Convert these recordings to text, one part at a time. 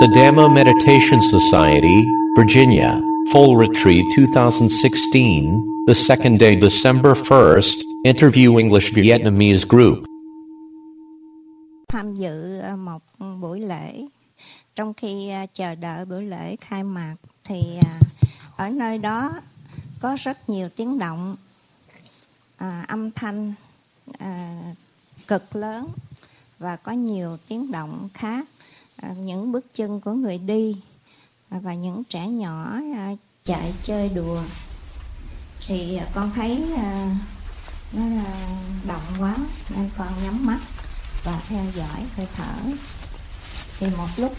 Sadama Meditation Society, Virginia, Full Retreat 2016, the second day December 1st, interview English Vietnamese group. tham dự ờ, một buổi lễ trong khi ờ, chờ đợi buổi lễ khai mạc thì ờ, ở nơi đó có rất nhiều tiếng động à, âm thanh à, cực lớn và có nhiều tiếng động khác À, những bước chân của người đi và những trẻ nhỏ à, chạy chơi đùa. Thì à, con thấy nó là động quá nên con nhắm mắt và theo dõi hơi thở. Thì một lúc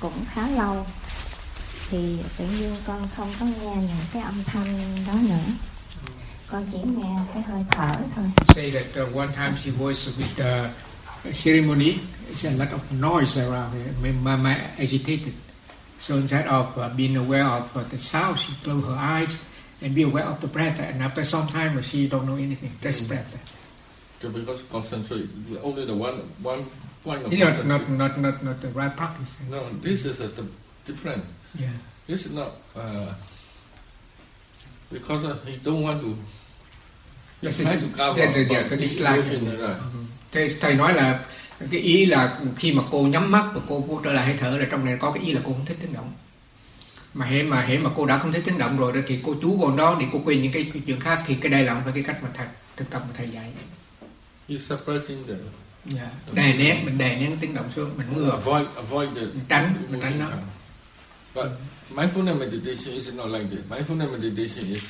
cũng khá lâu thì tự nhiên con không có nghe những cái âm thanh đó nữa. Con chỉ nghe cái hơi thở thôi. Say that uh, one time she was with uh, ceremony. It's a lot of noise around. My mind agitated. So instead of uh, being aware of uh, the sound, she closed her eyes and be aware of the breath. And after some time, she don't know anything. Just breath. So because concentrate only the one one point of It's not, not, not, not, the right practice. No, this is a, the different. Yeah. This is not uh, because uh, he don't want to. Yes, try to cover the, the, the, the dislike. emotion, right? Thầy, nói là cái ý là khi mà cô nhắm mắt và cô, cô trở lại hơi thở là trong này có cái ý là cô không thích tiếng động mà hệ mà hệ mà cô đã không thích tiếng động rồi đó thì cô chú vào đó để cô quên những cái chuyện khác thì cái đây là không phải cái cách mà thầy thực tập mà thầy dạy He's suppressing the dạ. đè nén mình đè nén tiếng động xuống mình ngừa avoid avoid the Mình tránh mình tránh nó. But mindfulness meditation is not like this. Mindfulness meditation is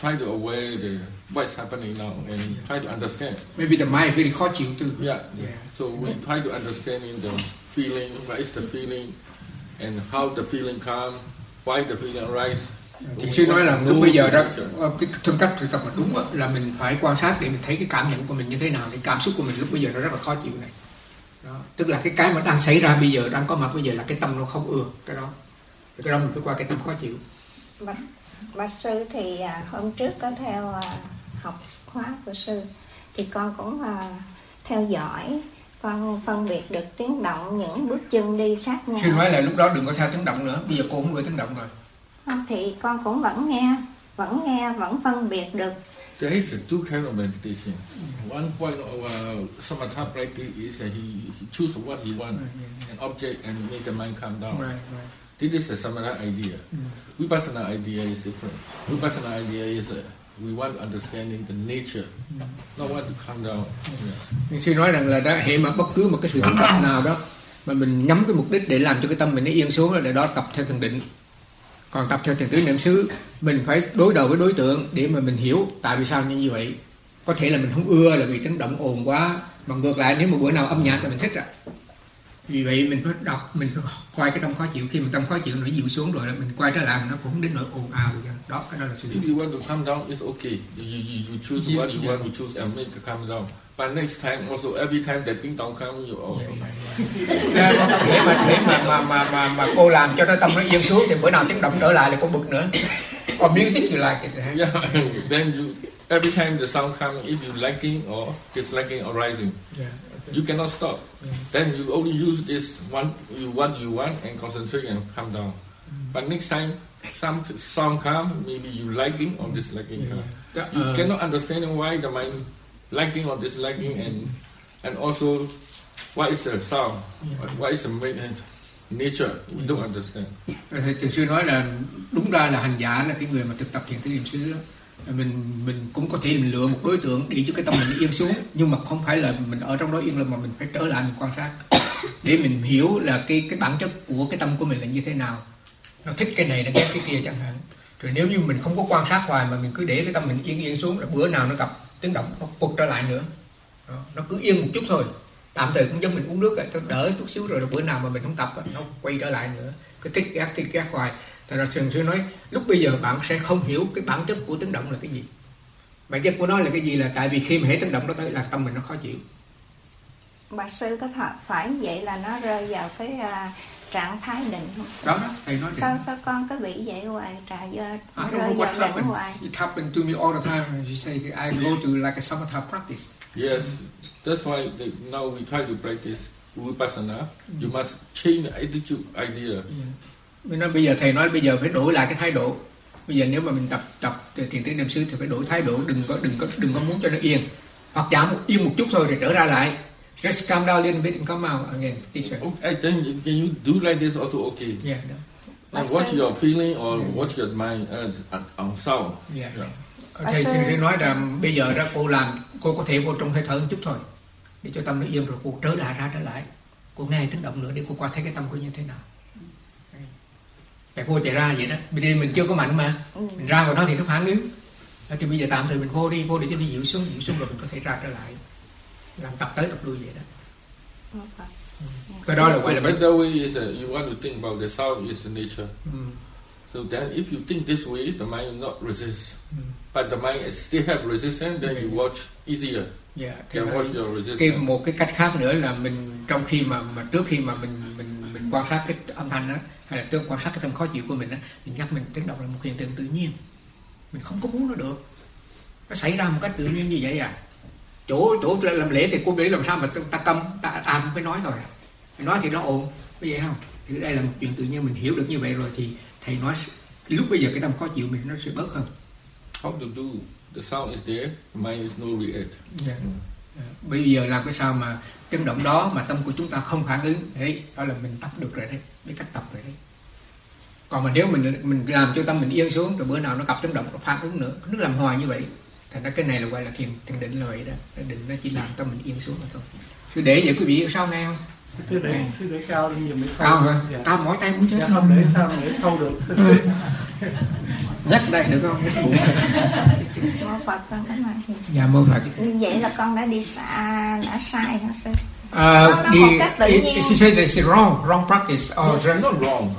try to aware the what's happening now and try to understand. maybe the mind very khó chịu too Yeah. Yeah. So we try to understand in the feeling, what is the feeling, and how the feeling come, why the feeling arise. Thiền sư nói là lúc bây giờ đó ờ, cái phương cách thực tập mà đúng á, là mình phải quan sát để mình thấy cái cảm nhận của mình như thế nào cái cảm xúc của mình lúc bây giờ nó rất là khó chịu này đó. tức là cái cái mà đang xảy ra bây giờ đang có mặt bây giờ là cái tâm nó không ưa cái đó Thì cái đó mình phải qua cái tâm khó chịu bạch, bạch sư thì à, hôm trước có theo à, học khóa của sư thì con cũng à, theo dõi con phân biệt được tiếng động những bước chân đi khác nhau sư nói là lúc đó đừng có theo tiếng động nữa bây giờ cô không ưa tiếng động rồi Không, thì con cũng vẫn nghe vẫn nghe vẫn phân biệt được There is two kind of meditation. One point of uh, samatha practice is that he, he choose what he want, an object, and make the mind calm down. right, right. This is the samatha idea. Vipassana idea is different. Vipassana idea is uh, we want understanding the nature, not want to calm down. Yeah. Sư nói rằng là đó hệ mà bất cứ một cái sự thực tập nào đó mà mình nhắm cái mục đích để làm cho cái tâm mình nó yên xuống là để đó tập theo thiền định còn tập theo thiền tứ niệm xứ mình phải đối đầu với đối tượng để mà mình hiểu tại vì sao như vậy có thể là mình không ưa là vì tiếng động ồn quá mà ngược lại nếu một bữa nào âm nhạc thì mình thích rồi vì vậy mình phải đọc mình phải quay cái tâm khó chịu khi mà tâm khó chịu nó dịu xuống rồi mình quay trở lại nó cũng đến nỗi ồn ào cả. đó cái đó là sự If you want to calm down, it's okay. You, you, you choose Yeah, what you yeah. want to choose and make it calm down. But next time, also every time that thing don't come, you also. Ra có thể mà thể mà mà mà mà mà cô làm cho nó tâm nó yên xuống thì bữa nào tiếng động trở lại là cô bực nữa. Còn music you like it. Yeah, then you every time the sound comes, if you liking or disliking or rising, Yeah. You cannot stop. Then you only use this one you what you want and concentrate and calm down. But next time some sound come, maybe you liking or disliking come. Yeah. You Uh, cannot understand why the mind liking or disliking and and also what is the sound, what is the ma- nature. We don't understand. Thì thiền sư nói là đúng ra là hành giả là cái người mà thực tập thiền tứ niệm xứ đó. Mình mình cũng có thể mình lựa một đối tượng để cho cái tâm mình yên xuống nhưng mà không phải là mình ở trong đó yên là mà mình phải trở lại mình quan sát. Để mình hiểu là cái cái bản chất của cái tâm của mình là như thế nào. Nó thích cái này nó ghét cái kia chẳng hạn. Rồi nếu như mình không có quan sát hoài mà mình cứ để cái tâm mình yên yên xuống là bữa nào nó gặp tiếng động nó quật trở lại nữa. Đó. nó cứ yên một chút thôi. Tạm thời cũng giống mình uống nước rồi đỡ chút xíu rồi, rồi bữa nào mà mình không tập nó quay trở lại nữa. Cái thích ghét thích ghét hoài. Thật ra thường sư nói lúc bây giờ bạn sẽ không hiểu cái bản chất của tiếng động là cái gì bản chất của nó là cái gì là tại vì khi mà hết tiếng động đó tới là tâm mình nó khó chịu bạch sư có thật phải vậy là nó rơi vào cái à, trạng thái định không đó đó thầy nói sao định. sao con cứ bị vậy hoài trà do don't rơi vào định happened. hoài It happened to me all the time. You say I go to like a samatha practice. Yes, that's why the, now we try to practice vipassana, you must change the attitude idea. Mình nói bây giờ thầy nói bây giờ phải đổi lại cái thái độ. Bây giờ nếu mà mình tập tập thiền tứ niệm xứ thì phải đổi thái độ, đừng có đừng có đừng có muốn cho nó yên. Hoặc giảm một, yên một chút thôi rồi trở ra lại. Just calm down a little bit and come out again. Teacher. Okay, then you- can you do like this also okay? Yeah. And watch your feeling or watch your mind uh, on sound. Yeah. Yeah. Thầy, thầy, nói rằng bây giờ đó cô làm cô có thể vô trong hơi thở một chút thôi để cho tâm nó yên rồi cô trở lại ra trở lại cô nghe tiếng động nữa để cô qua thấy cái tâm cô như thế nào tại cô chạy ra vậy đó bây giờ mình chưa có mạnh mà mình ra vào đó thì nó phản ứng Đó, thì bây giờ tạm thời mình vô đi vô để cho nó dịu xuống dịu xuống rồi mình có thể ra trở lại làm tập tới tập lui vậy đó cái đó là gọi là better way is uh, you want to think about the sound is nature. Ừ. So then if you think this way, the mind will not resist. Mm. But the mind is still have resistance, then you watch easier. Dạ, thì watch your cái resistance. một cái cách khác nữa là mình trong khi mà mà trước khi mà mình mình mình quan sát cái âm thanh đó hay là trước quan sát cái tâm khó chịu của mình đó mình nhắc mình tiếng động là một hiện tượng tự nhiên mình không có muốn nó được nó xảy ra một cách tự nhiên như vậy à chỗ chỗ làm lễ thì cô biết làm sao mà ta câm ta ta cũng phải nói thôi à. Mình nói thì nó ồn như vậy không thì đây là một chuyện tự nhiên mình hiểu được như vậy rồi thì thầy nói lúc bây giờ cái tâm khó chịu mình nó sẽ bớt hơn How to do? The sound is there, the mind is no react. Dạ. Dạ. Bây giờ làm cái sao mà chấn động đó mà tâm của chúng ta không phản ứng đấy đó là mình tập được rồi đấy, biết cách tập rồi đấy. Còn mà nếu mình mình làm cho tâm mình yên xuống, rồi bữa nào nó gặp chấn động, nó phản ứng nữa, nó làm hoài như vậy, thành ra cái này là gọi là thiền thiền định là vậy đó. Định nó chỉ làm tâm mình yên xuống mà thôi. Cứ để vậy quý vị sau nghe không? Sư để sư để cao lên nhiều mới cao hả? dạ. cao mỏi tay muốn chết dạ không để sao mà để thâu được? Nhắc đây được không? Nhắc bụng. mô phật con cảm ơn dạ mô phật. Như vậy là con đã đi xa đã sai hả sư à, cách tự it- nhiên. she said it's wrong wrong practice No, or it's not wrong.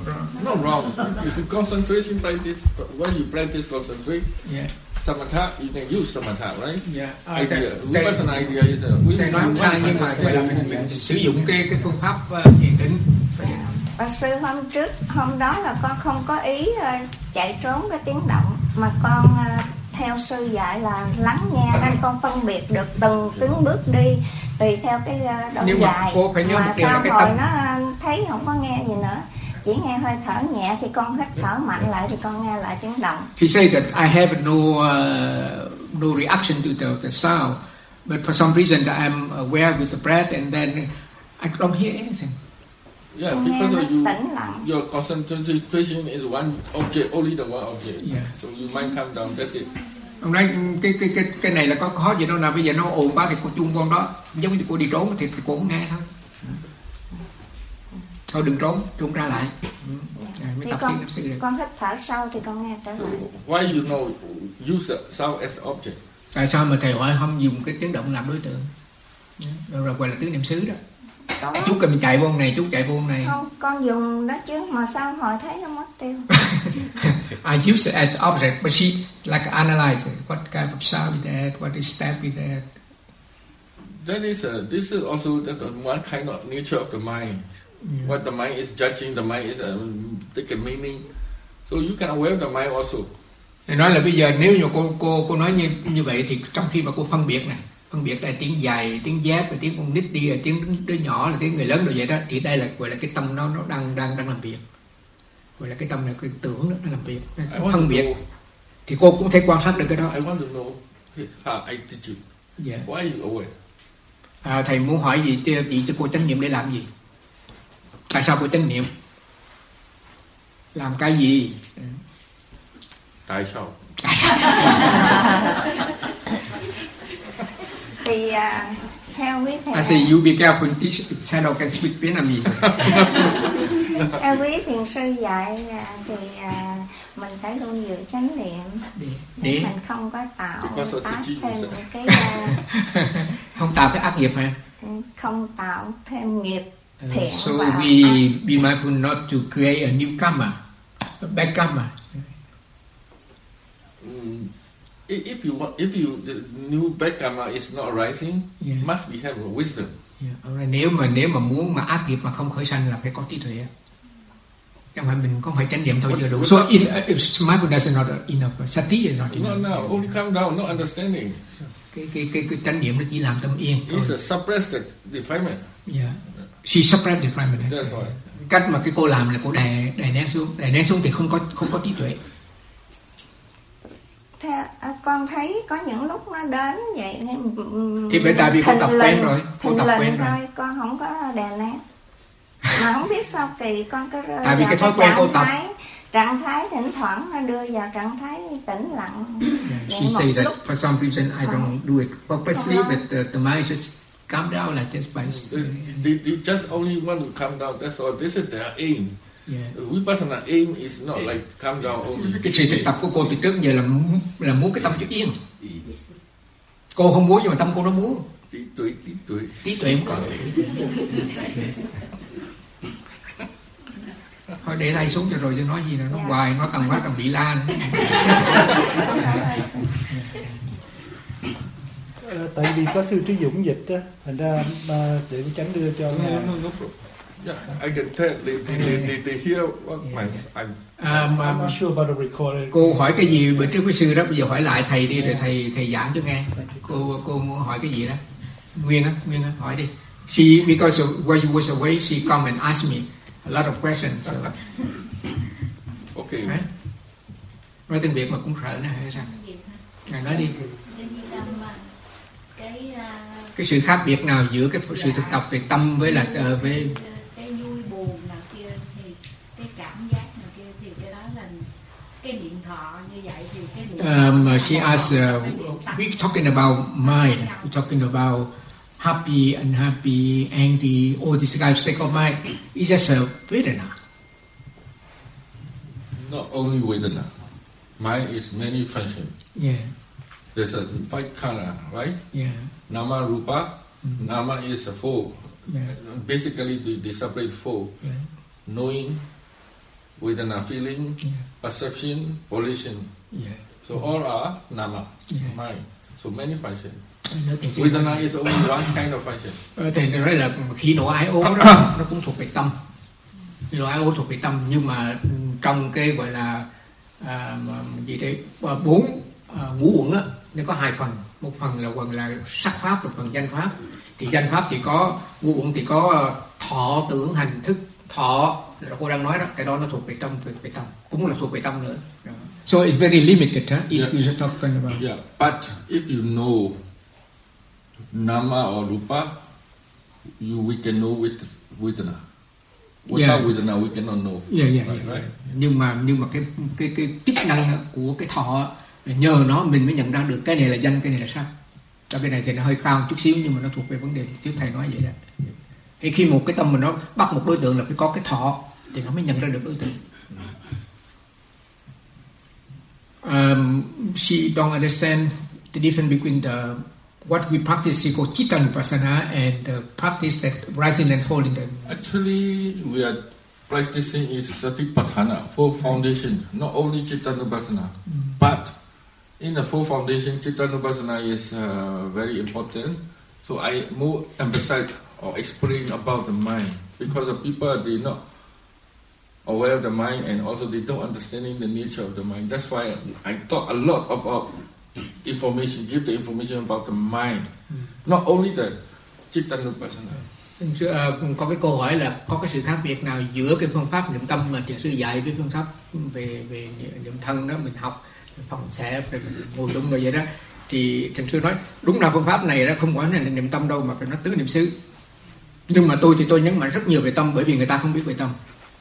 Not wrong. If you concentration practice, when you practice concentration, yeah samatha, you can use samatha, right? yeah idea. cái- Vipassana idea is a we Thầy nói không sai nhưng mà là mình, sử dụng cái cái phương pháp uh, thiền định và sư hôm trước hôm đó là con không có ý ờ, chạy trốn cái tiếng động mà con ờ, theo sư dạy là lắng nghe nên con phân biệt được từng từng bước đi tùy theo cái ờ, độ Nhưng mà dài cô phải nhớ mà cái hồi tâm- nó ờ, thấy không có nghe gì nữa chỉ nghe hơi thở nhẹ thì con hít thở mạnh lại thì con nghe lại tiếng động She says that I have no uh, no reaction to the, the sound but for some reason that I'm aware with the breath and then I don't hear anything Yeah, nghe because of you, tĩnh lặng your concentration is one object, only the one object. Yeah. So you mind calm down. That's it. Ông nói cái cái cái cái này là có khó gì đâu nào bây giờ nó ồn quá thì cô chung con đó giống như cô đi trốn thì, thì cô cũng nghe thôi. Thôi đừng trốn trốn ra lại. Ừ. Mới thì tập con con hít thở sâu thì con nghe trở lại. Why you know use the sound as object? tại sao mà thầy hỏi không dùng cái tiếng động làm đối tượng? Đó là gọi là tứ niệm xứ đó Đó. chú cần chạy vô này chú chạy vô này không con dùng đó chứ mà sao hồi thấy nó mất tiêu I use it as object but she like analyze it. what kind of sound is that what is step is that That is a, this is also that one kind of nature of the mind. What the mind is judging, the mind is um, take a meaning. So you can aware the mind also. Thầy nói là bây giờ nếu như cô cô cô nói như như vậy thì trong khi mà cô phân biệt này phân biệt là tiếng dài tiếng giáp là tiếng con nít đi là tiếng đứa nhỏ là tiếng người lớn rồi vậy đó thì đây là gọi là cái tâm nó nó đang đang đang làm việc gọi là cái tâm là cái tưởng đó, nó làm việc I nó want phân to biệt know. thì cô cũng thể quan sát được cái đó I want to know how attitude. dạ. Why you aware? à, thầy muốn hỏi gì cho gì cho cô chánh niệm để làm gì tại sao cô chánh niệm làm cái gì Tại sao? thì à, theo quý thầy I say you be careful this shadow can speak Vietnamese theo quý thiền sư dạy à, thì à, mình phải luôn giữ chánh niệm. Để, để. mình không có tạo tác the thêm những cái à, không tạo cái ác nghiệp hả? không tạo thêm nghiệp Uh, thiện so vào. we be mindful not to create a new karma, a bad karma. Mm, if you want, if you the new karma is not arising, Yeah. must be have a wisdom. Yeah. alright, Nếu mà nếu mà muốn mà ác nghiệp mà không khởi sanh là phải có trí tuệ. Không phải mình không phải chánh niệm thôi chưa đủ. So in, if mindfulness is not enough, sati is not No, enough. no, only calm down, not understanding. Cái cái cái cái chánh niệm nó chỉ làm tâm yên thôi. It's a suppress the defilement. Yeah. she suppressed right minute. That's why. cách mà cái cô làm là cô đè đè nén xuống đè nén xuống thì không có không có trí tuệ Thế, à, con thấy có những lúc nó đến vậy nên Thì bởi tại vì con tập quen rồi, con tập quen rồi. thôi, con không có đè nén mà không biết sao kỳ con cứ rơi Tại vì cái thói quen cô trạng tập. thái trạng thái thỉnh thoảng nó đưa vào trạng thái tĩnh lặng she say that lúc for some reason I don't do it purposely but the, the mind just calm down like this by They, they, they just only want to come down. That's all. This is their aim. Yeah. Vipassana aim is not like come down only. cái sự thực tập của cô từ trước giờ là là muốn cái tâm cho yên cô không muốn nhưng mà tâm cô nó muốn Tí tuệ, tí tuệ. trí tuệ không có thôi để tay xuống cho rồi cho nói gì nữa nó hoài nó càng quá càng bị la nữa. Ờ, tại vì có sư Trí Dũng dịch á thành ra mà để tránh đưa cho Yeah, I can tell. They, they, they, they, they hear what my I'm à, mà I'm not sure about the recording. Cô hỏi cái gì? Bữa trước với sư đó bây giờ hỏi lại thầy đi rồi thầy thầy giảng cho nghe. Cô cô muốn hỏi cái gì đó? Nguyên á nguyên á hỏi đi. She because of where you was away she come and ask me a lot of questions so, okay. right? nói tiếng việt mà cũng sợ nó hay sao? Ngài nói đi. Cái à, cái sự khác biệt nào giữa cái sự thực tập về tâm với là ờ, với um, she asked uh, we talking about mind we're talking about happy unhappy angry all this kind of state of mind it's just a vedana Not only Vedana. Mind is many function. yeah There's a five kala, right? yeah Nama, Rupa. Nama is a four. yeah Basically, they, they separate four. yeah Knowing, Vedana, feeling, yeah perception, volition. yeah So all are Nama, Yeah. mind. So many function. nói tiền Vedana is only one kind of function. Ờ, thì nói là khi nộ ái ố đó nó cũng thuộc về tâm nộ ái ố thuộc về tâm nhưng mà trong cái gọi là à, gì đấy à, bốn à, ngũ uẩn á nó có hai phần một phần là phần là sắc pháp một phần danh pháp thì danh pháp thì có ngũ uẩn thì có ờ, thọ tưởng hành thức thọ là cô đang nói đó cái đó nó thuộc về tâm thuộc về tâm cũng là thuộc về tâm nữa Đó. So it's very limited huh? if Yeah. you talking about Yeah, but if you know Nama or Rupa, you we can know with Vedana. Without Yeah. Vedana, we cannot know. yeah, yeah, Right, yeah. right? nhưng mà nhưng mà cái cái cái chức năng của cái thọ nhờ nó mình mới nhận ra được cái này là danh cái này là sắc Cho cái này thì nó hơi cao chút xíu nhưng mà nó thuộc về vấn đề trước thầy nói vậy đó thì khi một cái tâm mình nó bắt một đối tượng là phải có cái thọ thì nó mới nhận ra được đối tượng um, she don't understand the difference between the what we practice we call chitta vipassana and the practice that rising and falling the Actually, we are practicing is Satipatthana, four foundations, not only Chittanupassana, but in the four foundation, Chittanupassana is uh, very important. So I more emphasize or explain about the mind because the people they not aware of the mind and also they don't understanding the nature of the mind. That's why I talk a lot about information, give the information about the mind, not only the Chittanupassana. Sư, ờ, có cái câu hỏi là có cái sự khác biệt nào giữa cái phương pháp niệm tâm mà thiền sư dạy với phương pháp về về niệm thân đó mình học phòng sẽ rồi mình ngồi đúng rồi vậy đó. Thì thiền sư nói đúng là phương pháp này đó không phải là niệm tâm đâu mà phải nó tứ niệm xứ. Nhưng mà tôi thì tôi nhấn mạnh rất nhiều về tâm bởi vì người ta không biết về tâm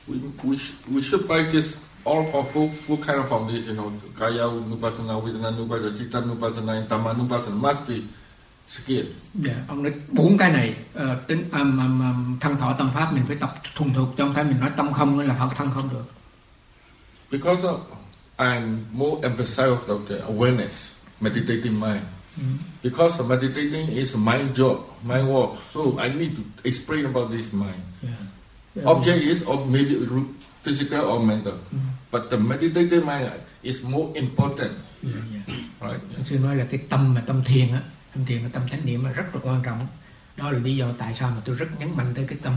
We, we, sh- we should practice all for full, full kind of foundation of Kaya Nupassana, Vedana Nupassana, Chitta Nupassana, and Dhamma Nupassana must be skilled. Dạ, ông nói bốn cái này ờ, tính um, um, um, thân thọ tâm pháp mình phải tập thuần thục không phải mình nói tâm không là thọ thân không được Because of, I'm more emphasize of the awareness, meditating mind. Because meditating is mind job, mind work. So I need to explain about this mind. Dạ. Object is or maybe physical or mental, but the meditating mind is more important, Dạ, dạ. right? Thiền sư nói là cái tâm mà tâm thiền á tâm thiền và tâm chánh niệm là rất là quan trọng. Đó là lý do tại sao mà tôi rất nhấn mạnh tới cái tâm.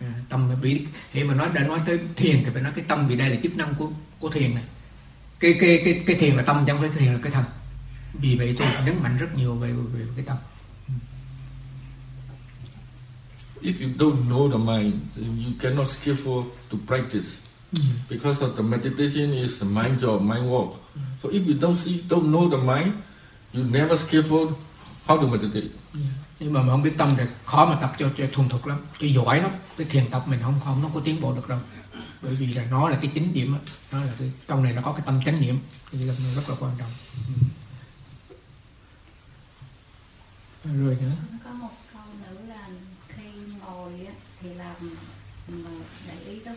À, tâm mà bị khi mà nói đã nói tới thiền thì phải nói cái tâm vì đây là chức năng của của thiền này. Cái cái cái cái thiền là tâm chứ không phải thiền là cái thân. Vì vậy tôi nhấn mạnh rất nhiều về về cái tâm if you don't know the mind, you cannot skillful to practice. Because of the meditation is the mind job, mind work. So if you don't see, don't know the mind, you never skillful how to meditate. nhưng mà mà không biết tâm thì khó mà tập cho, cho thuần thục lắm. Cho giỏi lắm. Cái thiền tập mình không không nó có tiến bộ được đâu. Bởi vì là nó là cái chính điểm á. Nó là cái trong này nó có cái tâm chánh niệm. Thì là rất là quan trọng. Ừ. rồi nữa. Có một câu nữa là khi ngồi á, thì làm mà để ý tới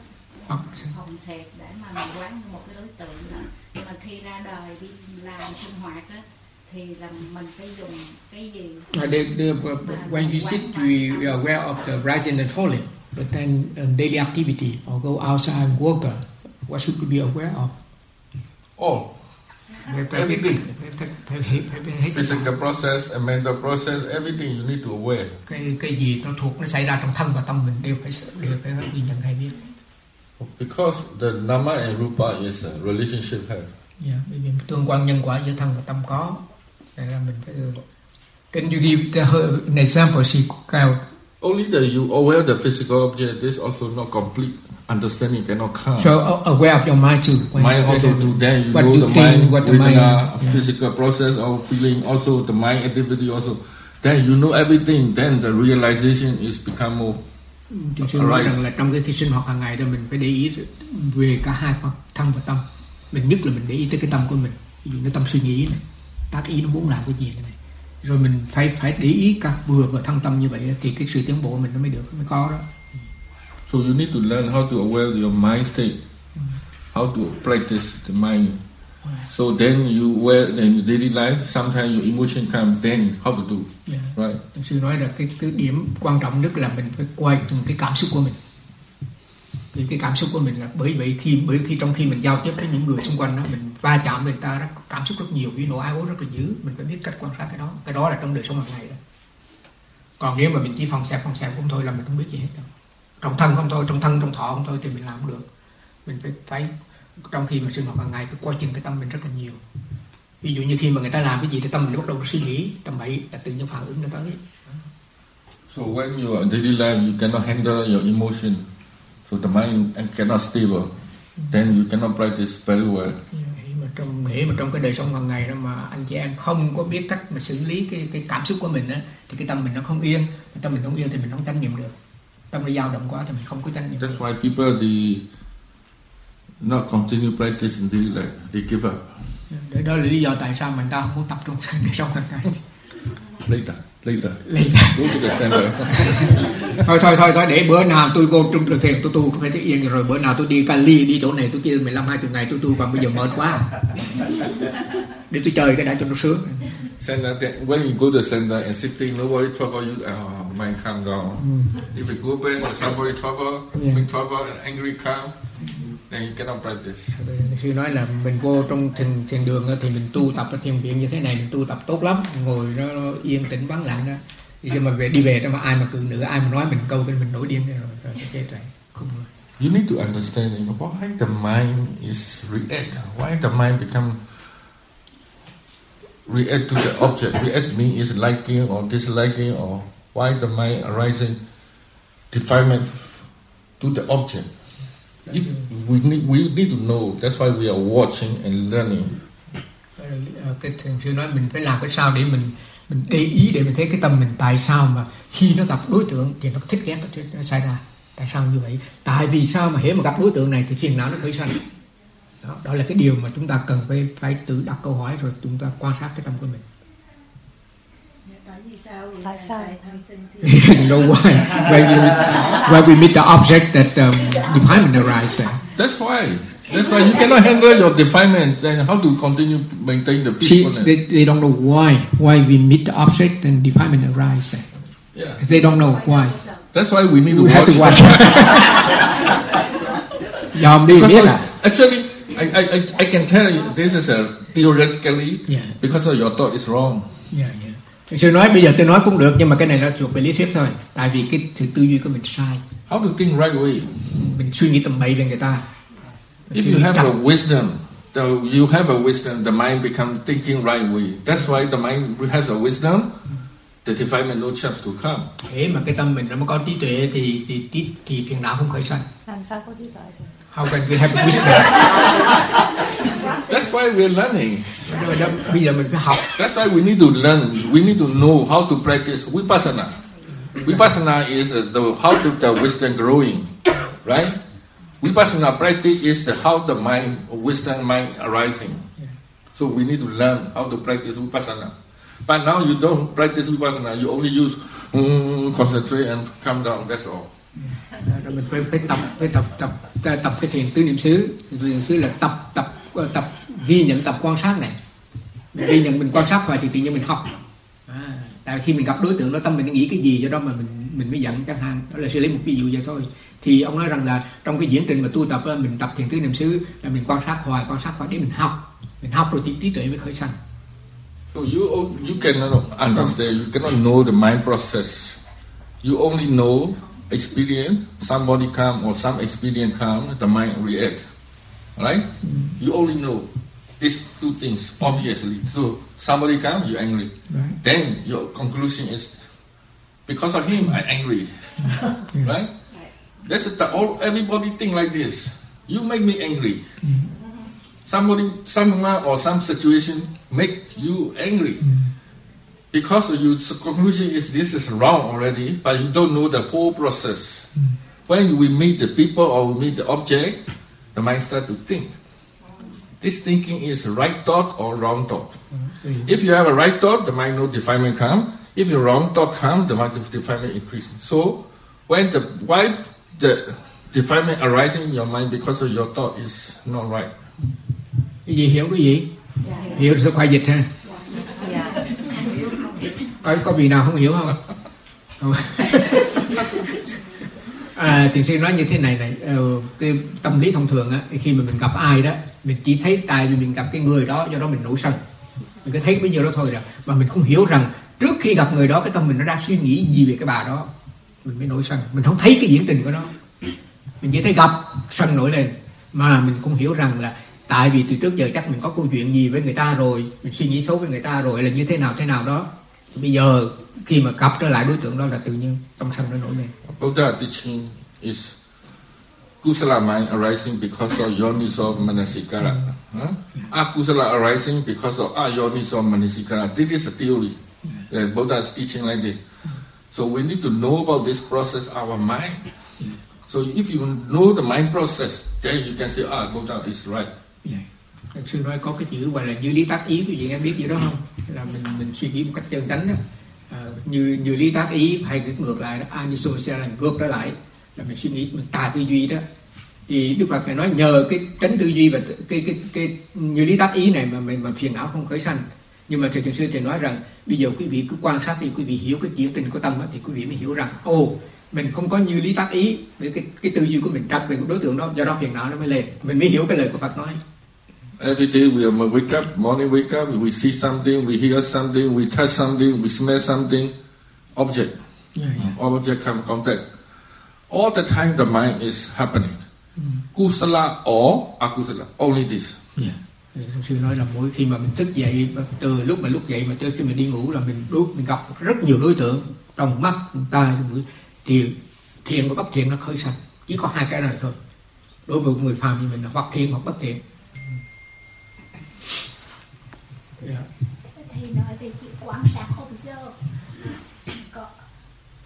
Ờ. phòng xẹp để mà mình quán một cái đối tượng đó nhưng mà khi ra đời đi làm sinh hoạt á thì là mình phải dùng cái gì Uh, the, the, when you sit, you are aware of the rising and falling. But then um, daily activity or go outside and work, uh, what should we be aware of? Oh, phải biết- Everything. thấy cái- physical process and mental process, everything you need to aware. cái cái gì nó thuộc nó xảy ra trong thân và tâm mình đều phải đều phải ghi nhận hay biết. Because the nama and rupa is a relationship have. Yeah, bởi vì tương quan nhân quả giữa thân và tâm có, nên là mình phải. Can you give the, an example? Of Only the you aware the physical object, this also not complete understanding cannot come. so uh, aware of your mind too. When mind also to then you what know you the think, mind, what the mind- yeah. physical process or feeling, also the mind activity also. Then you know everything. Then the realization is become more. Thì sư nói rằng là trong cái khi sinh hoạt hàng ngày đó mình phải để ý về cả hai phần thân và tâm. Mình nhất là mình để ý tới cái tâm của mình. Ví dụ nó tâm suy nghĩ này, tác ý nó muốn làm cái gì này. Rồi mình phải phải để ý cả vừa và thân tâm như vậy thì cái sự tiến bộ của mình nó mới được, mới có đó. So you need to learn how to aware your mind state, how to practice the mind. So then you aware in daily life. Sometimes your emotion come. Then how to do Yeah. right? Sư nói là cái cái điểm quan trọng nhất là mình phải quay từng cái cảm xúc của mình. Vì cái cảm xúc của mình là bởi vậy khi bởi khi trong khi mình giao tiếp với những người xung quanh đó mình va chạm với người ta rất cảm xúc rất nhiều, ví nỗi ái ố rất là dữ, mình phải biết cách quan sát cái đó. Cái đó là trong đời sống hàng ngày đó. Còn nếu mà mình chỉ phòng xẹp phòng xẹp không thôi là mình không biết gì hết đâu. Trong thân không thôi, trong thân trong thọ không thôi thì mình làm không được. Mình phải phải trong khi mình sinh hoạt hàng ngày phải coi chừng cái tâm mình rất là nhiều. Ví dụ như khi mà người ta làm cái gì thì tâm mình bắt đầu suy nghĩ, tầm bậy là tự nhiên phản ứng nó tới. So when you are daily life, you cannot handle your emotion. So the mind cannot stable. Then you cannot practice very well. Nghĩ mà trong nghĩ mà trong cái đời sống hàng ngày đó mà anh chị em không có biết cách mà xử lý cái cái cảm xúc của mình á thì cái tâm mình nó không yên tâm mình không yên thì mình không chánh niệm được tâm nó dao động quá thì mình không có chánh niệm That's why people they not continue practicing daily life. They give up để đó là lý do tại sao mình ta không muốn tập trung đời sống hàng ngày later. Later. Later. Go to the center. thôi thôi thôi thôi để bữa nào tôi vô trung trường thiền tôi tu phải thấy yên rồi bữa nào tôi đi Cali đi chỗ này tôi kia 15 20 ngày tôi tu còn bây giờ mệt quá để tôi chơi cái đã cho nó sướng center. Then when you go to center and sitting, nobody trouble you. Oh, mind calm down. If you go back and somebody trouble, Yeah. big trouble, and angry calm, then you cannot practice. sư nói là mình vô trong thiền, thiền đường thì mình tu tập ở thiền viện như thế này mình tu tập tốt lắm ngồi nó yên tĩnh vắng lặng đó thì khi mà về đi về đó mà ai mà cự nữa ai mà nói mình câu cái mình nổi điên rồi rồi chết rồi không được You need to understand you know, why the mind is react, why the mind become react to the object. React means is liking or disliking or why the mind arising defilement to the object. If we need we need to know. That's why we are watching and learning. Cái à, thiền sư nói mình phải làm cái sao để mình mình để ý để mình thấy cái tâm mình tại sao mà khi nó gặp đối tượng thì nó thích ghét nó, nó xảy ra tại sao như vậy tại vì sao mà hễ mà gặp đối tượng này thì phiền não nó khởi sanh đó, đó là cái điều mà chúng ta cần phải phải tự đặt câu hỏi rồi chúng ta quan sát cái tâm của mình tại vì sao Tại sao? no why where we where we meet the object that um, defilement arises That's why. That's why you cannot handle your defilement. Then how to continue maintain the See, peacefulness? they, they don't know why why we meet the object and defilement arises yeah. they don't know why That's why we need to we have to watch. watch dòm đi biết à actually, I, I, I, I can tell you this is a theoretically Yeah. because of your thought is wrong. Dạ, dạ. Sư nói bây giờ tôi nói cũng được nhưng mà cái này nó thuộc về lý thuyết thôi tại vì cái sự tư duy của mình sai How to think right way? mình suy nghĩ tầm bậy về người ta If you have a wisdom, the, you have a wisdom, the mind become thinking right way. That's why the mind has a wisdom. the defilement no chance to come. Thế mà cái tâm mình nó mới có trí tuệ thì thì thì, thì phiền não không khởi sanh. làm sao có trí tuệ How can we have wisdom? That's why we're learning. Đó, đó, bây giờ mình phải học. That's why we need to learn. We need to know how to practice vipassana. Vipassana is the how to the wisdom growing, right? Vipassana practice is the how the mind wisdom mind arising. So we need to learn how to practice vipassana. But now you don't practice vipassana. You only use mm, concentrate and calm down. That's all. Rồi mình phải, phải tập phải tập tập tập, tập cái thiền tứ niệm xứ. Tứ niệm xứ là tập tập ờ, tập ghi nhận tập quan sát này. Mình ghi nhận mình quan sát hoài thì tự nhiên mình học. À, tại khi mình gặp đối tượng đó tâm mình nghĩ cái gì do đó mà mình mình mới giận chẳng hạn. Đó là sẽ lấy một ví dụ vậy thôi. Thì ông nói rằng là trong cái diễn trình mà tu tập là mình tập thiền tứ niệm xứ là mình quan sát hoài quan sát hoài để mình học. Mình học rồi thì trí tuệ mới khởi sanh. So you you cannot understand. You cannot know the mind process. You only know experience. Somebody come or some experience come, the mind react. Right? You only know these two things obviously. So somebody come, you angry. Right. Then your conclusion is because of him I angry. right? That's the all everybody think like this. You make me angry. Mm-hmm. Somebody, someone or some situation make you angry. Mm-hmm. Because your conclusion is this is wrong already, but you don't know the whole process. Hmm. When we meet the people or we meet the object, the mind start to think. This thinking is right thought or wrong thought. Hmm. If you have a right thought, the mind no defilement come. If the wrong thought come, the mind defilement increases. So when the why the defilement arising in your mind because of your thought is not right. cái gì hiểu cái gì hiểu thì khoai dịch ha dạ có có vị nào không hiểu không Không. à, tiến sĩ nói như thế này này ờ, cái tâm lý thông thường á khi mà mình gặp ai đó mình chỉ thấy tại vì mình gặp cái người đó do đó mình nổi sân. Mình cứ thấy bấy nhiêu đó thôi rồi mà mình không hiểu rằng trước khi gặp người đó cái tâm mình nó đang suy nghĩ gì về cái bà đó mình mới nổi sân. Mình không thấy cái diễn trình của nó. Mình chỉ thấy gặp sân nổi lên. Mà mình không hiểu rằng là tại vì từ trước giờ chắc mình có câu chuyện gì với người ta rồi mình suy nghĩ xấu với người ta rồi là như thế nào thế nào đó bây giờ khi mà gặp trở lại đối tượng đó là tự nhiên tâm sân nó nổi lên Buddha teaching is kusala mind arising because of yoniso manasikara. Huh? Akusala arising because of ayoniso manasikara. This is a theory. that Buddha is teaching like this. So we need to know about this process, our mind. So if you know the mind process, then you can say, ah, Buddha is right. Sư nói có cái chữ gọi là như lý tác ý quý vị em biết gì đó không? Là mình mình suy nghĩ một cách chân chánh đó. À, như như lý tác ý hay cái ngược lại đó anisosya là ngược trở lại là mình suy nghĩ mình tà tư duy đó. Thì Đức Phật này nói nhờ cái tránh tư duy và cái cái cái như lý tác ý này mà mình mà phiền não không khởi sanh. Nhưng mà thầy thiền sư thì nói rằng bây giờ quý vị cứ quan sát đi quý vị hiểu cái diễn tình của tâm đó, thì quý vị mới hiểu rằng ô mình không có như lý tác ý với cái cái tư duy của mình đặc biệt của đối tượng đó do đó phiền não nó mới lên. Mình mới hiểu cái lời của Phật nói. Every day we um, wake up, morning wake up, we see something, we hear something, we touch something, we smell something, object. Object come contact. All the time the mind is happening. Kusala or akusala, only this. Yeah. Thì sư nói là mỗi khi mà mình thức dậy từ lúc mà lúc dậy mà tới khi mình đi ngủ là mình đối, mình gặp rất nhiều đối tượng trong mắt, tai, mũi thì thiện và bất thiện nó khởi sanh chỉ có hai cái này thôi đối với người phàm như mình là hoặc thiện hoặc bất thiện yeah. thì nói về chuyện quan sát observe có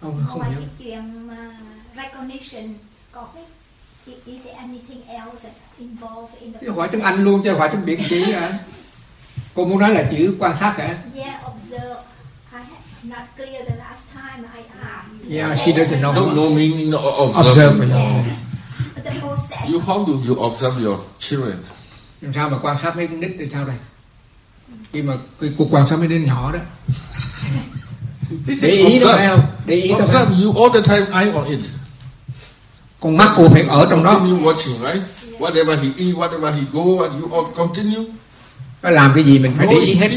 không không ngoài cái chuyện mà recognition có cái is, there anything else that's involved in the Chứ hỏi tiếng Anh luôn chứ hỏi tiếng Việt chỉ à. cô muốn nói là chữ quan sát hả Yeah, observe. I had not clear the last time I asked. Yeah, she doesn't know. Don't know meaning of observe observing. Yeah. But the process. You how do you observe your children? làm sao mà quan sát mấy con nít thì sao đây khi mà cái cuộc quan sát mấy đứa nhỏ đó để ý đó phải không để ý đó phải you all the time eye on it. con mắt cô phải ở trong đó Continue watching, right? Whatever he eat, whatever he go, what you all continue. nó làm cái gì mình phải để ý you hết.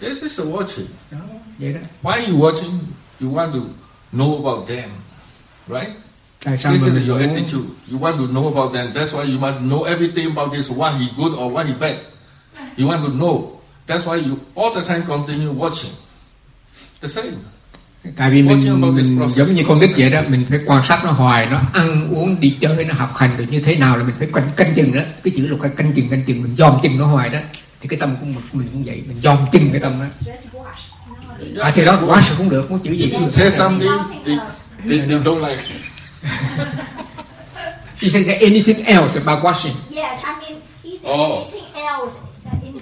This is a watching. đó, vậy đó Why you watching? You want to know about them, right? tại sao This is your attitude. You want to know about them. That's why you must know everything about this. Why he good or why he bad. You want to know. That's why you all the time continue watching. The same. tại vì mình, Watching about this mình process. giống như con nít vậy đó mình phải quan sát nó hoài nó ăn uống đi chơi nó học hành được như thế nào là mình phải canh, canh chừng đó cái chữ là phải canh chừng canh chừng mình dòm chừng nó hoài đó thì cái tâm của mình, mình cũng vậy mình dòm chừng cái tâm đó à thì đó quá sẽ cũng được muốn chữ gì cũng được Say something they, they, don't like. she said that anything else about watching Yes, I mean, Oh. anything else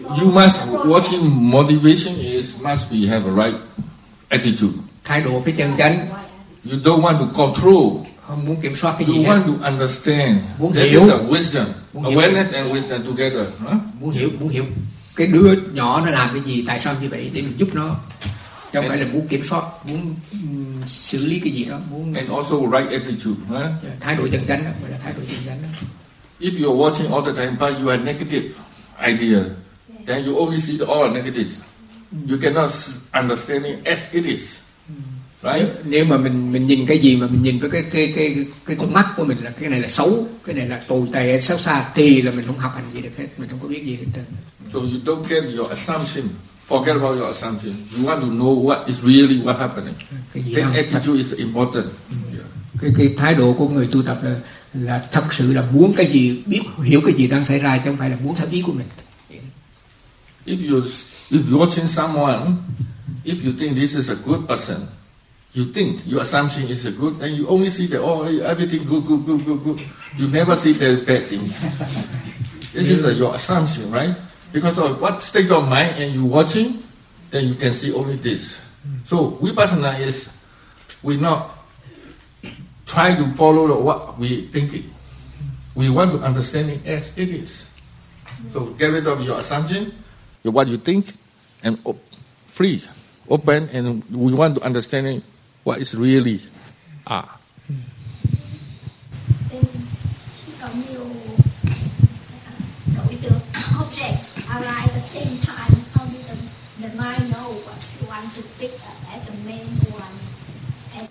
You must watching motivation is must be have a right attitude. thái độ phải chân chánh You don't want to control. không muốn kiểm soát cái You gì hết want to understand. Muốn That hiểu. is a wisdom. Muốn hiểu. Awareness and wisdom together. Huh? muốn hiểu muốn hiểu cái đứa nhỏ nó làm cái gì tại sao như vậy để mình giúp nó chứ không phải là muốn kiểm soát muốn xử lý cái gì đó muốn And also right attitude. Huh? thái độ chân chánh đó gọi là thái độ chân chánh đó If you're watching all the time, but you have negative idea, then you only see the all negative. You cannot understand it as it is. Right? nếu, mà mình mình nhìn cái gì mà mình nhìn với cái cái cái cái con mắt của mình là cái này là xấu cái này là tồi tệ xấu xa thì là mình không học hành gì được hết mình không có biết gì hết trơn So you don't get your assumption. Forget about your assumption. You want to know what is really what happening. cái gì That attitude is important. Yeah. cái cái thái độ của người tu tập là là thật sự là muốn cái gì biết hiểu cái gì đang xảy ra chứ không phải là muốn theo ý của mình If you if you're watching someone, if you think this is a good person, you think your assumption is a good, and you only see that oh everything good, good, good, good, good. You never see the bad thing. this is uh, your assumption, right? Because of what state of mind and you watching, then you can see only this. So vipassana is we not try to follow what we thinking. We want to understand it as it is. So get rid of your assumption, what you think and op- free, open, and we want to understand what is really are.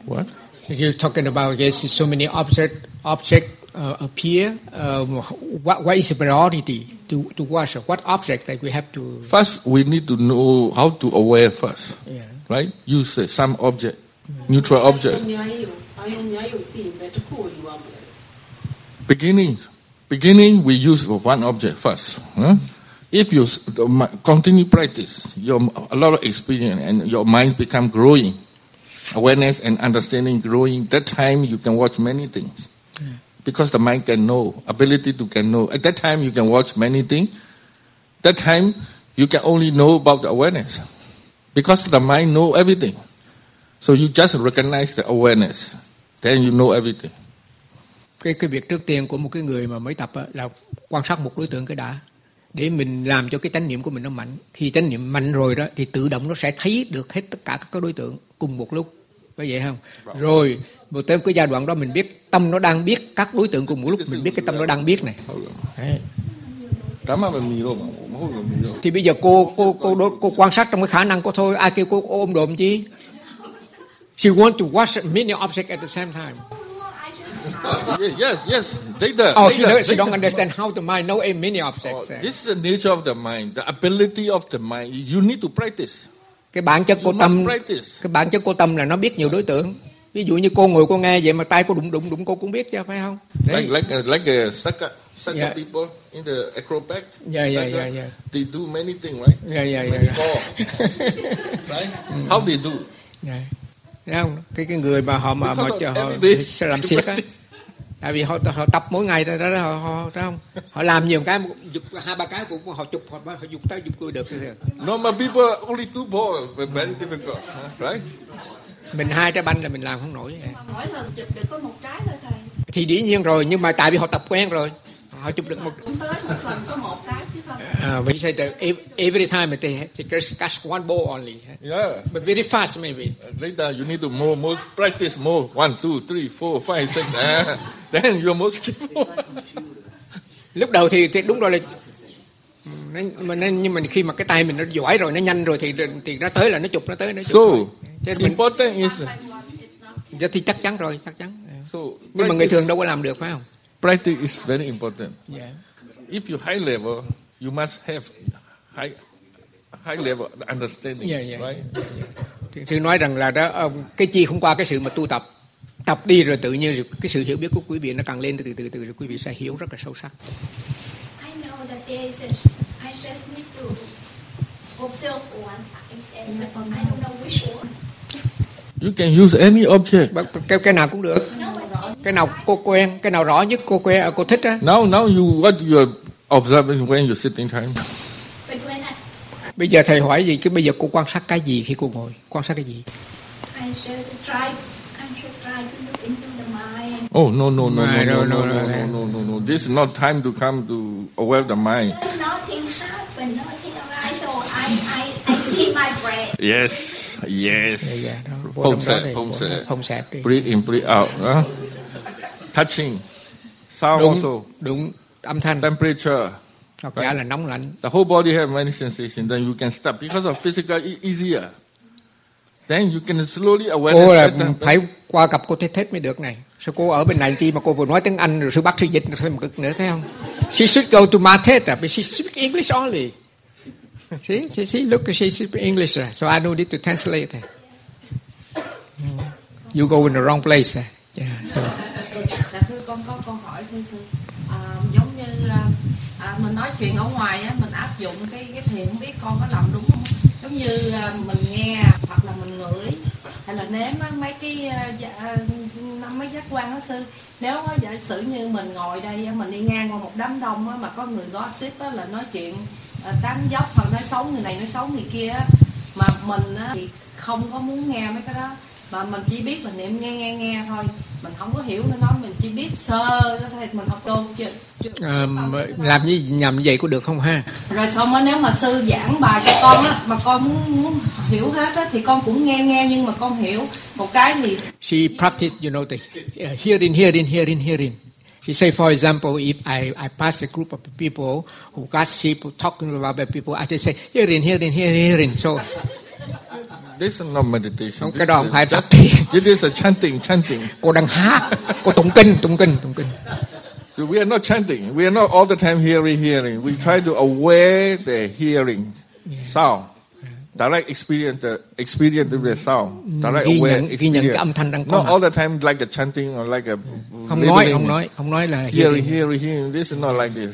What? You're talking about yes, so many object object uh, appear. Um, what what is the priority to to watch? What object that we have to? First, we need to know how to aware first, Yeah. right? Use uh, some object, neutral object. Beginning, beginning, we use one object first. huh? If you s- the mi- continue practice, your a lot of experience and your mind become growing, awareness and understanding growing. That time you can watch many things, because the mind can know, ability to can know. At that time you can watch many things. That time you can only know about the awareness, because the mind know everything. So you just recognize the awareness, then you know everything. cái cái việc trước tiên của một cái người mà mới tập là quan sát một đối tượng cái đã để mình làm cho cái chánh niệm của mình nó mạnh khi chánh niệm mạnh rồi đó thì tự động nó sẽ thấy được hết tất cả các đối tượng cùng một lúc phải vậy không rồi một tới cái giai đoạn đó mình biết tâm nó đang biết các đối tượng cùng một lúc mình biết cái tâm nó đang biết này thì bây giờ cô cô cô đối, cô quan sát trong cái khả năng của thôi ai kêu cô ôm đồm chi she want to watch many objects at the same time Yes, yes, yes. Later. oh she, later, don't- she don't understand how the mind know many Oh, objects this is the nature of the mind, the ability of the mind. You need to practice. cái bản chất của tâm practice. cái bản chất của tâm là nó biết nhiều đối tượng ví dụ như cô ngồi cô nghe vậy mà tay cô đụng đụng đụng cô cũng biết chứ phải không đấy Like like uh, like the Saka, Saka Yeah. people in the acrobat. Yeah, yeah, Saka, yeah, yeah. They do many things, right? yeah, yeah, Many yeah, more, right? How they do? yeah. Thấy không cái cái người mà họ mà mà Because of họ every day sẽ làm siết á tại vì họ họ tập mỗi ngày đó, đó, họ, họ thấy không họ làm nhiều cái giục hai ba cái cũng họ chụp họ, họ giục tới giục lui được Normal people only two balls, but very difficult, right? Mình hai trái banh là mình làm không nổi mỗi lần chụp được có một trái thôi thầy thì dĩ nhiên rồi nhưng mà tại vì họ tập quen rồi họ chụp được một cũng tới một lần có một cái chứ không uh, we say that ev- every time they, they just catch one ball only Yeah. but very fast maybe Later, you need to more, more practice more. One, two, three, four, five, six. ah. then you're more skillful. lúc đầu thì, thì đúng rồi là nó, mà nó, nhưng mà khi mà cái tay mình nó giỏi rồi nó nhanh rồi thì thì nó tới là nó chụp nó tới nó chụp So, mình, important is dạ thì chắc chắn rồi chắc chắn so. nhưng mà người thường Practice, đâu có làm được phải không practice is very important. yeah. If you high level, you must have high high level understanding, Yeah, yeah, right? thiền sư nói rằng là đó ờ, cái chi không qua cái sự mà tu tập tập đi rồi tự nhiên cái sự hiểu biết của quý vị nó càng lên từ từ từ rồi quý vị sẽ hiểu rất là sâu sắc. I know that there is a, just need to observe one but I don't know which one. You can use any object. Cái cái nào cũng được. Cái nào cô quen, cái nào rõ nhất cô quen, cô thích á. Now now you what you are observing when you sitting time. But when I, Bây giờ thầy hỏi gì? Cái bây giờ cô quan sát cái gì khi cô ngồi? Quan sát cái gì? I just try, I should try to look into the mind. Oh no no no no no no, no no, no no. no no no no. This is not time to come to aware the mind. Because nothing Yes yes. Dạ, dạ, đó. Phong trong đó sẽ đi. Breathe in breathe out. Huh? Touching. Sound also. Đúng, đúng, âm thanh. Temperature. Hoặc giả là nóng lạnh. The whole body have many sensations. Then you can stop because of physical e- easier. Then you can slowly Cô awareness. là phải qua gặp cô Tết Tết mới được này. Sao cô ở bên này chi mà cô vừa nói tiếng Anh rồi sư bắt sư dịch thêm một cực nữa thấy không? She should go to Mateta, but she speak English only. See, see, see, look, she speak English, so I don't need to translate. You go in the wrong place. Yeah, so. Dạ thưa con có câu hỏi thưa sư à, giống như à, à, mình nói chuyện ở ngoài á mình áp dụng cái cái thiền không biết con có làm đúng không giống như à, mình nghe hoặc là mình ngửi. Hay là nếm mấy cái à, dạ, à, năm mấy giác quan đó sư. Nếu giả sử như mình ngồi đây mình đi ngang qua một đám đông mà có người gossip là nói chuyện tán dốc hoặc nói xấu người này, nói xấu người kia mà mình thì không có muốn nghe mấy cái đó mà mình chỉ biết là niệm nghe nghe nghe thôi mình không có hiểu nó nói mình chỉ biết sơ thì mình học tôn chưa Ờ, làm như nhầm vậy có được không ha? rồi xong á nếu mà sư giảng bài cho con á mà con muốn, muốn hiểu hết á thì con cũng nghe nghe nhưng mà con hiểu một cái thì She practiced, you know, the uh, hearing, hearing, hearing, hearing. She say, for example, if I, I pass a group of people who gossip, who talking about people, I just say, hearing, hearing, hearing, hearing. So, This is not meditation. Cái đó không phải tập thiền. This is a chanting, chanting. cô đang hát, cô tụng kinh, tụng kinh, tụng kinh. We are not chanting. We are not all the time hearing, hearing. We try to aware the hearing sound. Direct experience the experience the sound. Direct Ghi aware nhận, ghi nhận cái experience. âm thanh đang có Not mặt. all the time like a chanting or like a Không nói, không nói, không nói là hearing. hearing, hearing. This is not like this.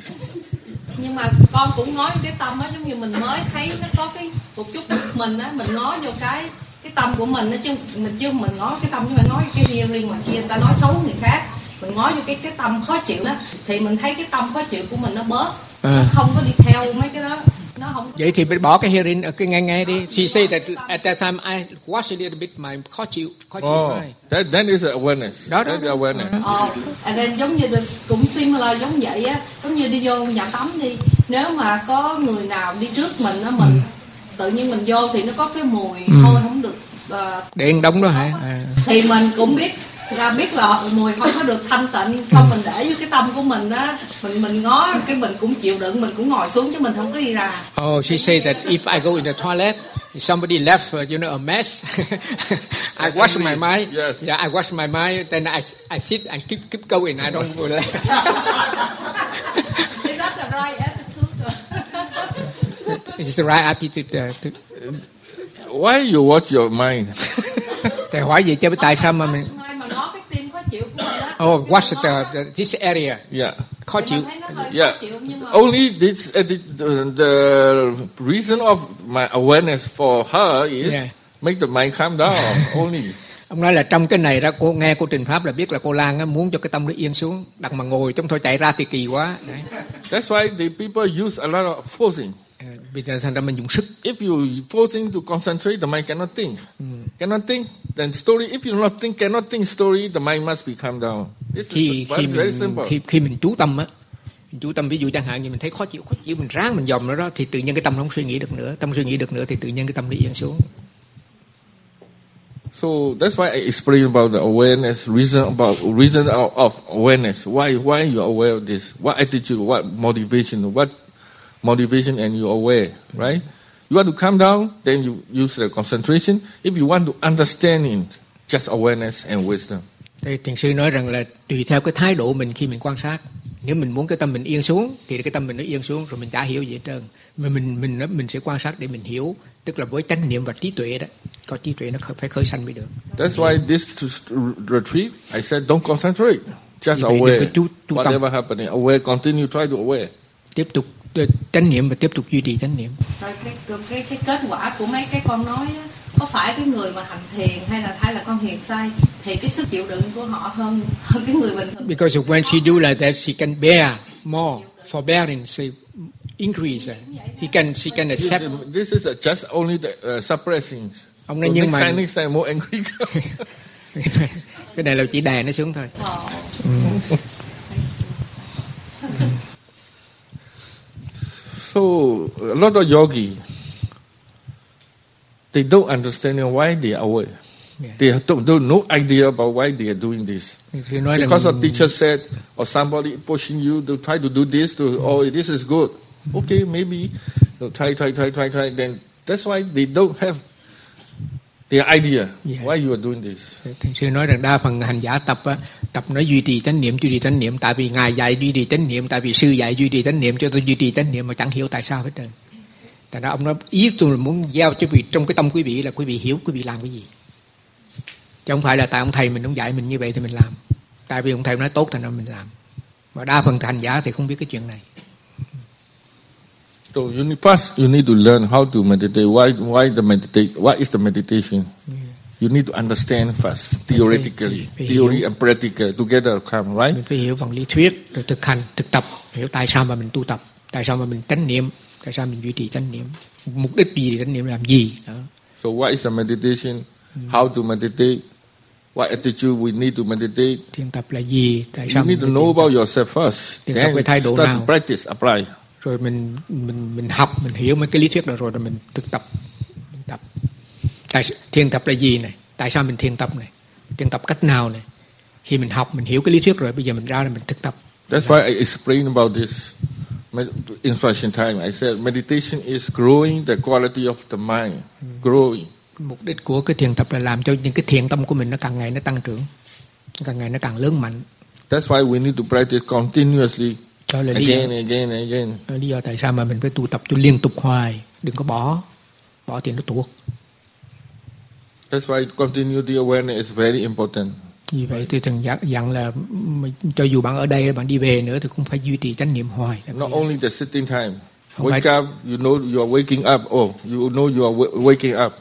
Nhưng mà con cũng nói cái tâm á giống như mình mới thấy nó có cái một chút bực mình á mình ngó vô cái cái tâm của mình á chứ mình chứ mình ngó cái tâm nhưng mà nói cái hearing mà kia người ta nói xấu người khác. Mình ngó vô cái cái tâm khó chịu đó thì mình thấy cái tâm khó chịu của mình nó bớt. Nó À. không có đi theo mấy cái đó nó không Vậy thì bỏ cái hearing ở cái nghe nghe đi. She say that at that time I watch a little bit my khó chịu, khó chịu. Oh, thôi. that that is awareness. Đó, đó, That is đó. awareness. Ờ, à, nên giống như cũng similar giống vậy á giống như đi vô nhà tắm đi nếu mà có người nào đi trước mình á mình tự nhiên mình vô thì nó có cái mùi Ừ. thôi không được ờ, Điện đóng đó hả? À. thì mình cũng biết ra biết là mùi không có được thanh tịnh xong mình để vô cái tâm của mình á mình mình ngó cái mình cũng chịu đựng mình cũng ngồi xuống chứ mình không có đi ra Oh, she said that if I go in the toilet, somebody left, uh, you know, a mess, I wash my mind. Yes. Yeah, I wash my mind. Then I, I sit and keep keep going. I don't go left. is that the right attitude It's the right attitude. Uh, to, Why you watch your mind? thầy hỏi gì chứ tại sao mà mình mai mà ngó cái tim khó chịu của mình á Oh, what's the, the this area? Yeah. Khó chịu. Yeah. khó chịu Only this, uh, the, the reason of my awareness for her is Yeah. make the mind calm down. Only. Ông nói là trong cái này đó cô nghe cô trình pháp là biết là cô Lan á, muốn cho cái tâm nó yên xuống, đặt mà ngồi trong thôi chạy ra thì kỳ quá. Đấy. That's why the people use a lot of forcing. Ờ, Bây giờ thành ra mình dùng sức. If you forcing to concentrate, the mind cannot think. Cannot think, then story. If you not think, cannot think story, the mind must be calm down. This khi is khi very, very mình simple. khi khi mình chú tâm á chú tâm ví dụ chẳng hạn như mình thấy khó chịu khó chịu mình ráng mình dòm nó đó thì tự nhiên cái tâm không suy nghĩ được nữa tâm suy nghĩ được nữa thì tự nhiên cái tâm nó yên xuống So that's why I explain about the awareness, reason about reason of, of awareness. Why why you aware of this? What attitude? What motivation? What motivation? And you aware, right? You want to calm down, then you use the concentration. If you want to understand it, just awareness and wisdom. thì thiền sư nói rằng là tùy theo cái thái độ mình khi mình quan sát nếu mình muốn cái tâm mình yên xuống thì cái tâm mình nó yên xuống rồi mình chả hiểu gì hết trơn mà mình mình mình sẽ quan sát để mình hiểu tức là với chánh niệm và trí tuệ đó có trí tuệ nó phải khởi sanh mới được That's why this retreat, I said, don't concentrate, just aware. Whatever happening, aware, continue, try to aware. tiếp tục chánh niệm và tiếp tục duy trì chánh niệm. Rồi cái, cái cái kết quả của mấy cái con nói á, có phải cái người mà hành thiền hay là hay là con hiền sai? Thì cái sức chịu đựng của họ hơn hơn cái người bình thường. Because when she do like that she can bear more. Forbearance increase. He can she can accept. This is just only the uh, suppressing. ông So nói nhưng next mà time, next time, more angry. cái này là chỉ đè nó xuống thôi. Ờ. so a lot of yogi, they don't understand why they are aware. Yeah. They don't, don't no idea about why they are doing this. nói là Because a teacher said, or somebody pushing you to try to do this, to oh this is good. Okay, maybe try, try, try, try, try. Then that's why they don't have the idea. Yeah. why you are doing this. Thiền sư nói rằng đa phần hành giả tập tập nói duy trì chánh niệm duy trì chánh niệm. Tại vì ngài dạy duy trì chánh niệm tại vì sư dạy duy trì chánh niệm cho tôi duy trì chánh niệm mà chẳng hiểu tại sao hết trơn. Tại đó ông nói ý tôi muốn giao cho vị trong cái tâm quý vị là quý vị hiểu quý vị làm cái gì. Chứ không phải là tại ông thầy mình ông dạy mình như vậy thì mình làm. Tại vì ông thầy nói tốt thành ra mình làm. Mà đa phần hành giả thì không biết cái chuyện này So you first you need to learn how to meditate. Why why the meditate? What is the meditation? You need to understand first theoretically, Phải theory hiểu. and practical together come right. mình phải hiểu bằng lý thuyết rồi thực hành thực tập hiểu tại sao mà mình tu tập tại sao mà mình chánh niệm tại sao mình duy trì chánh niệm mục đích trì chánh niệm làm gì đó So what is the meditation? How to meditate? What attitude we need to meditate? thiền tập là gì tại sao You need to know about yourself first. Thiền tập Then phải thái độ start nào? to practice, apply. Rồi mình mình mình học mình hiểu mấy cái lý thuyết đó rồi rồi mình thực tập mình tập. Tại thiền tập là gì này? Tại sao mình thiền tập này? Thiền tập cách nào này? Khi mình học mình hiểu cái lý thuyết rồi bây giờ mình ra là mình thực tập. That's why I explained about this instruction time. I said meditation is growing the quality of the mind, growing. mục đích của cái thiền tập là làm cho những cái thiện tâm của mình nó càng ngày nó tăng trưởng càng ngày nó càng lớn mạnh. That's why we need to practice continuously, đó là lý do, again, again, again. lý do tại sao mà mình phải tu tập cho liên tục hoài đừng có bỏ bỏ thì nó tuột That's why continuity awareness is very important. vì vậy tôi thường dặn, dặn là cho dù bạn ở đây bạn đi về nữa thì cũng phải duy trì chánh niệm hoài Not only the sitting time. Không Wake phải- up, you know you are waking up. Oh, you know you are wa- waking up.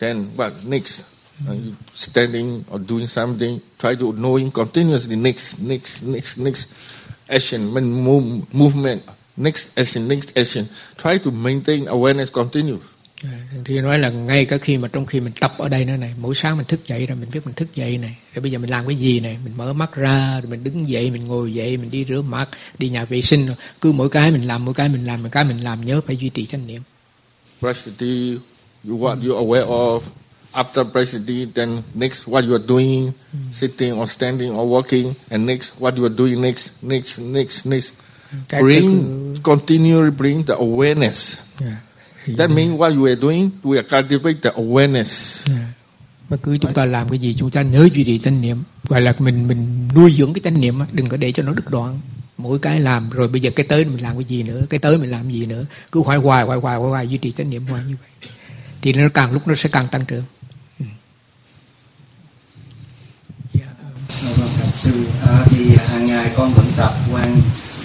Then what next? Uh, you standing or doing something. Try to knowing continuously. Next, next, next, next action, move, movement. Next action, next action. Try to maintain awareness continuous. À, thì nói là ngay cả khi mà trong khi mình tập ở đây nữa này mỗi sáng mình thức dậy rồi mình biết mình thức dậy này rồi bây giờ mình làm cái gì này mình mở mắt ra rồi mình đứng dậy mình ngồi dậy mình đi rửa mặt đi nhà vệ sinh cứ mỗi cái mình làm mỗi cái mình làm mỗi cái mình làm nhớ phải duy trì chánh niệm teeth. You what you're aware of. After teeth, then next what you are doing, sitting or standing or walking, and next what you are doing next, next, next, next. cái bring continually bring the awareness. Yeah. That means what you are doing, we are cultivate the awareness. bất cứ chúng ta làm cái gì chúng ta nhớ duy trì chánh niệm gọi là mình mình nuôi dưỡng cái chánh niệm á, đừng có để cho nó đứt đoạn mỗi cái làm rồi bây giờ cái tới mình làm cái gì nữa cái tới mình làm gì nữa cứ hoài hoài hoài hoài hoài, hoài duy trì chánh niệm hoài như vậy thì nó càng lúc nó sẽ càng tăng trưởng Dạ vâng, Thạch sư à, thì hàng ngày con vẫn tập quan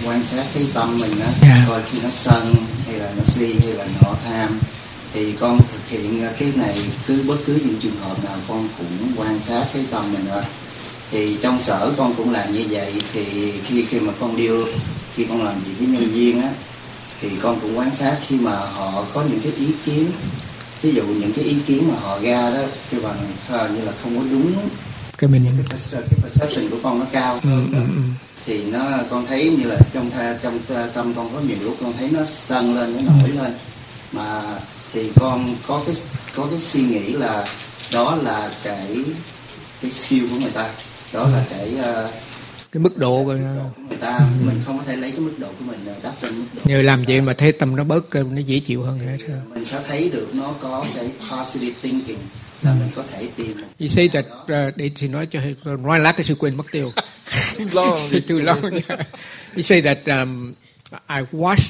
quan sát cái tâm mình á. Dạ. coi khi nó sân hay là nó si hay là nó tham. Thì con thực hiện cái này cứ bất cứ những trường hợp nào con cũng quan sát cái tâm mình rồi thì trong sở con cũng làm như vậy. Thì khi khi mà con điêu khi con làm gì với nhân viên á thì con cũng quan sát khi mà họ có những cái ý kiến. Ví dụ những cái ý kiến mà họ ra đó cái bằng à, như là không có đúng cái mình. Cái perce- cái perception của con nó cao. Ừ, ừ, ừ. thì nó con thấy như là trong tha, trong tâm con có nhiều lúc con thấy nó sân lên nó nổi lên. Mà thì con có cái có cái suy nghĩ là đó là cái cái skill của người ta. Đó là cái uh, cái mức độ của người ta. Mình không có thể lấy cái mức độ của mình để đắp trên mức độ nhờ làm vậy mà thấy tâm nó bớt nó dễ chịu hơn nữa mình sẽ thấy được nó có cái positive thinking là mình có thể tìm You say that uh, để thì nói cho nói lát cái sự quên mất tiêu. Too long. too long. yeah. You say that um, I watch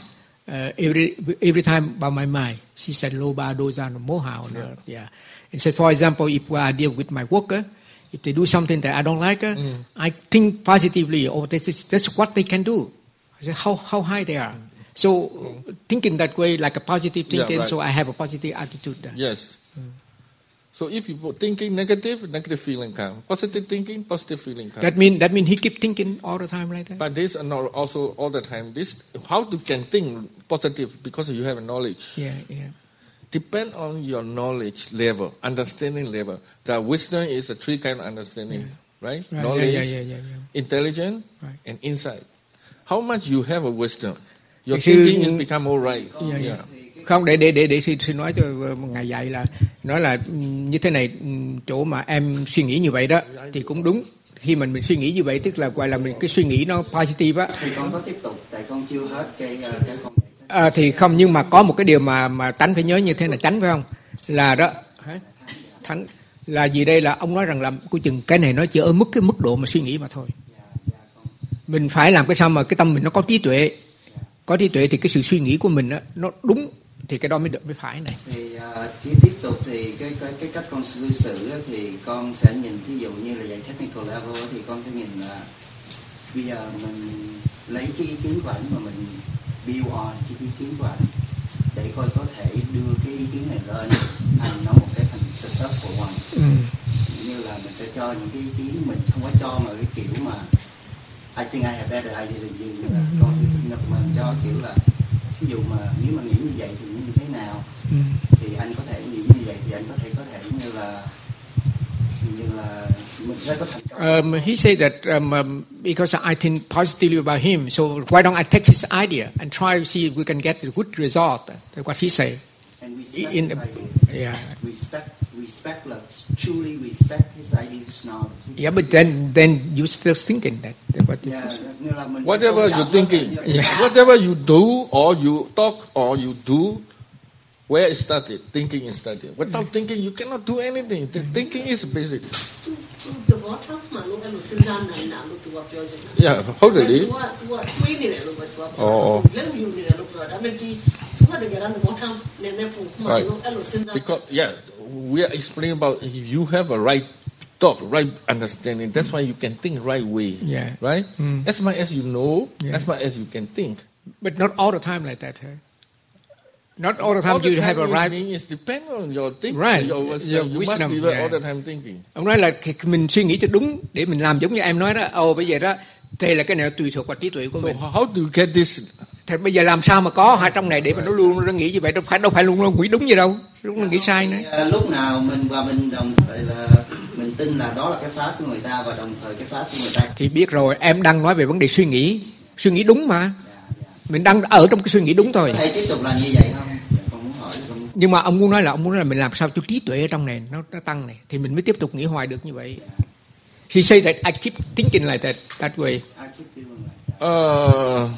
uh, every every time by my mind. She said loba doza no moha. not. Yeah. And so, for example, if I deal with my worker, if they do something that I don't like, uh, I think positively, oh, this is, that's what they can do. I say, how, how high they are. So, thinking that way, like a positive Yeah, thinking, right. so I have a positive attitude. Yes. So if you put thinking negative, negative feeling come. Positive thinking, positive feeling come. That mean that mean he keep thinking all the time like that. but this not also all the time. This how you can think positive because you have a knowledge. Yeah, yeah. Depend on your knowledge level, understanding level. The wisdom is a three kind of understanding, right? Right, Knowledge, yeah, yeah, yeah, yeah, yeah. intelligence, Right. and insight. How much you have a wisdom, your thinking is mm, become more right. Yeah, yeah. Yeah. Không để để để để xin, xin nói cho ngài dạy là nói là ừm, như thế này ừm, chỗ mà em suy nghĩ như vậy đó thì cũng đúng. Khi mình mình suy nghĩ như vậy tức là gọi là mình cái suy nghĩ nó positive á. Thì con có tiếp tục tại con chưa hết cái ờ, cái con à, thì không nhưng mà có một cái điều mà mà tánh phải nhớ như thế là tránh phải không? Là đó thánh là gì đây là ông nói rằng là coi chừng cái này nó chỉ ở mức cái mức độ mà suy nghĩ mà thôi. Mình phải làm cái sao mà cái tâm mình nó có trí tuệ. Có trí tuệ thì cái sự suy nghĩ của mình á, nó đúng thì cái đó mới được mới phải này. Thì uh, khi tiếp tục thì cái cái cái cách con cư xử thì con sẽ nhìn thí dụ như là dạy technical level thì con sẽ nhìn là bây giờ mình lấy cái ý kiến của ảnh mà mình build on cái ý kiến của ảnh để coi có thể đưa cái ý kiến này lên thành nó một cái thành successful one. Ừ. như là mình sẽ cho những cái ý kiến mình không có cho mà cái kiểu mà I think I have better idea than you. Là con thì nhưng mà mình cho kiểu là ví dụ mà nếu mà nghĩ như vậy thì như thế nào Ừ. thì anh có thể nghĩ như vậy thì anh có thể có thể như là như là mình sẽ có thành công Um, he said that um, um, because I think positively about him, so why don't I take his idea and try to see if we can get a good result? That's what he said. and respect in the- Yeah. respect respect là truly respect his ideas knowledge Yeah, but then then you still thinking that. That's what it yeah, is. như là mình phải Whatever tôn you're trọng thinking, nó. Yeah. whatever you do or you talk or you do, where it started, thinking is started. Without thinking, you cannot do anything. The thinking is basic. tuwa tafuma lunga lusinzana nalo tuwa project Yeah, how did it? tuwa tuwa twini ne lo tuwa Oh, oh. lem yu ni lo tuwa amenti tuwa de garan mo tam ne ne pu ma Right. lo alo sinzana Because yeah, we are explaining about you have a right thought, right understanding. That's why you can think right way. Yeah. Right. Mm. As much as you know, Yeah. as much as you can think. But not all the time like that. Huh? Not all the time All the you have a time right. meaning is depend on your thinking. Right. Your. Your you wisdom, must be yeah. all the time thinking. Ông nói là mình suy nghĩ cho đúng để mình làm giống như em nói đó. Ồ bây giờ đó thì là cái này tùy thuộc vào trí tuệ của So mình. how do you get this? Thì bây giờ làm sao mà có hai trong này để mà nó luôn nó nghĩ như vậy đâu phải đâu phải luôn luôn nghĩ đúng gì đâu. Lúc nó nghĩ sai nữa. à, lúc nào mình và mình đồng thời là mình tin là đó là cái pháp của người ta và đồng thời cái pháp của người ta. Thì biết rồi em đang nói về vấn đề suy nghĩ. Suy nghĩ đúng mà. Dạ, dạ. mình đang ở trong cái suy nghĩ đúng thôi. thể tiếp tục làm như vậy không? Dạ, nhưng mà ông muốn nói là ông muốn nói là mình làm sao cho trí tuệ ở trong này nó nó tăng này. Thì mình mới tiếp tục nghĩ hoài được như vậy. He say that I keep thinking like that that way. Uh,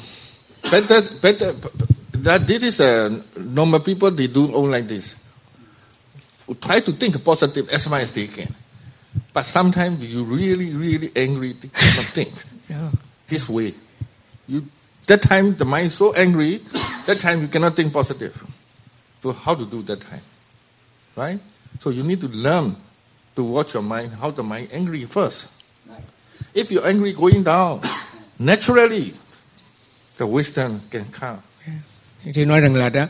better, better. Uh, that this is a normal people. They do all like this. Try to think positive as much as they can, but sometimes you really, really angry. They cannot think yeah. this way. You that time the mind is so angry. That time you cannot think positive. So how to do that time, right? So you need to learn to watch your mind. How the mind angry first. If you're angry going down, naturally, the wisdom can come. thì nói rằng là đó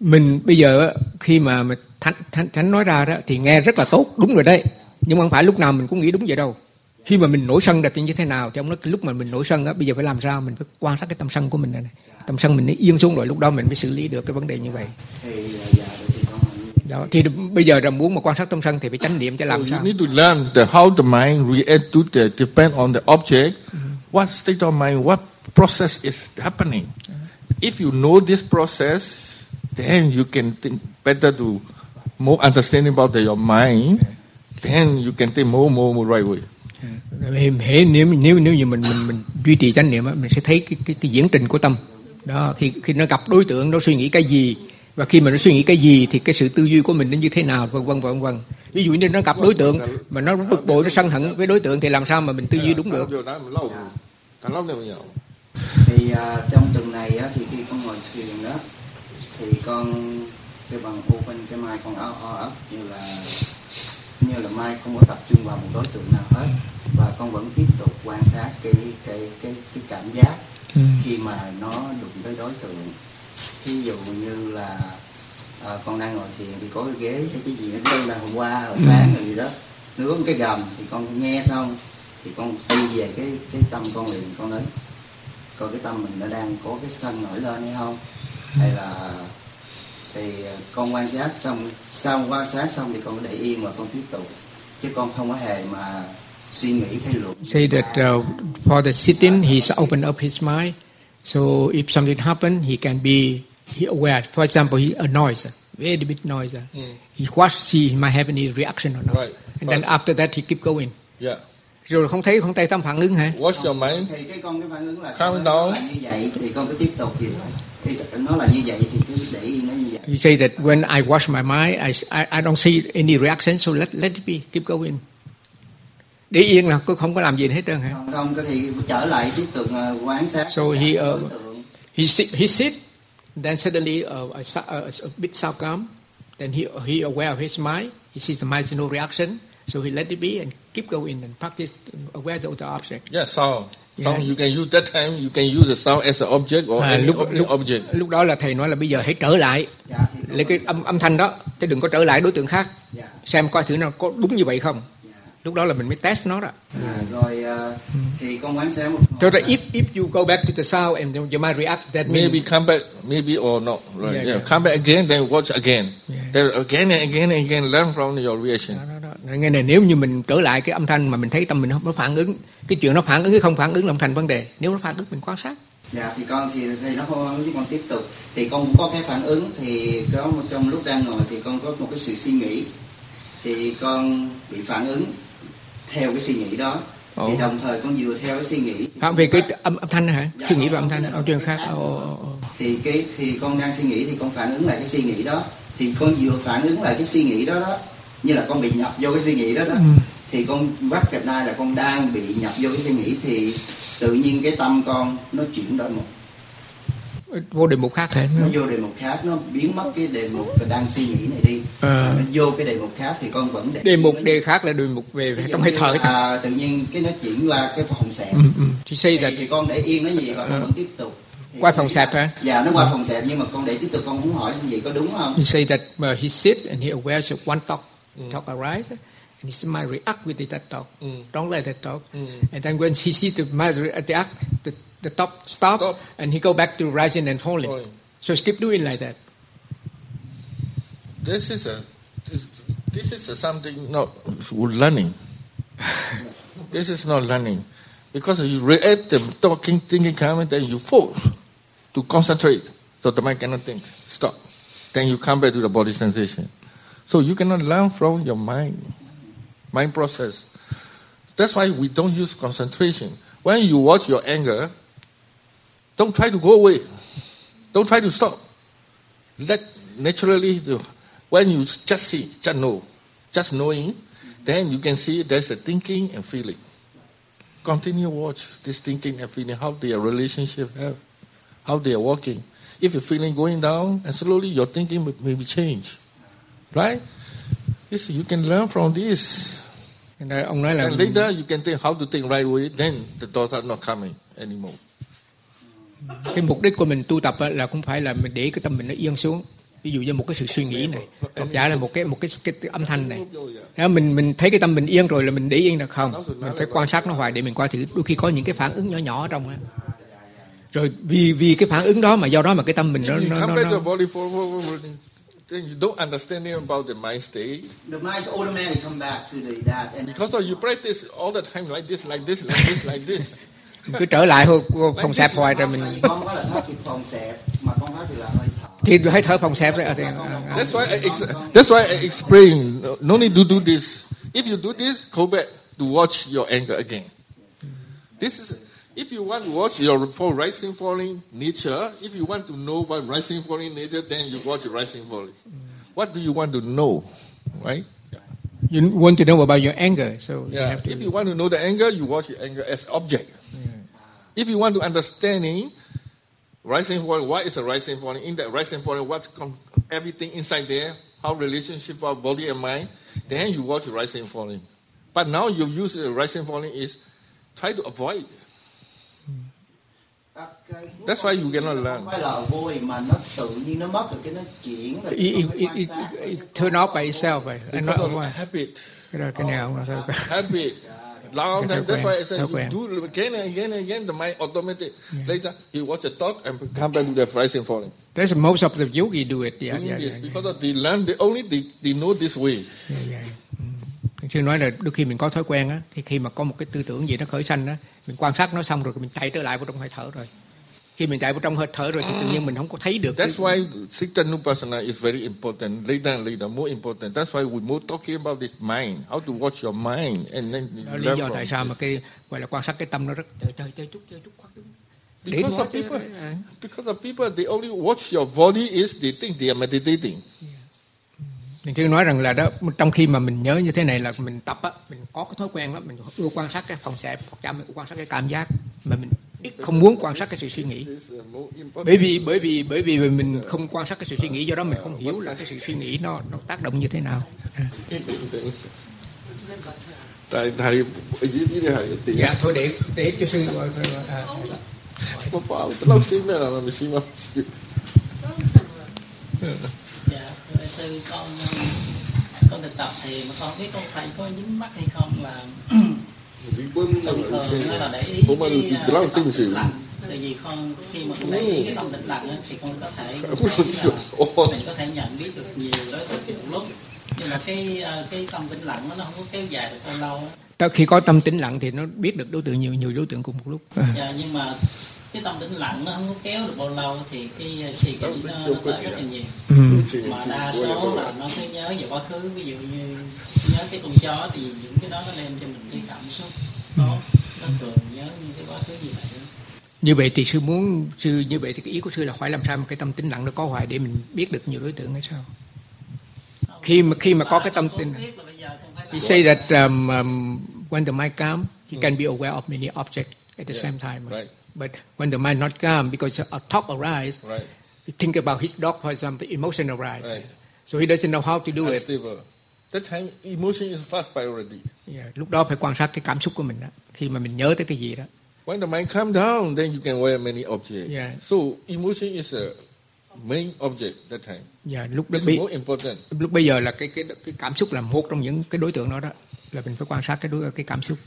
mình bây giờ khi mà thánh, thánh, thánh nói ra đó thì nghe rất là tốt đúng rồi đấy. Nhưng mà không phải lúc nào mình cũng nghĩ đúng vậy đâu. Khi mà mình nổi sân là thì như thế nào? Thì ông nói lúc mà mình nổi sân á bây giờ phải làm sao? Mình phải quan sát cái tâm sân của mình này, này. tâm sân mình nó yên xuống rồi lúc đó mình mới xử lý được cái vấn đề như vậy. Đó thì bây giờ là muốn mà quan sát tâm sân thì phải chánh niệm cho So làm you sao? need to learn the, how the mind react to the depend on the object. What state of mind, what process is happening. If you know this process, then you can think better to more understanding about the, your mind. Then you can think more, more, more right way. Hễ, nếu nếu nếu như mình mình mình duy trì chánh niệm á, mình sẽ thấy cái cái cái diễn trình của tâm đó khi khi nó gặp đối tượng nó suy nghĩ cái gì và khi mà nó suy nghĩ cái gì thì cái sự tư duy của mình nó như thế nào vân vân vân vân ví dụ như nó gặp đối tượng mà nó bực bội nó sân hận với đối tượng thì làm sao mà mình tư duy đúng được Thì à, trong tuần này á, thì khi con ngồi thuyền đó thì con kêu bằng open cái mai con áo o ấp như là như là mai không có tập trung vào một đối tượng nào hết. Và con vẫn tiếp tục quan sát cái cái cái cái cảm giác Ừ. khi mà nó đụng tới đối tượng. Ví dụ như là à, con đang ngồi thiền thì có cái ghế hay cái gì nó là hôm qua hồi sáng rồi gì đó một cái gầm thì con nghe xong thì con đi về cái cái tâm con liền con nói coi cái tâm mình nó đang có cái sân nổi lên hay không hay là thì à, con quan sát xong sau quan sát xong thì con để yên và con tiếp tục chứ con không có hề mà suy nghĩ hay luận Say that uh, for the sitting, he's opened up his mind. So if something happen, he can be he aware. For example, he a noise, very big noise. He watch see he might have any reaction or not. Right. And then after that, he keep going. Yeah. Rồi không thấy không thấy tâm phản ứng hả? Watch your mind. thì cái con cái phản ứng là down. là như vậy thì con cứ tiếp tục thì thì nó là như vậy thì cứ để yên nó như vậy You say that when I watch my mind, I, I, I don't see any reaction, so let let it be, keep going. Để yên là tôi không có làm gì hết trơn hả? không không cái thì trở lại tiếp tục ờ, quan sát So he uh, tượng. he sit, he sit, then suddenly uh, a, a, a bit sound come, then he he aware of his mind. He sees the mind no reaction, so he let it be and keep going and practice aware of the object. Yeah, sound. Sound. Yeah. You can use that time. You can use the sound as an object or À, any lúc, ob- lúc, object. lúc đó là thầy nói là bây giờ hãy trở lại dạ, thì lấy cái âm âm thanh đó, chứ đừng có trở lại đối tượng khác. dạ, Xem coi thử nó có đúng như vậy không. Lúc đó là mình mới test nó đó. À, rồi ờ, thì con quan sát một So that if if you go back to the sound and then you might react, that Maybe come back, maybe or not. Right? Yeah, Yeah, yeah. Come back again, then watch again. Yeah. Then again and again and again, learn from your reaction. đó, đó, đó. Nghe này nếu như mình trở lại cái âm thanh mà mình thấy tâm mình không nó phản ứng, cái chuyện nó phản ứng hay không phản ứng là không thành vấn đề. Nếu nó phản ứng mình quan sát. dạ thì con thì thì nó không chứ con tiếp tục thì con có cái phản ứng thì có một trong lúc đang ngồi thì con có một cái sự suy nghĩ thì con bị phản ứng theo cái suy nghĩ đó Ồ. thì đồng thời con vừa theo cái suy nghĩ Phạm về cái âm âm thanh hả? Suy nghĩ về âm thanh ở chuyện khác. Ồ, ồ, thì cái thì con đang suy nghĩ thì con phản ứng lại cái suy nghĩ đó thì con vừa phản ứng lại cái suy nghĩ đó đó như là con bị nhập vô cái suy nghĩ đó đó Ừ. thì con bắt gặp nay là con đang bị nhập vô cái suy nghĩ thì tự nhiên cái tâm con nó chuyển đổi một Vô đề mục khác hả? nó vô đề mục khác nó biến mất cái đề mục đang suy nghĩ này đi Ờ. nó vô cái đề mục khác thì con vẫn để Đề mục đề khác là đề mục về trong hơi thở. là, à, tự nhiên cái nó chuyển qua cái phòng xẹp Ừ, ừ. Thì say that thì, con để yên nó gì và con Ờ. vẫn tiếp tục Thì Qua phòng là- hả? dạ nó qua phòng xẹp nhưng mà con để tiếp tục con muốn hỏi như vậy có đúng không You say that uh, he sit and he aware of one thought, thought arise, and his mind react with that thought. Mm. Don't let that thought. Mm. And then when he see the mind react, the, the top stop, Stop. and he go back to rising and falling. Falling. So keep doing like that. This is a this, this is a something not learning. this is not learning because you react the talking, thinking, coming, then you force to concentrate, so the mind cannot think. Stop. Then you come back to the body sensation. So you cannot learn from your mind, mind process. That's why we don't use concentration. When you watch your anger, don't try to go away. Don't try to stop. Let naturally, when you just see, just know, just knowing, then you can see there's a thinking and feeling. Continue watch this thinking and feeling, how their relationship have, how they are working. If you're feeling going down, and slowly your thinking may- maybe change, right? This, you can learn from this. Thành ra Ông nói là And later you can think how to think right way, then the thoughts are not coming anymore. Cái mục đích của mình tu tập á, là cũng phải là mình để cái tâm mình nó yên xuống. Ví dụ như một cái sự suy nghĩ này, hoặc giả là một cái một cái, cái, cái âm thanh này. Nếu mình mình thấy cái tâm mình yên rồi là mình để yên được không? Mình phải quan sát nó hoài để mình coi thử đôi khi có những cái phản ứng nhỏ nhỏ ở trong á. Rồi vì vì cái phản ứng đó mà do đó mà cái tâm mình nó nó, nó, nó then you don't understand about the mind state. the mind automatically come back to the that and Because you practice all the time like this, like this, like this, like this. mình cứ trở lại phòng xẹp hoài rồi mình con có là thoát kịp phòng xẹp mà con thoát thì là hơi thở thì thấy thở phòng xẹp rồi. à, thì- à, à. That's why I that's why I explain. no- No need to do this. If you do this, go back to watch your anger again. This is if you want to watch your for rising falling nature. If you want to know what rising falling nature, then you watch rising falling. What do you want to know, right? You want to know about your anger, so you Yeah. have to If you want to know the anger, you watch your anger as object. If you want to understanding, Rising falling, what is a rising falling? In that rising falling, what's com- everything inside there, how relationship of body and mind, then you watch rising falling. But now you use the rising falling is try to avoid. That's why you cannot learn. không phải là vui mà nó tự nhiên nó mất rồi cái nó chuyển rồi It, it, it, it, turn off by itself vậy. Anh nói Because ở of habit. Cái đó cái nào oh, cũng là sao? habit. Long Cái time. That's why I said you do it again and again and again. The mind automatic. Later you watch the thought and come back to the rising falling. That's most of the yogi do it. Yeah, Doing yeah, this yeah. because of they learn. They only they, they know this way. Dạ, dạ. Ừ. Thầy sư nói là đôi khi mình có thói quen á, thì khi mà có một cái tư tưởng gì nó khởi sanh á, mình quan sát nó xong rồi mình chạy trở lại vào trong hơi thở rồi. Khi mình chạy vào trong hơi thở rồi thì tự nhiên mình không có thấy được. That's why Sitanupasana is very important. Later and later, more important. That's why we more talking about this mind, how to watch your mind, and then Đó là lý do tại sao mà cái gọi là quan sát cái tâm nó rất trời trời trời chút trời chút khoát Because of people, because of people, they only watch your body is they think they are meditating. Mình chưa nói rằng là đó trong khi mà mình nhớ như thế này là mình tập á, mình có cái thói quen đó, mình ưa quan sát cái phòng xẹp, hoặc chạm mình quan sát cái cảm giác mà mình không muốn quan sát cái sự suy nghĩ. Bởi vì bởi vì bởi vì mình không quan sát cái sự suy nghĩ do đó mình không hiểu là cái sự suy nghĩ nó nó tác động như thế nào. Tại thầy dưới dưới thầy tiền. Dạ thôi để để cho sư gọi à, Có bảo lâu xin 咩 là mình xin mà. dạ thưa sư con con thực tập thì mà con biết con phải có dính mắt hay không là thường thường là để ý Ủa mà cái, lâu à, tin tâm sự. tại vì con khi mà con để ý cái tâm tĩnh lặng á, thì con có thể mình có thể nhận biết được nhiều đối tượng một lúc. Nhưng mà cái à, cái tâm tĩnh lặng nó nó không có kéo dài được bao lâu khi có tâm tĩnh lặng thì nó biết được đối tượng nhiều nhiều đối tượng cùng một lúc. dạ, nhưng mà cái tâm tĩnh lặng nó không có kéo được bao lâu thì cái à, suy nghĩ nó, nó tới rất là nhiều Ừ. mà đa số là nó cứ nhớ về quá khứ ví dụ như nhớ cái con chó thì những cái đó nó đem cho mình cái cảm xúc đó nó thường nhớ những cái quá khứ như vậy đó. Như vậy thì sư muốn sư như vậy thì cái ý của sư là phải làm sao mà cái tâm tĩnh lặng nó có hoài để mình biết được nhiều đối tượng hay sao? Khi mà khi mà có cái tâm tĩnh He say that um, um, when the mind calm, he can be aware of many objects at the Yeah, same time. right. But when the mind not calm, because a thought arises, Right. he think about his dog, for example, emotion arises. Right. So he doesn't know how to do it. Unstable. That time emotion is first priority. Yeah, lúc đó phải quan sát cái cảm xúc của mình đó. Khi mà mình nhớ tới cái gì đó. When the mind calm down, then you can wear many objects. Yeah. So emotion is a main object that time. Yeah, lúc đó more important. lúc bây giờ là cái cái cái cảm xúc là một trong những cái đối tượng đó đó là mình phải quan sát cái đối cái cảm xúc.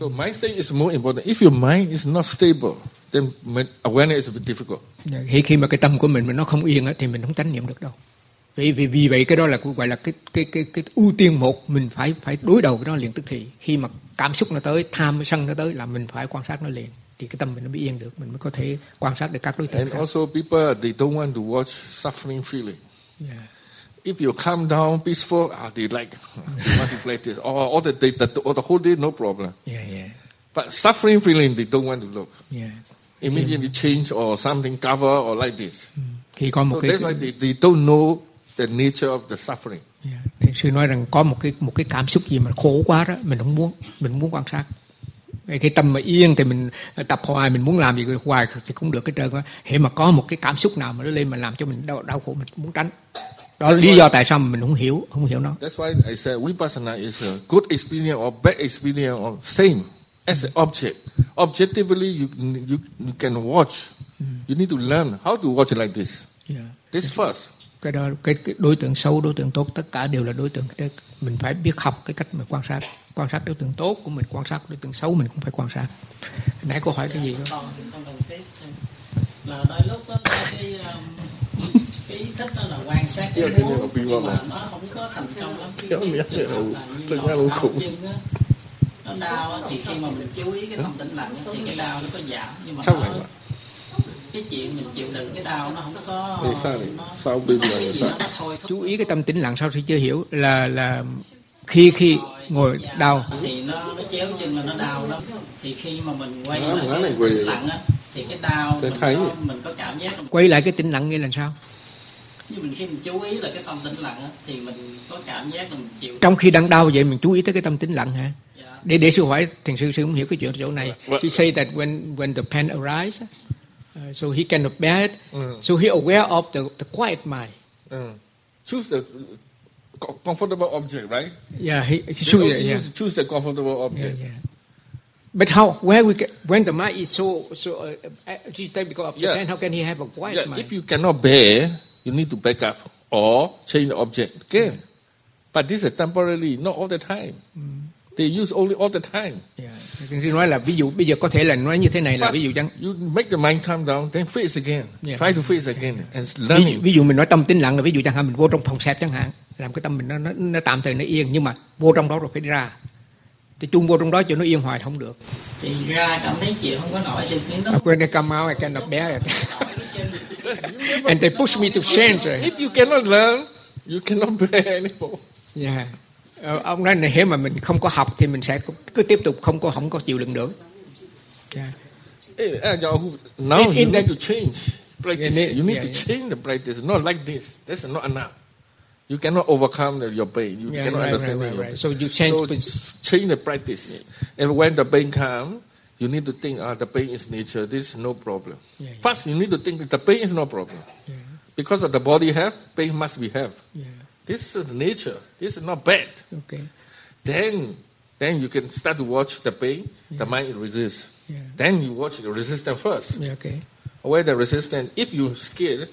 So mind state is more important. If your mind is not stable, then awareness is a bit difficult. Khi khi mà cái tâm của mình mà nó không yên á, thì mình không chánh niệm được đâu. Vì vì vì vậy cái đó là gọi là cái cái cái cái ưu tiên một mình phải phải đối đầu với nó liền tức thì khi mà cảm xúc nó tới tham sân nó tới là mình phải quan sát nó liền thì cái tâm mình nó mới yên được mình mới có thể quan sát được các đối tượng And khác. also people, they don't want to watch suffering feeling. Yeah. If you calm down, peaceful, ah, they like manipulated. All, all the day, the, all the whole day, no problem. Yeah, yeah. But suffering feeling, they don't want to look. Yeah. Immediately change or something cover or like this. Khi có một So cái that's why they, they don't know the nature of the suffering. Yeah. Thì sư nói rằng có một cái một cái cảm xúc gì mà khổ quá đó mình không muốn mình muốn quan sát cái tâm mà yên thì mình tập hoài mình muốn làm gì hoài thì cũng được cái trơn á hệ mà có một cái cảm xúc nào mà nó lên mà làm cho mình đau, đau khổ mình muốn tránh đó là lý do tại sao mình không hiểu không hiểu nó That's why I said vipassana is a good experience or bad experience or same as an object. Objectively, you you you can watch. You need to learn how to watch like this. Yeah. This first. cái đó cái, cái đối tượng xấu đối tượng tốt tất cả đều là đối tượng Cái- mình phải biết học cái cách mà quan sát quan sát đối tượng tốt của mình quan sát đối tượng xấu mình cũng phải quan sát nãy cô hỏi cái gì đó là đôi lúc đó, cái um, cái ý thích đó là quan sát cái Yeah, cái này muốn nhưng mà mà. nó không có thành công lắm cái, trường hợp là như tôi nó nghe luôn đau khủng. chân á nó đau á, thì khi mà mình chú ý cái tâm tĩnh lặng thì cái đau nó có giảm nhưng mà Sao nó, vậy? cái chuyện mình chịu đựng cái đau nó không có Thì sao này? Sao bên ngoài là sao? nó thôi chú ý cái tâm tĩnh lặng sao thì chưa hiểu là là khi khi ngồi đau thì nó nó chéo chân là nó đau lắm thì khi mà mình quay Nó lại mà nó cái tĩnh lặng á thì cái đau mình thấy. có, mình có cảm giác quay lại cái tĩnh lặng nghĩa là sao như mình khi mình chú ý là cái tâm tĩnh lặng á thì mình có cảm giác là mình chịu trong khi đang đau vậy mình chú ý tới cái tâm tĩnh lặng hả để để sư hỏi thiền sư sư không hiểu cái chuyện chỗ này What? she say that when when the pain arises Uh, so he cannot bear it. Mm. So he aware of the, the quiet mind. Uh, choose the co- comfortable object, right? Yeah, he, he choose, yeah. use- choose the comfortable Yeah, object. yeah. But how? Where we get, when the mind is so so uh, agitated because of Yeah. Japan, how can he have a quiet Yeah, mind? if you cannot bear, you need to back up or change the object again. But this is temporarily, not all the time. They use only all the time. Yeah. Nói là ví dụ bây giờ có thể là nói như thế này là First, ví dụ chẳng you make the mind calm down, then face again. Yeah. Try to face again and ví, learning. ví dụ mình nói tâm tĩnh lặng là ví dụ chẳng hạn mình vô trong phòng xẹp chẳng hạn làm cái tâm mình nó, nó, nó tạm thời nó yên nhưng mà vô trong đó rồi phải đi ra thì chung vô trong đó cho nó yên hoài không được thì ra cảm thấy chịu không có nổi sự kiến thức when they come out I cannot bear it and they push me to change If you cannot learn, you cannot bear anymore. yeah. Ờ, ông nói này nếu mà mình không có học thì mình sẽ cứ tiếp tục không có không có chịu đựng được yeah. Uh, now In- you in need the- to change practice. You need- you need yeah, to yeah. change the practice. Not like this. That's not enough. You cannot overcome your pain. You Yeah, cannot right, understand right, your right, pain. right. So you change So change the practice. And when the pain comes, you need to think, ah, the pain is nature. This is no problem. Yeah, yeah. First, you need to think the pain is no problem. Because of the body have, pain must be have. Yeah. This is nature. This is not bad. Okay. Then, then you can start to watch the pain. The mind resists. Yeah. Then you watch the resistance first. Yeah, okay. Aware the resistance. If you scared,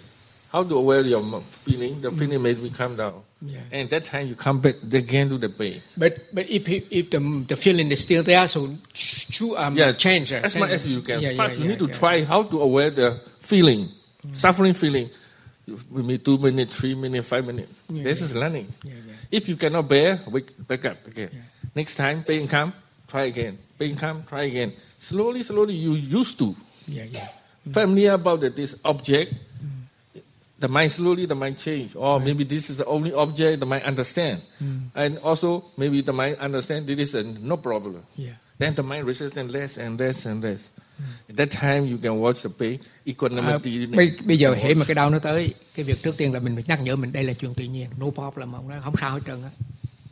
how to aware your feeling? The feeling may be calm down. Yeah. And that time you come back again to the pain. But but if if, the the feeling is still there, so ch- um, yeah, change uh, as much as you can. Yeah, First, yeah, you yeah, need to. Mm. try how to aware the feeling, suffering feeling. You- Maybe two minutes, three minutes, five minutes. This is learning. If you cannot bear, wake, back up again. Next time, pain come, try again. Pain come, try again. Slowly, slowly, you used to. Yeah, yeah. Familiar about this object, the mind slowly, the mind change. Or maybe this is the only object the mind understand. Mm. And also, maybe the mind understand this is no problem. Yeah. Then the mind resistance less and less and less. At that time, you can watch the pain À, equanimity. bây, bây giờ hễ mà cái đau nó tới cái việc trước tiên là mình phải nhắc nhở mình đây là chuyện tự nhiên no problem ông nói không sao hết trơn á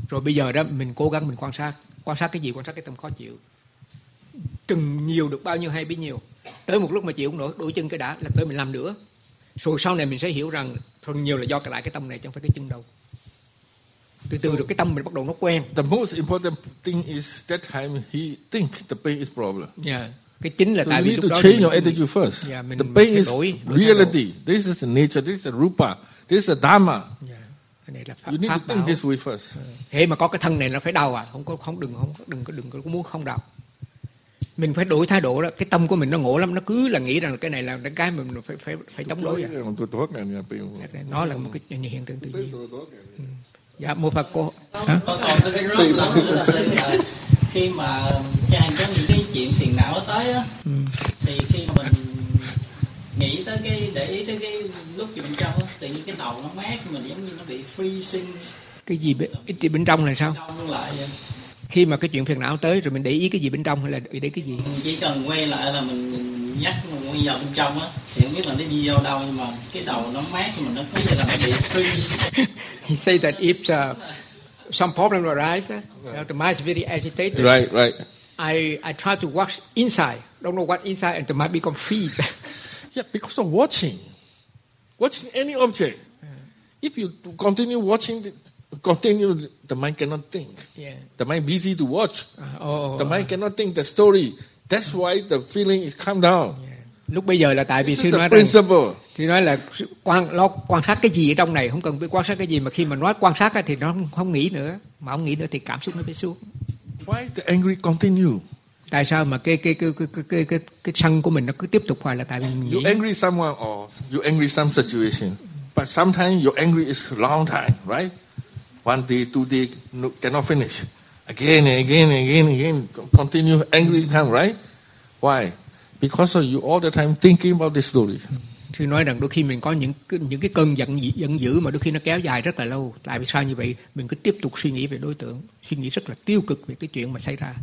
rồi bây giờ đó mình cố gắng mình quan sát quan sát cái gì quan sát cái tâm khó chịu từng nhiều được bao nhiêu hay bấy nhiêu tới một lúc mà chịu không nổi đuổi chân cái đã là tới mình làm nữa rồi sau này mình sẽ hiểu rằng phần nhiều là do cái lại cái tâm này chứ không phải cái chân đâu từ từ rồi cái tâm mình bắt đầu nó quen The most important thing is that time he think the pain is problem. yeah. cái chính là So tại vì lúc to đó change mình- your attitude first. Yeah, mình the pain is đổi- reality. This is the nature. This is the rupa. This is the dharma. cái này là pháp, You need to pháp think bảo this way first. hễ mà có cái thân này nó phải đau à không có không đừng không đừng có đừng có muốn không đau mình phải đổi thái độ đó cái tâm của mình nó ngộ lắm nó cứ là nghĩ rằng là cái này là cái mà mình phải phải phải chống đối à. nó là một cái hiện tượng tự nhiên Ừ. dạ một phật cô hả? khi mà cha anh có những cái chuyện phiền não tới á Ừ. thì khi mà mình nghĩ tới cái để ý tới cái lúc gì bên trong á tự nhiên cái đầu nó mát mình giống như nó bị freezing cái gì bên, cái gì bên trong là sao. Khi mà cái chuyện phiền não tới rồi mình để ý cái gì bên trong hay là để ý cái gì? Mình chỉ cần quay lại là mình, nhắc mình quay vào bên trong á thì không biết là nó đi vào đâu nhưng mà cái đầu nó mát mà nó có như là nó bị freeze he say that if uh, some problem arise uh, the mind is very agitated. Right, right. I I try to watch inside. Don't know what inside and the mind become freeze. Yeah, because of watching. Watching any object. If you continue watching, the, continue, the mind cannot think. Yeah. The mind busy to watch. oh, the mind cannot think the story. That's why the feeling is calm down. lúc bây giờ là tại vì sư nói rằng thì nói là quan lo quan sát cái gì ở trong này không cần phải quan sát cái gì mà khi mà nói quan sát thì nó không, nghĩ nữa mà không nghĩ nữa thì cảm xúc nó phải xuống Why the angry continue? tại sao mà cái cái cái cái cái cái, cái, cái sân của mình nó cứ tiếp tục hoài là tại vì mình You nghĩ angry someone or you angry some situation, but sometimes your angry is long time, right? One day, two day, no, cannot finish. Again and again and again and again, continue angry come, right? Why? Because you all the time thinking about this story. sư nói rằng đôi khi mình có những những cái cơn giận giận dữ mà đôi khi nó kéo dài rất là lâu tại vì sao như vậy mình cứ tiếp tục suy nghĩ về đối tượng suy nghĩ rất là tiêu cực về cái chuyện mà xảy ra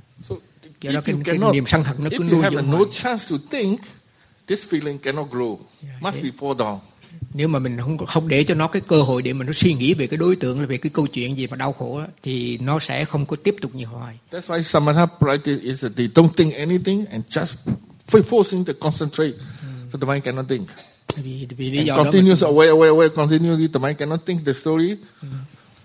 do đó cái, you cái cannot, niềm sân hận nó cứ if you nuôi have dưỡng no chance to think, this feeling cannot grow. Must be fall down. Nếu mà mình không không để cho nó cái cơ hội để mà nó suy nghĩ về cái đối tượng là về cái câu chuyện gì mà đau khổ á, thì nó sẽ không có tiếp tục như hoài That's why samatha practice is that they don't think anything and just forcing to concentrate So the mind cannot think. vì vì lý And do đó continuous mình, aware, aware, aware, continually, the mind cannot think the story.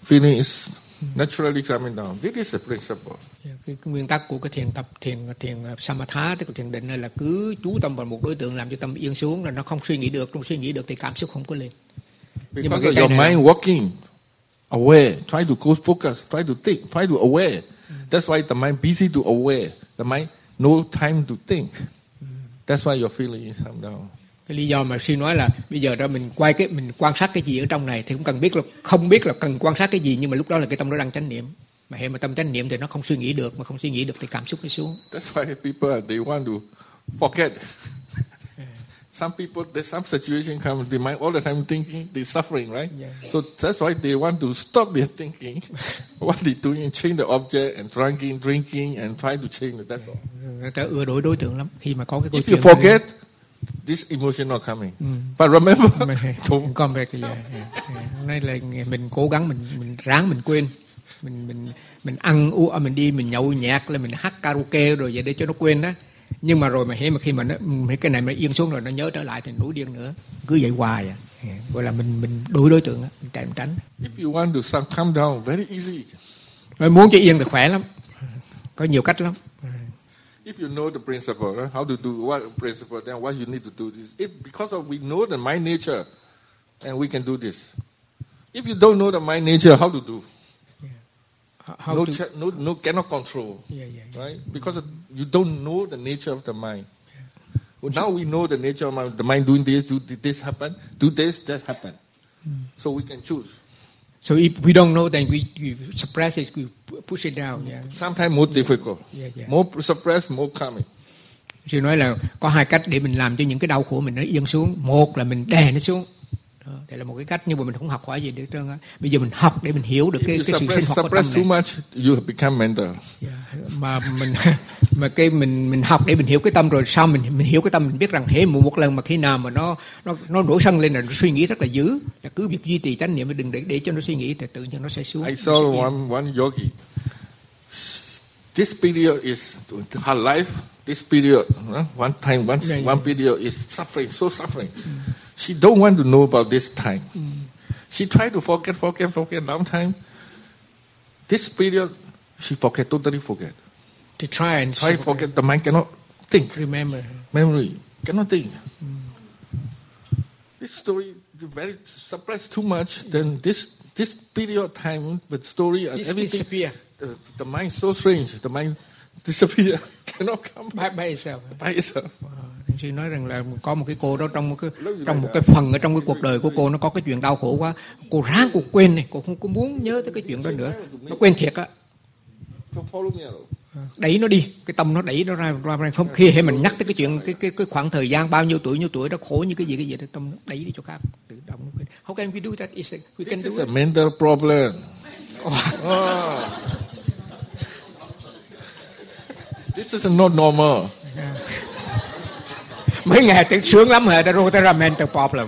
Feeling is naturally coming down. This is the principle. cái, cái nguyên tắc của cái thiền tập thiền thiền samatha tức là thiền định này là cứ chú tâm vào một đối tượng làm cho tâm yên xuống là nó không suy nghĩ được không suy nghĩ được thì cảm xúc không có lên nhưng mà Because cái your này mind working, aware, try to go focus, try to think, try to aware. That's why the mind busy to aware. The mind no time to think. That's why your feeling is come down. Cái lý do mà sư nói là bây giờ đó mình quay cái mình quan sát cái gì ở trong này thì cũng cần biết là không biết là cần quan sát cái gì nhưng mà lúc đó là cái tâm nó đang chánh niệm mà hệ mà tâm chánh niệm thì nó không suy nghĩ được mà không suy nghĩ được thì cảm xúc nó xuống That's why people they want to forget. some people, there's some situation come, they mind all the time thinking, they're suffering, right? Yeah. So that's why they want to stop their thinking. what they doing, change the object and drinking, drinking, and try to change it. That's all. người ta ưa đổi đối tượng lắm khi mà có cái câu If you forget, this emotion not coming. But remember, không có về cái gì nay là mình cố gắng mình mình ráng mình quên. Mình mình mình ăn uống à, mình đi mình nhậu nhẹt là mình hát karaoke rồi vậy để cho nó quên đó. Nhưng mà rồi mà mà khi mà nó mấy cái này mà yên xuống rồi nó nhớ trở lại thì nổi điên nữa. Cứ vậy hoài à. Gọi là mình mình đuổi đối tượng đó mình mình tránh. If you want to calm down, very easy. Rồi muốn cho yên thì khỏe lắm. Có nhiều cách lắm If you know the principle, right, how to do what principle, then what you need to do is if because of we know the mind nature, and we can do this. If you don't know the mind nature, how to do? how no, to- che- no, no, cannot control, Yeah, yeah, yeah. right? Because of, you don't know the nature of the mind. Well, now we know the nature of mind. The mind doing this, do this happen, do this, that happen. Hmm. So we can choose. So if we don't know then we, we suppress it we push it down yeah. Sometimes more difficult, Yeah, yeah. more suppressed, more coming. Sư nói là có hai cách để mình làm cho những cái đau khổ mình nó yên xuống. Một là mình đè nó xuống. Đây là một cái cách nhưng mà mình không học hỏi gì được trơn á. Bây giờ mình học để mình hiểu được cái cái sự sinh hoạt của tâm này. much, you become mental. Mà mình mà cái mình mình học để mình hiểu cái tâm rồi sau mình mình hiểu cái tâm mình biết rằng hễ một, một lần mà khi nào mà nó nó nó nổi sân lên là nó suy nghĩ rất là dữ là cứ việc duy trì chánh niệm và đừng để để cho nó suy nghĩ thì tự nhiên nó sẽ xuống. I saw yên. one, one yogi. This period is her life. This period, one time, one, Yeah, yeah. one period is suffering, so suffering. She don't want to know about this time. Mm. She tried to forget, forget, forget. Long time. This period, she forget, totally forget. To try and Try forget. The mind cannot think. remember. Memory cannot think. Mm. This story very suppressed too much. Then this this period of time, with story and everything, disappear. the, the mind so strange. The mind disappear, cannot come by, by itself. by itself. Thiền sư nói rằng là có một cái cô đó trong một cái trong một cái phần ở trong cái cuộc đời của cô nó có cái chuyện đau khổ quá. Cô ráng cô quên này cô không có muốn nhớ tới cái chuyện đó nữa. Nó quên thiệt á. Đẩy nó đi cái tâm nó đẩy nó ra ra ra không khi hệ mình nhắc tới cái chuyện cái cái cái khoảng thời gian bao nhiêu tuổi nhiêu tuổi đó khổ như cái gì cái gì đó tâm nó đẩy đi chỗ khác tự động nó quên. How can we do that? Is we can do is a it. mental problem. Oh. This is not normal. Mấy ngày tự sướng lắm hả ta rồi ta ra mental problem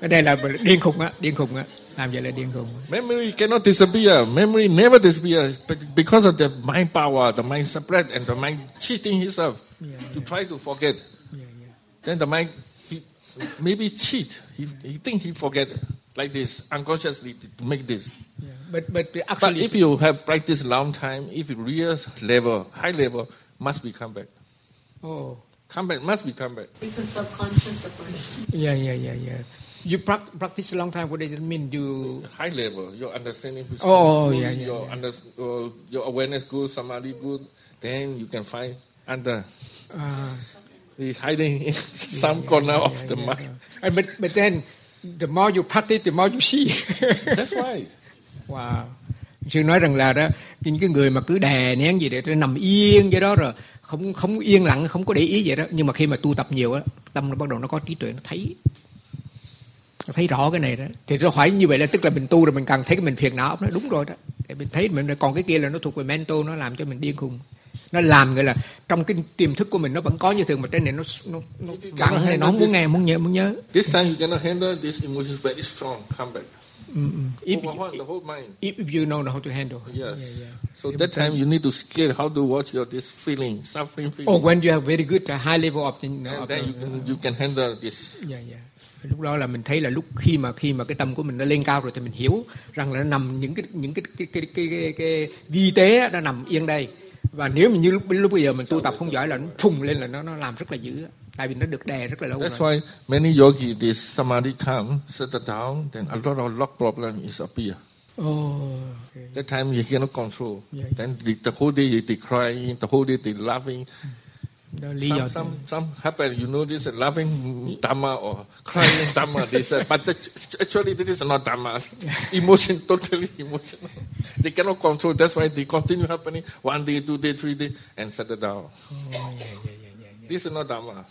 cái đây là điên khùng á điên khùng á làm vậy là điên khùng Memory cannot disappear. Memory never disappears. But because of the mind power, the mind suppressed, and the mind cheating himself to try to forget. Then the mind, he maybe cheat. He, he think he forget like this unconsciously to make this. but but But actually if you have practiced long time, if you real level, high level, must be come back. oh Come back, must be come back. It's a subconscious separation. Yeah, yeah, yeah, yeah. You prac- practice a long time. What does it mean? You High level, your understanding. is Oh, oh, yeah, yeah, Your, yeah. Under, uh, your awareness good, samadhi good. Then you can find under. uh, He hiding in some corner of the mind. and but but then the more you practice, the more you see. That's right. wow. Sư nói rằng là đó những cái người mà cứ đè nén gì để nó nằm yên vậy đó rồi không không yên lặng không có để ý vậy đó. Nhưng mà khi mà tu tập nhiều á tâm nó bắt đầu nó có trí tuệ nó thấy. Nó thấy rõ cái này đó. Thì tôi hỏi như vậy là tức là mình tu rồi mình cần thấy cái mình phiền não. Nó đúng rồi đó. Để mình thấy mình còn cái kia là nó thuộc về mental nó làm cho mình điên khùng. Nó làm gọi là trong cái tiềm thức của mình nó vẫn có như thường mà trên này nó nó, nó này nó không muốn nghe muốn nhớ muốn nhớ. This time you cannot handle this emotions very strong. Come back. Mm-mm. If, Overwhelm the whole mind. if, you know how to handle. Yes. Yeah, yeah. So that time you need to scale how to watch your this feeling, suffering feeling. Oh, when you have very good uh, high level of, the, and of then you can you can handle this. Yeah, yeah. lúc đó là mình thấy là lúc khi mà khi mà cái tâm của mình nó lên cao rồi thì mình hiểu rằng là nó nằm những cái những cái cái cái cái, cái, cái vi tế nó nằm yên đây và nếu mà như lúc lúc bây giờ mình tu tập không giỏi là nó phùng lên là nó nó làm rất là dữ tại vì nó được đè rất là lâu That's rồi. why many yogi they samadhi come, settle down, then a lot of lock problem is appear. Oh, okay. That time you cannot control. Yeah. Then the, the whole day they, they crying, the whole day they laughing. Hmm. Đó lý Some, do some, some happen, you know this, laughing dhamma or crying dhamma, they say, but the, actually this is not dhamma. Emotion, totally emotional. They cannot control, that's why they continue happening one day, two day, three day, and settle down. Oh, yeah, yeah. This is not dhamma.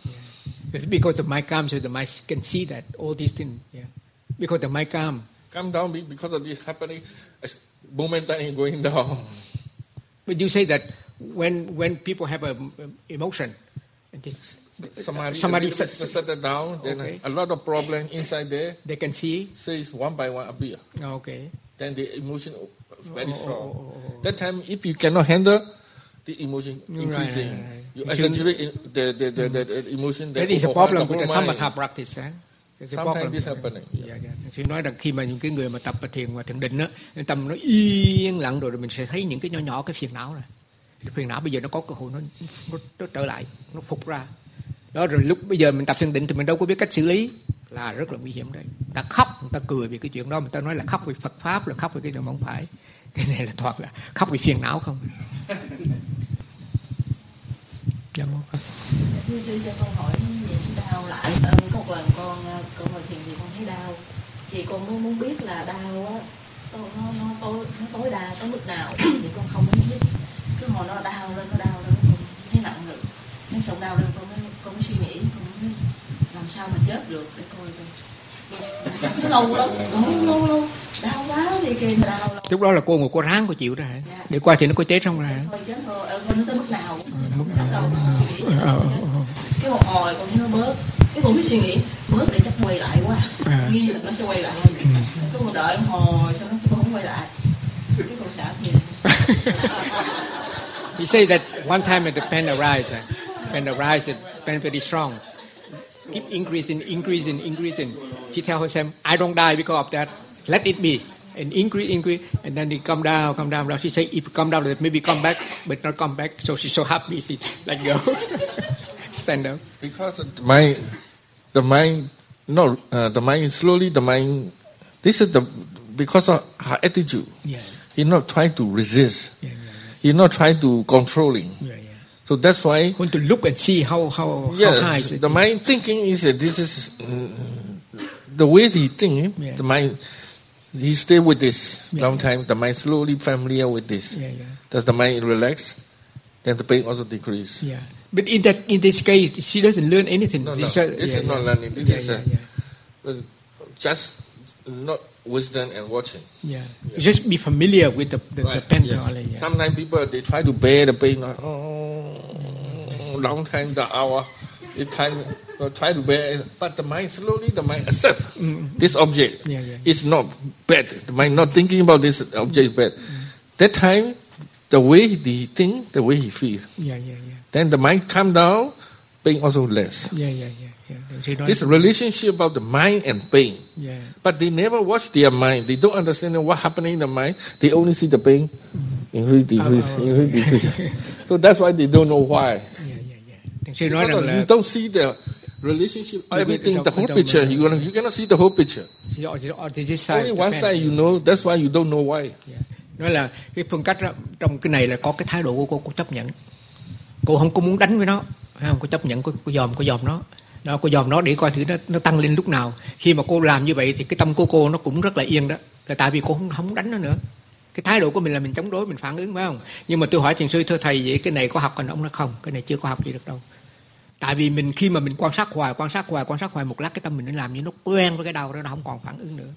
Because the calm, so the mind can see that all these things. Yeah. Because the calm. Come down because of this happening, is going down. But you say that when when people have a um, emotion, this, Somebody, somebody set, set- down, then Okay. a lot of problem inside there, they can see. says one by one appear. Okay. Then the emotion very Oh, strong. oh, oh, oh. That time, if you cannot handle the emotion Right, increasing, right, right. you You in- the, the, the, the, the emotion. That that is a problem with the samatha practice. Eh? Cái Sometimes this happening. Dạ, dạ. Thì nói rằng khi mà những cái người mà tập thiền và thiền định á, tâm nó yên lặng rồi, rồi mình sẽ thấy những cái nhỏ nhỏ cái phiền não này. Cái phiền não bây giờ nó có cơ hội nó, nó, nó trở lại, nó phục ra. Đó rồi lúc bây giờ mình tập thiền định thì mình đâu có biết cách xử lý là rất là nguy hiểm đấy. Ta khóc, người ta cười vì cái chuyện đó, người ta nói là khóc vì Phật pháp, là khóc vì cái điều mà không phải. Cái này là thoạt là khóc vì phiền não không. Dạ, mô Phật. Thưa sư cho con hỏi về đau lại có một lần con ờ, con ngồi thiền thì con thấy đau. Thì con muốn muốn biết là đau á nó nó tối nó tối đa tới mức nào? Thì con không muốn biết. Cứ hồi nó đau lên nó đau lên con thấy nặng ngực. Nó sống đau lên con mới con mới suy nghĩ con mới làm sao mà chết được? Để coi coi. Lâu lắm lâu lâu lâu Lúc đó là cô ngồi cô ráng cô chịu đó hả? Để coi thì nó có chết không ra tới mức nào Ờ, ờ, ờ. cái một hồi con thấy nó bớt cái con mới suy nghĩ bớt để chắc quay lại quá À. nghi là nó sẽ quay lại cái con đợi một hồi sao nó sẽ không quay lại cái con xả thì He say that one time the pain arise, uh, pain arise, the pain very strong. Keep increasing, increasing, increasing. She tell herself, I don't die because of that. Let it be. And increase, increase, and then it come down, come down. Now she say, if it come down, maybe come back, but not come back. So she's so happy, she let go. Stand up. Because the mind, the mind, no, uh, the mind slowly, the mind. This is the because of her attitude. Yeah. He not trying to resist. Yeah, He not trying to controlling. Yeah, yeah. So that's why. Want to look and see how how Yes, how high is it. the mind thinking is that this is mm, the way he think. Yeah. The mind, he stay with this Yeah. long time. The mind slowly familiar with this. Yeah, yeah. Does the mind relax? Then the pain also decrease. Yeah. But in that in this case, she doesn't learn anything. No, no, This, this uh, is yeah, not learning. This Yeah, is yeah, yeah. uh, just not wisdom and watching. Yeah. Just be familiar with the, the, the Right, pen yes. Yeah. Sometimes people they try to bear the pain. like, Oh, long time the hour, the time try to bear, it, but the mind slowly the mind accept this object. Mm. Yeah, yeah. It's not bad. The mind not thinking about this object is bad. That time, the way he think, the way he feel. Yeah, yeah, yeah. Then the mind calm down, pain also less. Yeah, yeah, yeah. yeah. This relationship about the mind and pain. Yeah. But they never watch their mind. They don't understand what happening in the mind. They only see the pain increase, decrease, increase, decrease. so that's why they don't know why. Sư nói Because you don't see the relationship, everything, the whole picture. You gonna, you cannot see the whole picture. Only one side you know. That's why you don't know why. nói là cái phương cách đó, trong cái này là có cái thái độ của cô cô chấp nhận. Cô không có muốn đánh với nó không? Có chấp nhận cô, cô dòm cô dòm nó. Đó cô dòm nó để coi thử nó, nó tăng lên lúc nào. Khi mà cô làm như vậy thì cái tâm của cô nó cũng rất là yên đó. Là tại vì cô không, không đánh nó nữa. Cái thái độ của mình là mình chống đối mình phản ứng phải không? Nhưng mà tôi hỏi thiền sư thưa thầy vậy cái này có học còn ông nói không? Cái này chưa có học gì được đâu tại vì mình khi mà mình quan sát hoài, quan sát hoài, quan sát hoài một lát, cái tâm mình nó làm như nó quen với cái đau đó, nó không còn phản ứng nữa.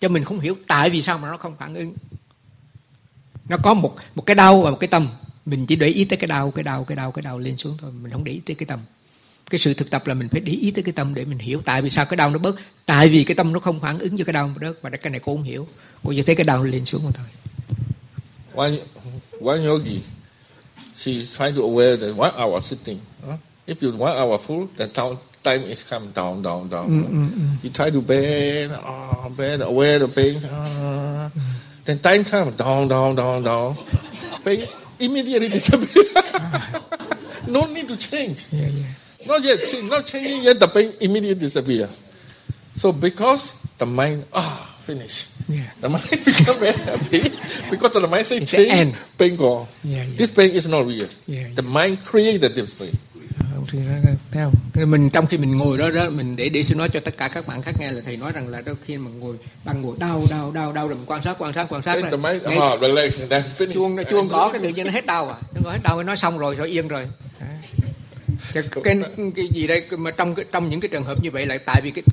Cho mình không hiểu tại vì sao mà nó không phản ứng. Nó có một một cái đau và một cái tâm. Mình chỉ để ý tới cái đau cái đau cái đau cái đau lên xuống thôi. Mình không để ý tới cái tâm. Cái sự thực tập là mình phải để ý tới cái tâm để mình hiểu tại vì sao cái đau nó bớt. Tại vì cái tâm nó không phản ứng với cái đau nó bớt, và cái này cô không hiểu. Cô chỉ thấy cái đau lên xuống mà thôi. One one yogi, she trying to aware that one hour sitting, huh? If you one hour full then time is come down down down mm, mm, mm. you try to bend oh, bend aware the pain uh, then time come down down down down pain immediately disappear no need to change yeah, yeah. Not yet, not changing yet, the pain immediately disappear. So because the mind, ah, finish. Yeah. The mind become very happy because the mind say change, the pain gone. Yeah, yeah. This pain is not real. Yeah, The mind created this pain. Thì thấy không? Cái mình trong khi mình ngồi đó đó mình để để sư nói cho tất cả các bạn khác nghe là thầy nói rằng là đôi khi mình ngồi đang ngồi đau đau đau đau rồi mình quan sát quan sát quan sát the mind, nghe ah, relax and then finish. chuông chuông gõ cái tự nhiên nó hết đau à? Nó hết đau nói xong rồi rồi yên rồi. Cái, cái, cái gì đây mà trong cái trong những cái trường hợp như vậy lại tại vì cái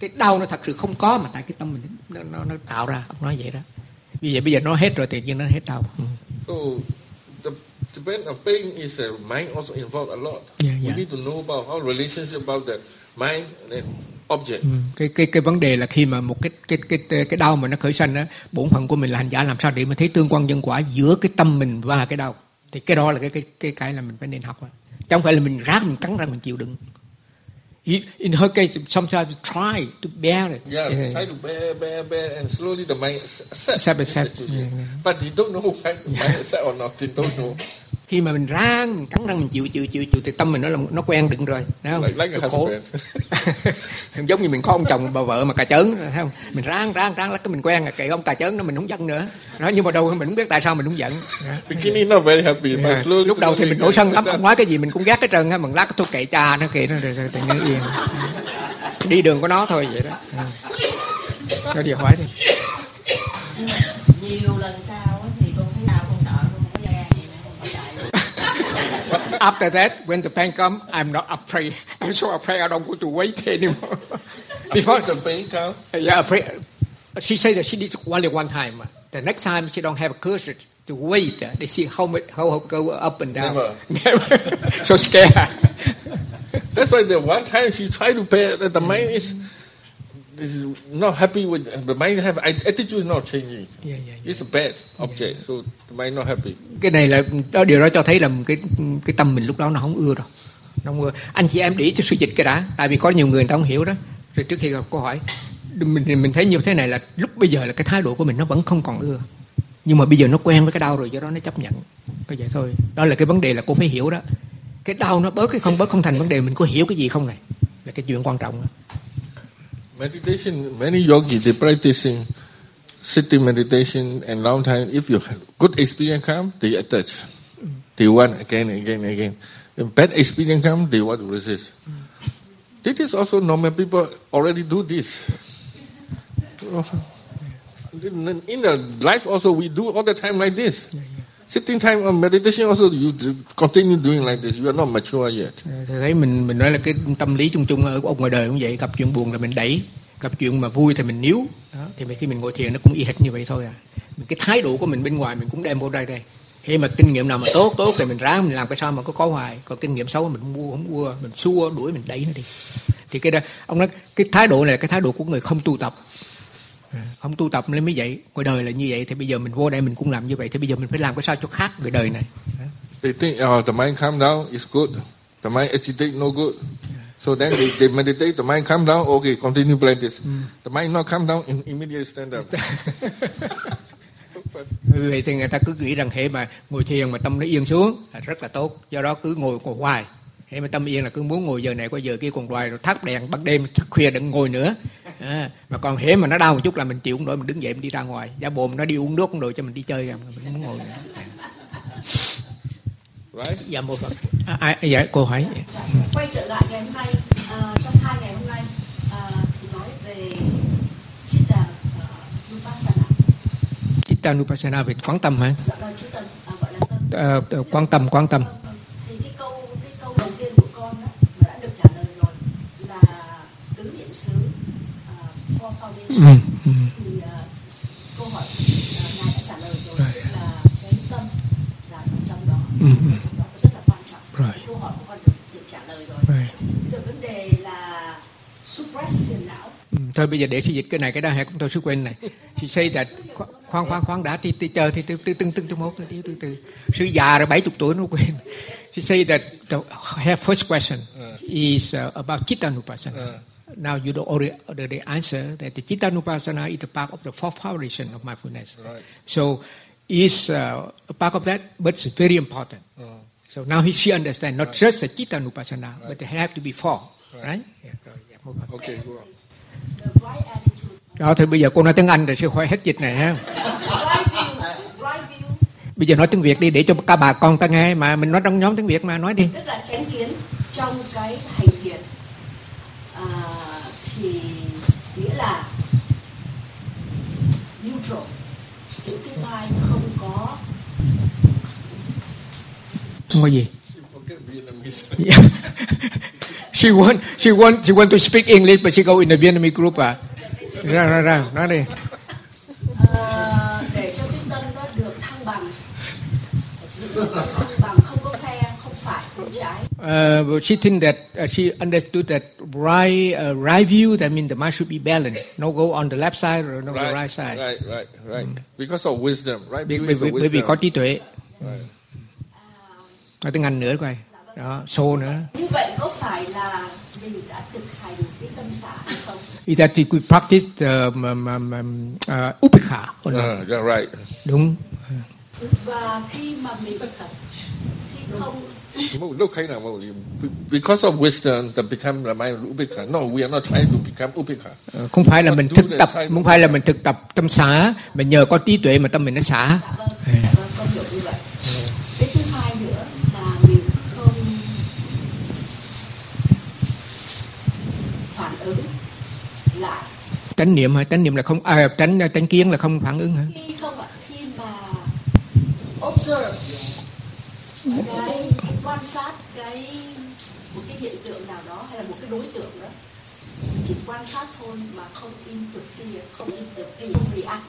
cái đau nó thật sự không có mà tại cái tâm mình nó nó, nó tạo ra. Ông nói vậy đó. Vì vậy bây giờ nó hết rồi tự nhiên nó hết đau. Ừ. The, the pain is uh, mind also involved a lot. Yeah, We yeah. need to know about how relationship about the mind and object. Ừ. cái cái cái vấn đề là khi mà một cái cái cái cái đau mà nó khởi sanh á bổn phận của mình là hành giả làm sao để mà thấy tương quan nhân quả giữa cái tâm mình và cái đau thì cái đó là cái cái cái cái là mình phải nên học chứ không phải là mình ráng mình cắn răng mình chịu đựng in in her case sometimes try to bear it Yeah, Yeah. try to bear, bear, bear, and slowly the mind accept Accept, accept. Yeah, yeah. But you don't know why the mind accept or not. You don't know. Khi mà mình ráng mình cắn răng mình chịu chịu chịu chịu thì tâm mình nó là nó quen đựng rồi thấy không a Nó khổ giống như mình có ông chồng bà vợ mà cà chớn thấy không mình ráng ráng ráng là cái mình quen rồi kệ ông cà chớn nó mình không giận nữa đó nhưng mà đâu mình không biết tại sao mình không giận. Beginning not very happy, Yeah. slowly. lúc đầu thì mình nổi sân lắm accept. ông nói cái gì mình cũng ghét cái trơn á mình lát thôi kệ cha nó kệ nó rồi, rồi tự nhiên yên đi đường của nó thôi vậy đó Ừ. cho điều hỏi đi after that when the pain come I'm not afraid I'm so afraid I don't want to wait anymore. Before the pain comes, yeah afraid she said that she did only one time. The next time she don't have a courage to wait they see how much how how go up and down. Never. Never. so scared. That's why the one time she tried to pay the is, is not happy with the mind. Have attitude is not changing. yeah, yeah, It's a bad object, so the mind not happy. cái này là đó điều đó cho thấy là cái cái tâm mình lúc đó nó không ưa rồi nó không ưa. Anh chị em để ý cho sư dịch cái đã tại vì có nhiều người người ta không hiểu đó. Rồi trước khi gặp câu hỏi mình mình thấy như thế này là lúc bây giờ là cái thái độ của mình nó vẫn không còn ưa. Nhưng mà bây giờ nó quen với cái đau rồi do đó nó chấp nhận. Có vậy thôi. Đó là cái vấn đề là cô phải hiểu đó. Cái đau nó bớt cái không bớt không thành vấn đề mình có hiểu cái gì không này? Là cái chuyện quan trọng đó. Meditation, many yogis, they practicing sitting meditation and long time. If you have good experience come, they attach. They want again, again, again. When bad experience come, they want to resist. This is also normal. People already do this. In in the life also, we do all the time like this. Sitting time on meditation also, you continue doing like this. You are not mature yet. Ờ, Thầy thấy mình mình nói là cái tâm lý chung chung ở ngoài đời cũng vậy. Gặp chuyện buồn là mình đẩy gặp chuyện mà vui thì mình níu. Đó thì khi mình ngồi thiền nó cũng y hệt như vậy thôi à. Cái thái độ của mình bên ngoài mình cũng đem vô đây đây. Khi mà kinh nghiệm nào mà tốt tốt thì mình ráng mình làm cái sao mà có có hoài. Còn kinh nghiệm xấu mình không mua không mua mình xua đuổi mình đẩy nó đi. Thì cái đó ông nói cái thái độ này là cái thái độ của người không tu tập không tu tập nên mới vậy ngoài đời là như vậy thì bây giờ mình vô đây mình cũng làm như vậy thì bây giờ mình phải làm cái sao cho khác người đời này They think, oh, the mind calm down is good. The mind agitate no good. So then they, they meditate, the mind calm down, okay, continue practice. The mind not calm down, im- immediately stand up. Vì vậy thì người ta cứ nghĩ rằng hệ mà ngồi thiền mà tâm nó yên xuống là rất là tốt do đó cứ ngồi ngồi hoài hệ mà tâm yên là cứ muốn ngồi giờ này qua giờ kia còn đoài rồi thắp đèn ban đêm thức khuya đừng ngồi nữa. À, mà còn hệ mà nó đau một chút là mình chịu không nổi mình đứng dậy mình đi ra ngoài. Giả bộ nó đi uống nước cũng được cho mình đi chơi ra mình muốn ngồi. Nữa Right? dạ một phần. À, à, dạ cô hỏi. Quay trở lại ngày hôm nay à, trong hai ngày hôm nay à, thì nói về Siddha uh, Vipassana Chitta Nupassana về quán tâm hả? Dạ vâng tâm gọi là tâm. Quan tâm quan tâm cái câu cái câu đầu tiên của con đó mà đã được trả lời rồi là tứ niệm xứ uh, four foundation Ừ, thì câu hỏi ngài đã trả lời rồi là cái tâm là trong đó Ừ, trong đó rất là quan trọng câu hỏi của con được, được trả lời rồi Rồi. suppress phiền não. Ừ, thôi bây giờ để sư dịch cái này cái đó hay cũng tôi sư quên này. She say that khoan khoan khoan đã thì, thì chờ thì từ từ từng từng từ một từ từ từ. Sư già rồi 70 tuổi nó quên. She say that the her first question is uh, about chittanupassana now you don't already, already answer that the chittanupassana is a part of the fourth foundation of mindfulness Right. so is uh, a part of that but it's very important so now he, she understand not just the chittanupassana but they have to be four right, Yeah, rồi, yeah, move on. Okay, go on. The right attitude, Đó thì bây giờ cô nói tiếng Anh rồi sư khỏi hết dịch này ha. right view, right view, Bây giờ nói tiếng Việt đi để cho các bà con ta nghe mà mình nói trong nhóm tiếng Việt mà nói đi. tức là chánh kiến trong cái hành thiện à, thì nghĩa là neutral giữ cái vai không có Không có gì. She want she want she want to speak English but she go in the Vietnamese group à. Ra ra ra nói đi. à, để cho cái tâm nó được thăng bằng giữ được cái thăng bằng không có phe không phải không trái Uh, she think that uh, she understood that right uh, right view that means the mind should be balanced. No go on the left side or no the right side. Right, right, right. Because of wisdom, right? Bởi, bởi, bởi, bởi vì có trí tuệ. Right. Nói tiếng Anh nữa coi. Đó, xô nữa. như vậy có phải là mình đã thực hành cái tâm xả hay không Is that we practice uh, um, um, um, uh, upekha or not? Uh, yeah, right. Đúng. và khi mà mình khi không Look, because of wisdom, that become the mind upekha. No, we are not trying to become upekha. Ờ, không phải là mình thực the tập không phải là mình thực tập tâm xả mà nhờ có trí tuệ mà tâm mình nó xả cái thứ hai nữa là mình không phản ứng lại chánh niệm hả? Chánh niệm là không à, tránh tránh kiến là không phản ứng hả? Khi không ạ khi mà observe cái quan sát cái một cái hiện tượng nào đó hay là một cái đối tượng đó chỉ quan sát thôi mà không interfere không interfere không react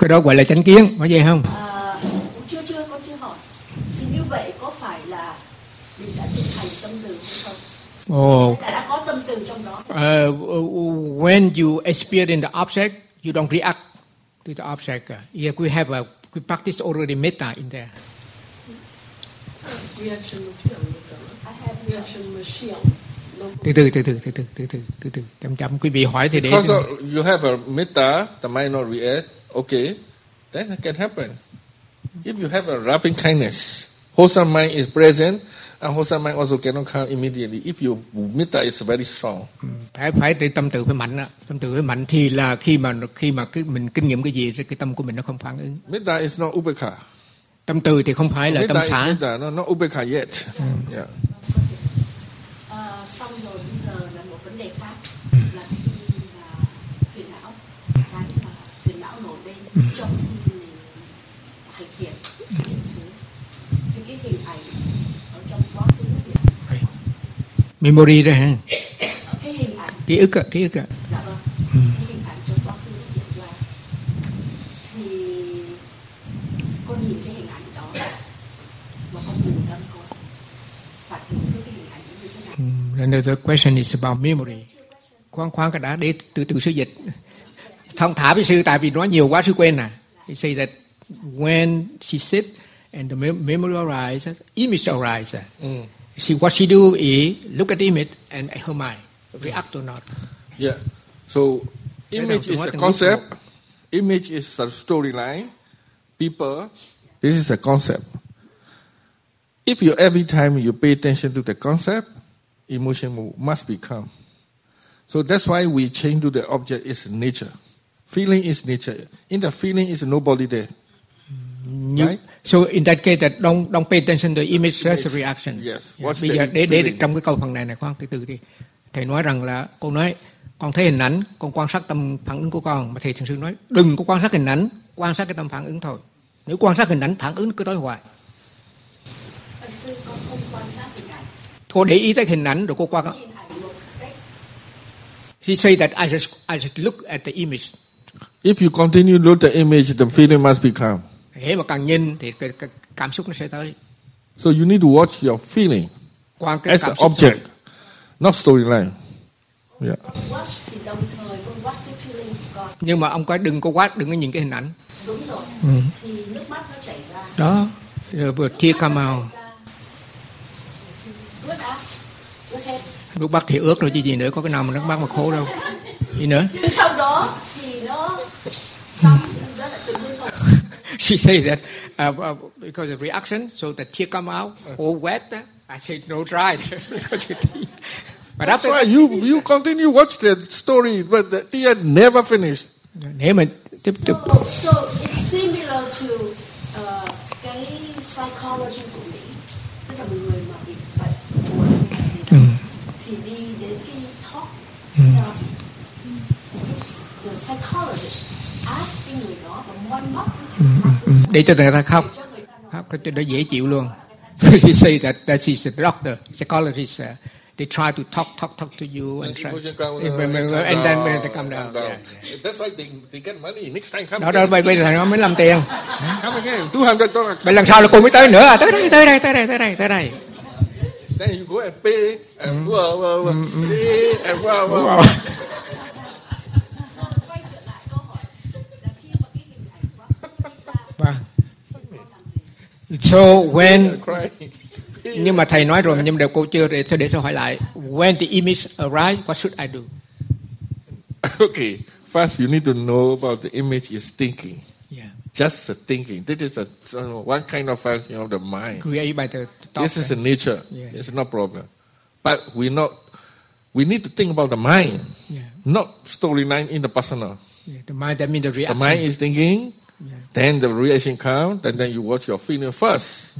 cái đó gọi là chánh kiến có vậy không? À, chưa chưa con chưa hỏi. Thì như vậy có phải là mình đã thực hành tâm từ hay không? Ồ. Đã, đã có tâm từ trong đó? Uh, when you experience the object you don't react to the object yeah we have a we practice already metta in there reaction of fear reaction machine từ từ từ từ từ từ từ từ từ từ chậm chậm quý vị hỏi thì để Because of, you have a metta, the mind not react, okay, then it can happen. If you have a loving kindness, wholesome mind is present, and wholesome mind also cannot come immediately. If your metta is very strong. phải phải để tâm từ phải mạnh á tâm từ phải mạnh thì là khi mà khi mà cái mình kinh nghiệm cái gì thì cái tâm của mình nó không phản ứng Metta is not upekha. Tâm từ thì không phải là tâm xả metta, no, not upekha yet. Yeah. à, xong rồi bây giờ là một vấn đề khác Ừ. là khi mà phiền não cái mà phiền não nổi lên Ừ. trong khi mình hành thiện thì cái hình ảnh ở trong quá khứ memory đó ha cái hình ảnh ký ức á ký ức á Another question is about memory. Khoan khoan cái đã để từ từ sư dịch. Thông thả với sư tại vì nói nhiều quá sư quên à. He say that when she sit and the mem- memory arises, image arises. Mm. See what she do is look at the image and her mind react or not. Yeah. So image is a concept. Image is a storyline. People. This is a concept. If you every time you pay attention to the concept, emotion mu- must become. So that's why we change to the object is nature. Feeling is nature. In the feeling is nobody there. Như, Right. So in that case that don't don't pay attention to image there's a reaction. Yes. Yeah. What's Bây the giờ để để trong cái câu phần này này khoan từ từ đi. Thầy nói rằng là cô nói con thấy hình ảnh, con quan sát tâm phản ứng của con mà thầy thường sư nói đừng có quan sát hình ảnh, quan sát cái tâm phản ứng thôi. Nếu quan sát hình ảnh phản ứng cứ tới hoài. Thật sự con không quan sát hình ảnh Cô để ý tới hình ảnh rồi cô một cách She say that I just I just look at the image. If you continue look at the image, the feeling must become. Hễ mà càng nhìn thì cái, cái cảm xúc nó sẽ tới. So you need to watch your feeling Quan cái as an object, not storyline. Yeah. nhưng mà ông có đừng có quá đừng có nhìn cái hình ảnh đúng rồi Ừ. thì nước mắt nó chảy ra đó rồi vừa tear come out ướt át ướt hết nước mắt thì ướt rồi chứ gì nữa có cái nào mà nước mắt mà khô đâu. Gì nữa? Sau đó thì nó xong nó lại tự nhiên she says that uh, uh, because of reaction so the tear come out all wet I say no dry. Because it but That's after why you you continue watch the story, but the tear never finish. nếu mà tiếp tục Oh, so it's similar to uh, cái psychology của Mỹ. Tức là một người mà bị bệnh buồn hay gì đó thì đi đến cái talk. Therapy the psychologist asking người đó và moi mắt để cho người ta khóc. Khóc cho nó dễ chịu luôn. she say that that she's a doctor psychologist uh, they try to talk talk talk to you and try Emotion come, and, and, come then down, they come down, down. Yeah. That's why they, they get money. Next time come đó đó bây bây giờ nó mới làm tiền. Come again, two hundred dollars. Vậy lần sau là cô mới tới nữa. À tới đây tới đây tới đây tới đây tới đây Then you go and pay and wow, wow, wow. pay and wow, wow. Wow. Vâng. So when Cry. nhưng mà thầy nói rồi nhưng mà cô chưa để để tôi hỏi lại when the image arrive what should I do okay, first you need to know about the image is thinking. Yeah. Just the thinking. This is a uh, one kind of function of the mind. create by the thought This is the nature. Yeah. It's no problem. But we not. We need to think about the mind, Yeah. not storyline in the personal. Yeah, the mind that means the reaction. The mind is thinking, then the reaction comes, and then you watch your feeling first.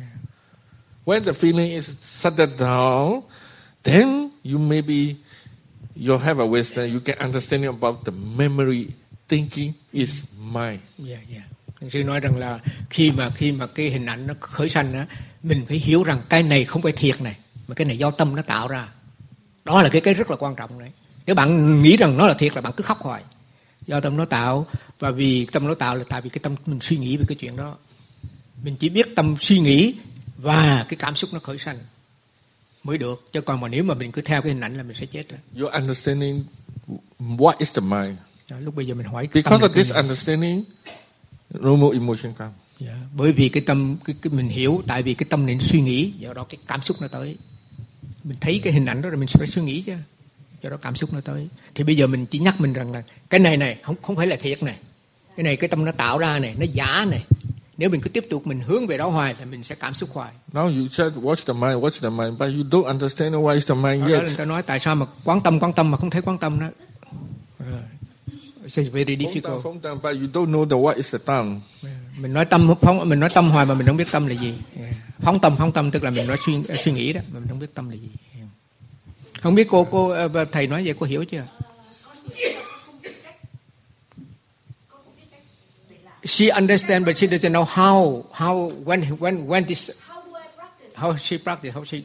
When the feeling is settled down, then you maybe you have a wisdom, you can understand about the memory thinking is mind. yeah, yeah. Sư nói rằng là khi mà khi mà cái hình ảnh nó khởi sanh á mình phải hiểu rằng cái này không phải thiệt này mà cái này do tâm nó tạo ra. Đó là cái cái rất là quan trọng đấy. Nếu bạn nghĩ rằng nó là thiệt là bạn cứ khóc hoài. Do tâm nó tạo và vì tâm nó tạo là tại vì cái tâm mình suy nghĩ về cái chuyện đó. Mình chỉ biết tâm suy nghĩ và cái cảm xúc nó khởi sanh mới được. Chứ còn mà nếu mà mình cứ theo cái hình ảnh là mình sẽ chết rồi. Your understanding what is the mind. Lúc bây giờ mình hỏi Because of this understanding, no more emotion come. Dạ, bởi vì cái tâm cái, cái mình hiểu tại vì cái tâm này nó suy nghĩ do đó cái cảm xúc nó tới mình thấy cái hình ảnh đó rồi mình sẽ phải suy nghĩ chứ do đó cảm xúc nó tới thì bây giờ mình chỉ nhắc mình rằng là cái này này không không phải là thiệt này cái này cái tâm nó tạo ra này nó giả này nếu mình cứ tiếp tục mình hướng về đó hoài thì mình sẽ cảm xúc hoài Now you said watch the mind, watch the mind, but you don't understand why is the mind đó, đó yet. là người ta nói tại sao mà quán tâm quán tâm mà không thấy quán tâm đó Ờ. It's very difficult. phóng tâm, but you don't know the what is the tongue. mình nói tâm phóng mình nói tâm hoài mà mình không biết tâm là gì. Phóng tâm phóng tâm tức là mình nói suy suy nghĩ đó mà mình không biết tâm là gì. Không biết cô cô ờ, thầy nói vậy cô hiểu chưa? She understand but she doesn't know how how when when when this how she practice how she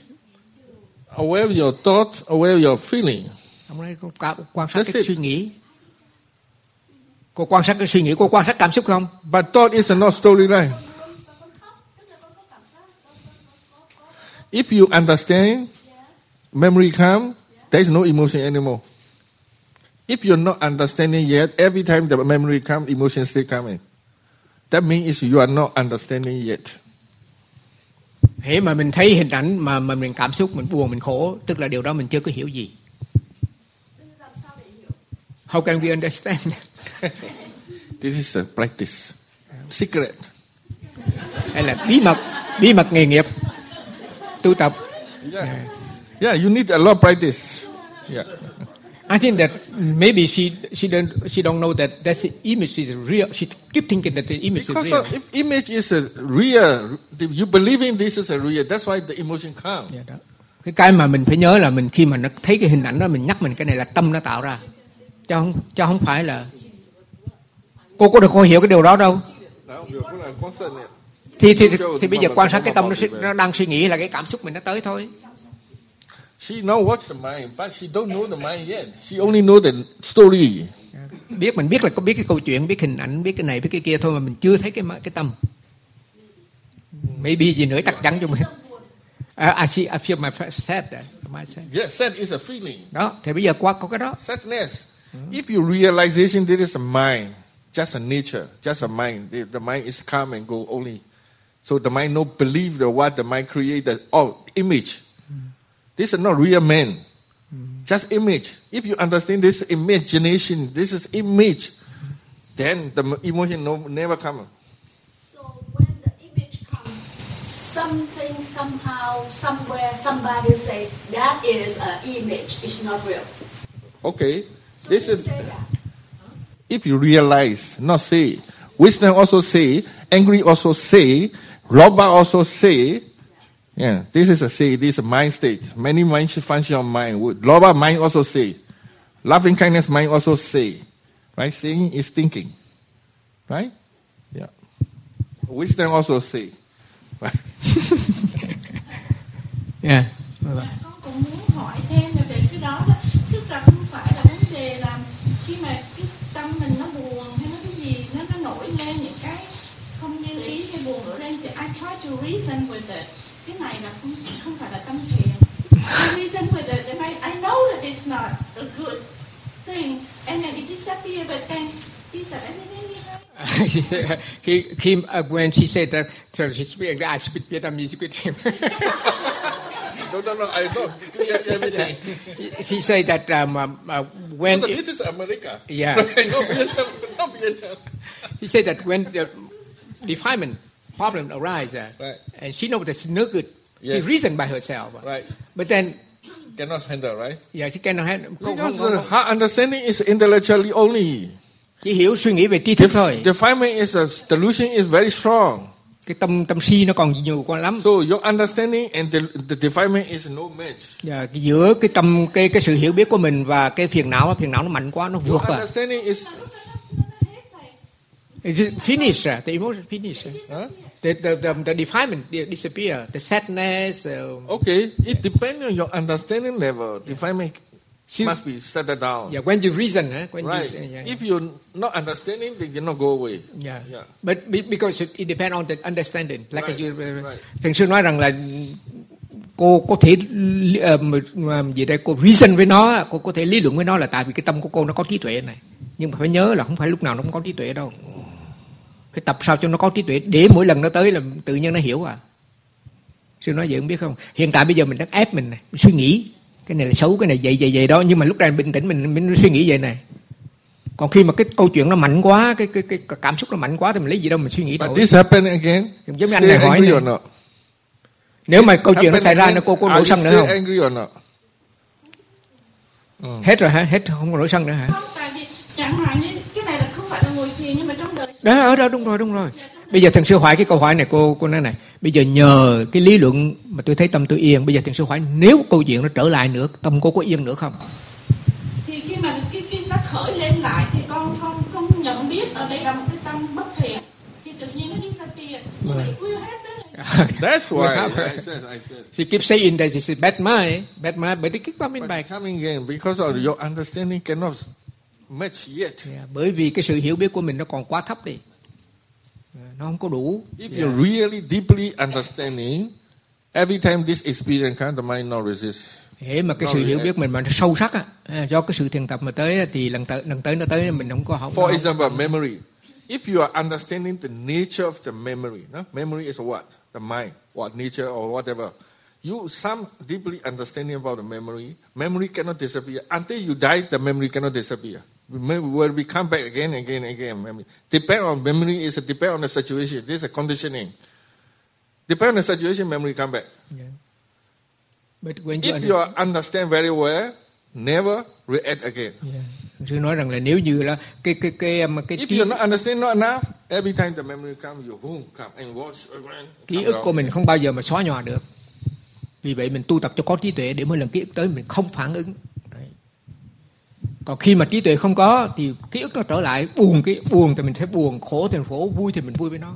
Aware of your thoughts, aware of your feeling. ông nói cô quan- sát cái suy nghĩ cô quan sát cái suy nghĩ cô quan sát cảm xúc không But thought is not storyline. If you understand, memory come, there is no emotion anymore. If you're not understanding yet, every time the memory come, emotion still coming. That means is you are not understanding yet. Hễ mà mình thấy hình ảnh mà mà mình cảm xúc mình buồn mình khổ tức là điều đó mình chưa có hiểu gì. How can we understand? This is a practice. Secret. Hay là bí mật bí mật nghề nghiệp tu tập. Yeah. Yeah, you need a lot of practice. Yeah. I think that maybe she she don't she don't know that that image is real. She keep thinking that the image is Because real. of, if image is a real, you believing this is a real, that's why the emotion comes. Dạ đó. Cái cái mà mình phải nhớ là mình khi mà nó thấy cái hình ảnh đó mình nhắc mình cái này là tâm nó tạo ra. Chứ không chứ không phải là cô có được cô hiểu cái điều đó đâu. thì thì thì, thì bây giờ quan sát cái tâm nó, nó đang suy nghĩ là cái cảm xúc mình nó tới thôi She know what's the mind, but she don't know the mind yet. She only know the story. biết mình biết là có biết cái câu chuyện biết hình ảnh biết cái này biết cái kia thôi mà mình chưa thấy cái cái tâm maybe gì nữa chắc chắn cho mình I, I see, I feel my sad. My sad. Yes, sad is a feeling. Đó, thì bây giờ qua có cái đó. Sadness. If you realization there is a mind, just a nature, just a mind. The, the mind is come and go only. So the mind no believe the what the mind created. Oh, image. This is not real man. Just image. If you understand this imagination, this is image, then the emotion no, never come. So when the image comes, something somehow, somewhere, somebody say that is an image. It's not real. Okay. So This is say that. If you realize, not say. Wisdom also say, angry also say, robot also say. Yeah, this is a say, this is a mind state. Many mind function of mind. Would- Robot mind also say. Loving kindness mind also say. Right? Saying is thinking. Right? Yeah. Wisdom also say. Right? Yeah. con cũng muốn hỏi thêm về cái đó đó tức là không phải là vấn đề là khi mà cái tâm mình nó buồn hay nó cái gì nó nó nổi lên những cái không như ý hay buồn nổi lên thì I try to reason with it cái này là không không phải là tâm thiền I reason with it and I, I know that it's not a good thing and then it disappear but then these are everything you She said, he, he, uh, when she said that, so she speak, I speak Vietnamese with him. no, no, no, I know. Clear everything. she said that um, um, uh, when No, this is America. Yeah. no, Vietnam, not Vietnam. he said that when the defilement problem arises, Right. and she knows that's no good, Yes. she reasoned by herself. Right. But then, Cannot handle, right? yeah, she cannot không, Because không, uh, không, her understanding is intellectually only. chỉ hiểu suy nghĩ về tri thức thôi. The defilement is a delusion is very strong. Cái tâm tâm si nó còn nhiều quá lắm. So your understanding and the, the defilement is no match. Dạ, cái giữa cái tâm cái cái sự hiểu biết của mình và cái phiền não, phiền não nó mạnh quá, nó Your vượt qua. understanding is It's finished, uh, the emotion finished. uh. huh? The, the, the, the defilement di- disappear, the sadness. Uh, okay. It depends on your understanding level. Defilement must be settled down. yeah, when you reason, huh? when right. you, yeah, If you're not understanding, then you not go away. yeah. Yeah. But be- because it, depends on the understanding. Like Right, you, right. Thằng sư nói rằng là cô có thể ờ, mà gì đây cô reason với nó, cô có thể lý luận với nó là tại vì cái tâm của cô nó có trí tuệ này. Nhưng mà phải nhớ là không phải lúc nào nó cũng có trí tuệ đâu. Phải tập sao cho nó có trí tuệ để mỗi lần nó tới là tự nhiên nó hiểu à. Sư nói vậy không biết không? Hiện tại bây giờ mình đang ép mình này, mình suy nghĩ cái này là xấu, cái này vậy vậy vậy đó, nhưng mà lúc này bình tĩnh mình mình suy nghĩ vậy này. Còn khi mà cái câu chuyện nó mạnh quá, cái cái cái cảm xúc nó mạnh quá thì mình lấy gì đâu mình suy nghĩ But đâu. this happen again. Giống như anh này hỏi này. Nếu mà câu chuyện nó xảy ra nó cô có nổi sân nữa không? angry or not? Hết rồi hả? Hết không có nổi sân nữa hả? không tại vì chẳng hạn như cái này là không phải là ngồi thiền nhưng mà trong Đó, ở đó đúng rồi, đúng rồi. Bây giờ thần sư hỏi cái câu hỏi này cô cô nói này. Bây giờ nhờ cái lý luận mà tôi thấy tâm tôi yên. Bây giờ thần sư hỏi nếu câu chuyện nó trở lại nữa, tâm cô có yên nữa không? thì khi mà cái cái nó khởi lên lại thì con con con nhận biết ở đây là một cái tâm bất thiện thì tự nhiên nó disappear như vậy will happen That's why Yeah. I said, I said. She keeps saying that it's a bad mind, bad mind, but it keep coming But back. coming again because of your understanding cannot match yet. Yeah, bởi vì cái sự hiểu biết của mình nó còn quá thấp đi. Yeah, Nó không có đủ. If Yeah. you're really deeply understanding, every time this experience comes, the mind not resist. Thế mà cái Nó sự bị hiểu biết mình mà nó sâu sắc á, à, do cái sự thiền tập mà tới thì lần tới lần tới nó tới mình không có không. For example, memory. If you are understanding the nature of the memory, no? memory is what? The mind, what nature or whatever. You some deeply understanding about the memory. Memory cannot disappear until you die. The memory cannot disappear. Will we come back again, again, again? Memory depend on memory is a depend on the situation. This is conditioning. Depend on the situation, memory come back. Yeah. But when you If you understand very well, never react again. Yeah. Sư nói rằng là nếu như là cái cái cái mà cái If trí, you not understand not enough, every time the memory come, you boom, come and watch again. ký ức của mình không bao giờ mà xóa nhòa được. Vì vậy mình tu tập cho có trí tuệ để mỗi lần ký ức tới mình không phản ứng. Còn khi mà trí tuệ không có thì ký ức nó trở lại buồn cái buồn thì mình sẽ buồn, khổ thì mình khổ, vui thì mình vui với nó.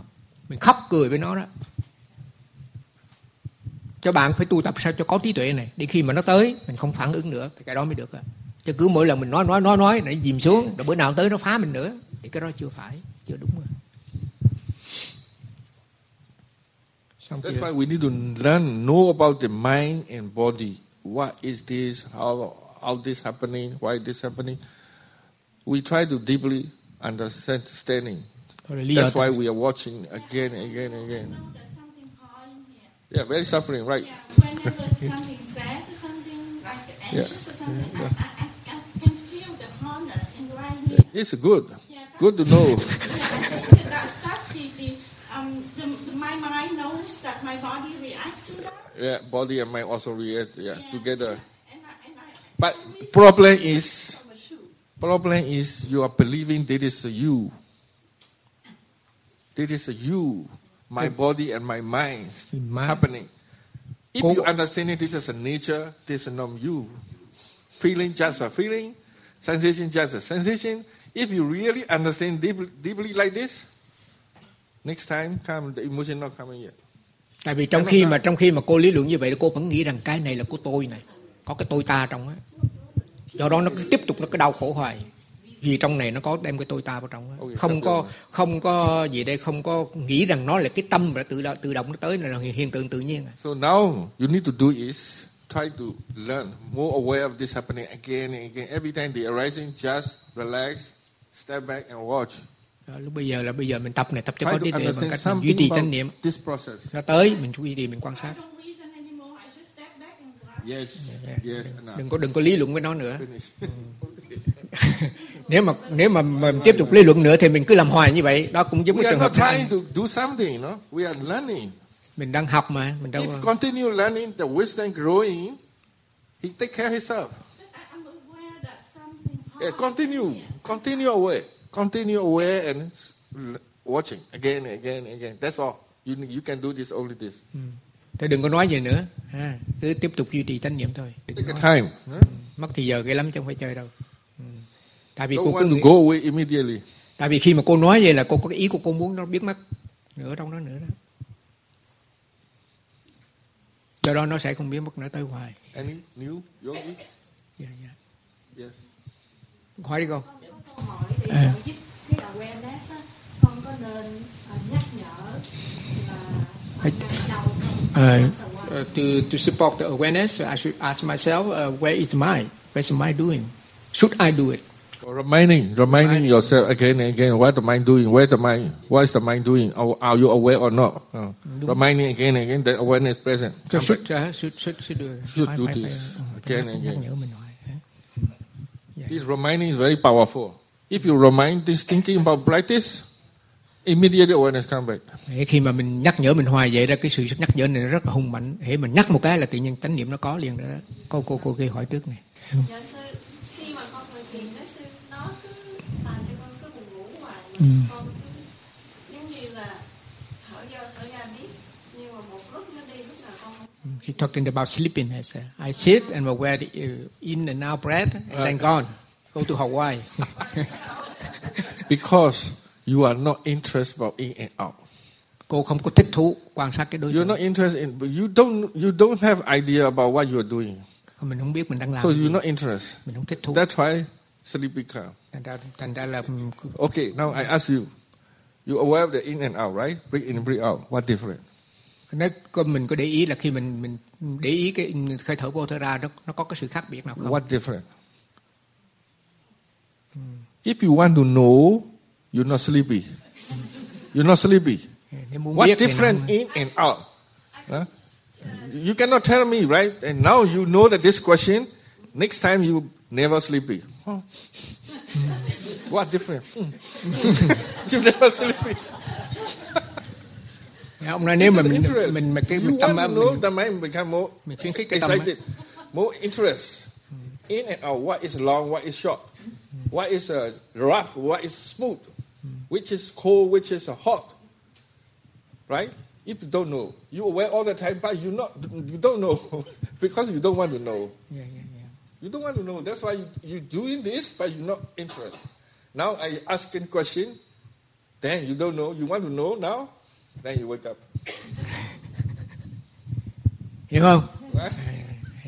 Mình khóc cười với nó đó. Cho bạn phải tu tập sao cho có trí tuệ này để khi mà nó tới mình không phản ứng nữa thì cái đó mới được. À. Chứ cứ mỗi lần mình nói nói nói nói nó dìm xuống rồi bữa nào tới nó phá mình nữa thì cái đó chưa phải, chưa đúng rồi. xong That's why we need to learn, know about the mind and body. What is this? How how this happening? Why this happening? We try to deeply understanding. Đó là lý do That's why we are watching again and again and again. Yeah, very suffering, right? Yeah, whenever something sad something like Yeah. anxious or something, I, I, I, I can feel the hardness in right here. It's good. Yeah, Good to know. that, that's the, the, um, the, the, my mind knows that my body reacts to that. Yeah, body and mind also react yeah, together. But problem is, problem is you are believing this is you. This is you, my body and my mind happening. If you understand it, this is a nature, this is not you. Feeling just a feeling, sensation just a sensation. If you really understand deeply, deeply like this, next time come the emotion not coming yet. tại vì trong khi mà trong khi mà cô lý luận như vậy cô vẫn nghĩ rằng cái này là của tôi này có cái tôi ta trong á do đó nó cứ tiếp tục nó cứ đau khổ hoài vì trong này nó có đem cái tôi ta vào trong á không có không có gì đây không có nghĩ rằng nó là cái tâm đã tự tự động nó tới là hiện tượng tự nhiên. So now you need to do is try to learn more aware of this happening again and again. Every time they arising, just relax, step back and watch. Đó, lúc bây giờ là bây giờ mình tập này tập cho Try có trí tuệ bằng cách mình duy trì chánh niệm this process. nó tới mình duy trì mình quan sát. Đừng có đừng có lý luận với nó nữa Ừ. nếu mà nếu mà mình tiếp tục lý luận nữa thì mình cứ làm hoài như vậy đó cũng giống cái are trường hợp trying to do something, no? We are learning. mình đang học mà mình đâu If continue learning, the wisdom growing, he take care himself. Yeah, continue, continue away, continue away and watching again again again. That's all. You you can do this only this. Ừ. Thế đừng có nói gì nữa ha. cứ tiếp tục duy trì chánh niệm thôi Take a time. mất thì giờ cái lắm chứ không phải chơi đâu Ừ. tại vì Don't cô cứ go away immediately. tại vì khi mà cô nói vậy là cô có cái ý của cô muốn nó biết mất nữa trong đó nữa đó do đó nó sẽ không biết mất nữa tới hoài Any new yogi? Dạ, dạ. Yes. hỏi đi con câu hỏi để À. giúp cái awareness á, con có nên ờ, nhắc nhở là đầu to to support the awareness, I should ask myself, uh, where is mind? Where's my doing? Should I do it? Reminding, reminding yourself again and again, what the mind doing? Where the mind? What is the mind doing? Are, are you aware or not? Uh, reminding again and again that awareness present. So should, uh, should should should do Should do this again and again. This reminding is very powerful. If you remind this thinking about practice, immediately awareness come back. Để khi mà mình nhắc nhở mình hoài vậy ra cái sự nhắc nhở này nó rất là hung mạnh. Hễ mình nhắc một cái là tự nhiên chánh niệm nó có liền đó. Cô cô cô kia hỏi trước này. Dạ sư, khi mà con ngồi thiền đó sư, nó cứ làm cho con cứ buồn ngủ hoài mà Ừ. con cứ giống như là thở vô thở ra biết nhưng mà một lúc nó đi lúc nào con không She's talking about sleepiness. I sit and aware the, uh, in and out breath and then gone. Go to Hawaii. Because you are not interested about in and out. Cô không có thích thú quan sát cái đối You're tượng. not interested in, but you don't, you don't have idea about what you are doing. Không, Mình không biết mình đang làm So gì. you're not interested. Mình không thích thú. That's why sleepy come. Thành ra, thành ra là Okay, now I ask you. You aware of the in and out, right? Breathe in, breathe out. What different? nếu mình có để ý là khi mình mình để ý cái khởi thở vô thở ra nó nó có cái sự khác biệt nào không? What different? If you want to know, you're not sleepy. You're not sleepy. What different in and out? Huh? You cannot tell me, right? And now you know that this question, next time you never sleepy. Huh? What different? Hmm. you never sleepy. ông nói nếu mà mình mình mà cái you mình tâm want á, to know mình, the mind become more mình khuyến khích cái tâm á. excited, more interest. In and out, what is long, what is short, what is uh, rough, what is smooth, which is cold, which is hot, right? If you don't know, you aware all the time, but you not you don't know because you don't want to know. Yeah, yeah, yeah. You don't want to know. That's why you, you're doing this, but you're not interested. Now I asking question, then you don't know. You want to know now, then you wake up. you know. Right?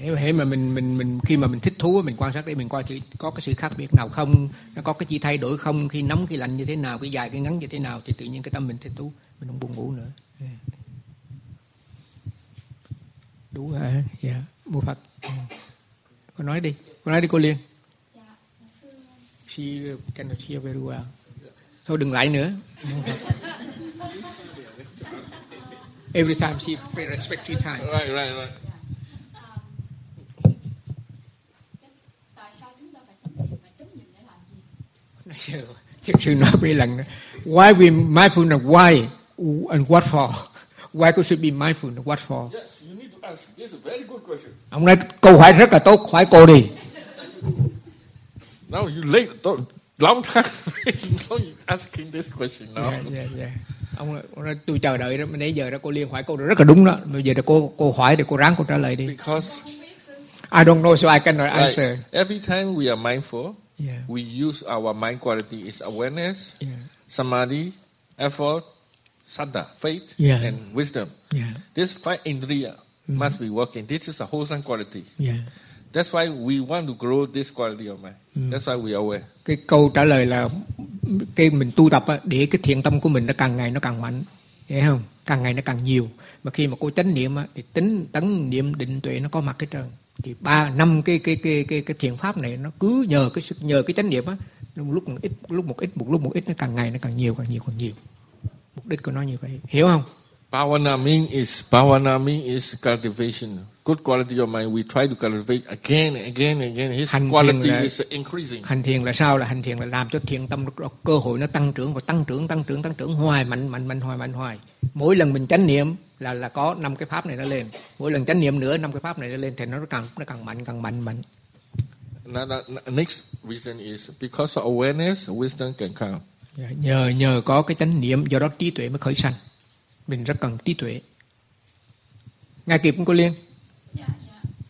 Hiểu hiểu mà mình mình mình khi mà mình thích thú mình quan sát để mình coi có cái sự khác biệt nào không, nó có cái gì thay đổi không, khi nóng khi lạnh như thế nào, cái dài cái ngắn như thế nào thì tự nhiên cái tâm mình thích thú, mình không buồn ngủ nữa. Ừ. đủ hả? Dạ mua phật. Ừ. Cô nói đi cô nói đi cô liên. She cannot hear very well. Thôi đừng lại nữa. Every time she pay respect three times Right, right, right. tại sao chúng ta phải chánh niệm phải chánh niệm để Thiệt sự nói mấy lần nữa. Why we mindfulness? Why and what for? Why we should be mindful and what for? Yes, you need to ask. This is a very good question. Ông nói câu hỏi rất là tốt, hỏi cô đi. Now you late long time. now you asking this question now. Dạ, dạ, dạ. Ông, nói- ông nói tôi chờ đợi đó, nãy giờ đó cô Liên hỏi câu đó rất là đúng đó. Bây giờ đó cô cô hỏi thì cô ráng cô trả lời đi. Because I don't know so I cannot Right. answer. Every time we are mindful, Yeah. we use our mind quality is awareness, Yeah. samadhi, effort, saddha, faith, Yeah. and wisdom. Yeah. This five indriya Mm. must be working. This is a wholesome quality. Yeah. That's why we want to grow this quality of mind. Mm. That's why we are aware. Cái câu trả lời là cái mình tu tập á, để cái thiện tâm của mình nó càng ngày nó càng mạnh. Hiểu không? Càng ngày nó càng nhiều. Mà khi mà cô chánh niệm á, thì tính tấn niệm định tuệ nó có mặt hết trơn. Thì ba năm cái cái cái cái cái thiện pháp này nó cứ nhờ cái nhờ cái chánh niệm á, lúc một ít, lúc một ít, một lúc một ít nó càng ngày nó càng nhiều càng nhiều càng nhiều. Mục đích của nó như vậy. Hiểu không? Bhavana mean is bhavana mean is cultivation. Good quality of mind. We try to cultivate again and again and again. His Hành thiền quality là- is increasing. Hành thiền là sao? Là hành thiền là làm cho thiện tâm nó có cơ hội nó tăng trưởng và tăng trưởng tăng trưởng tăng trưởng hoài mạnh mạnh mạnh hoài mạnh hoài. Mỗi lần mình chánh niệm là là có năm cái pháp này nó lên. Mỗi lần chánh niệm nữa năm cái pháp này nó lên thì nó càng nó càng mạnh càng mạnh mạnh. Another, next reason is because of awareness, wisdom can come. Dạ, Nhờ nhờ có cái chánh niệm do đó trí tuệ mới khởi sanh. Mình rất cần trí tuệ. Nghe kịp không cô Liên?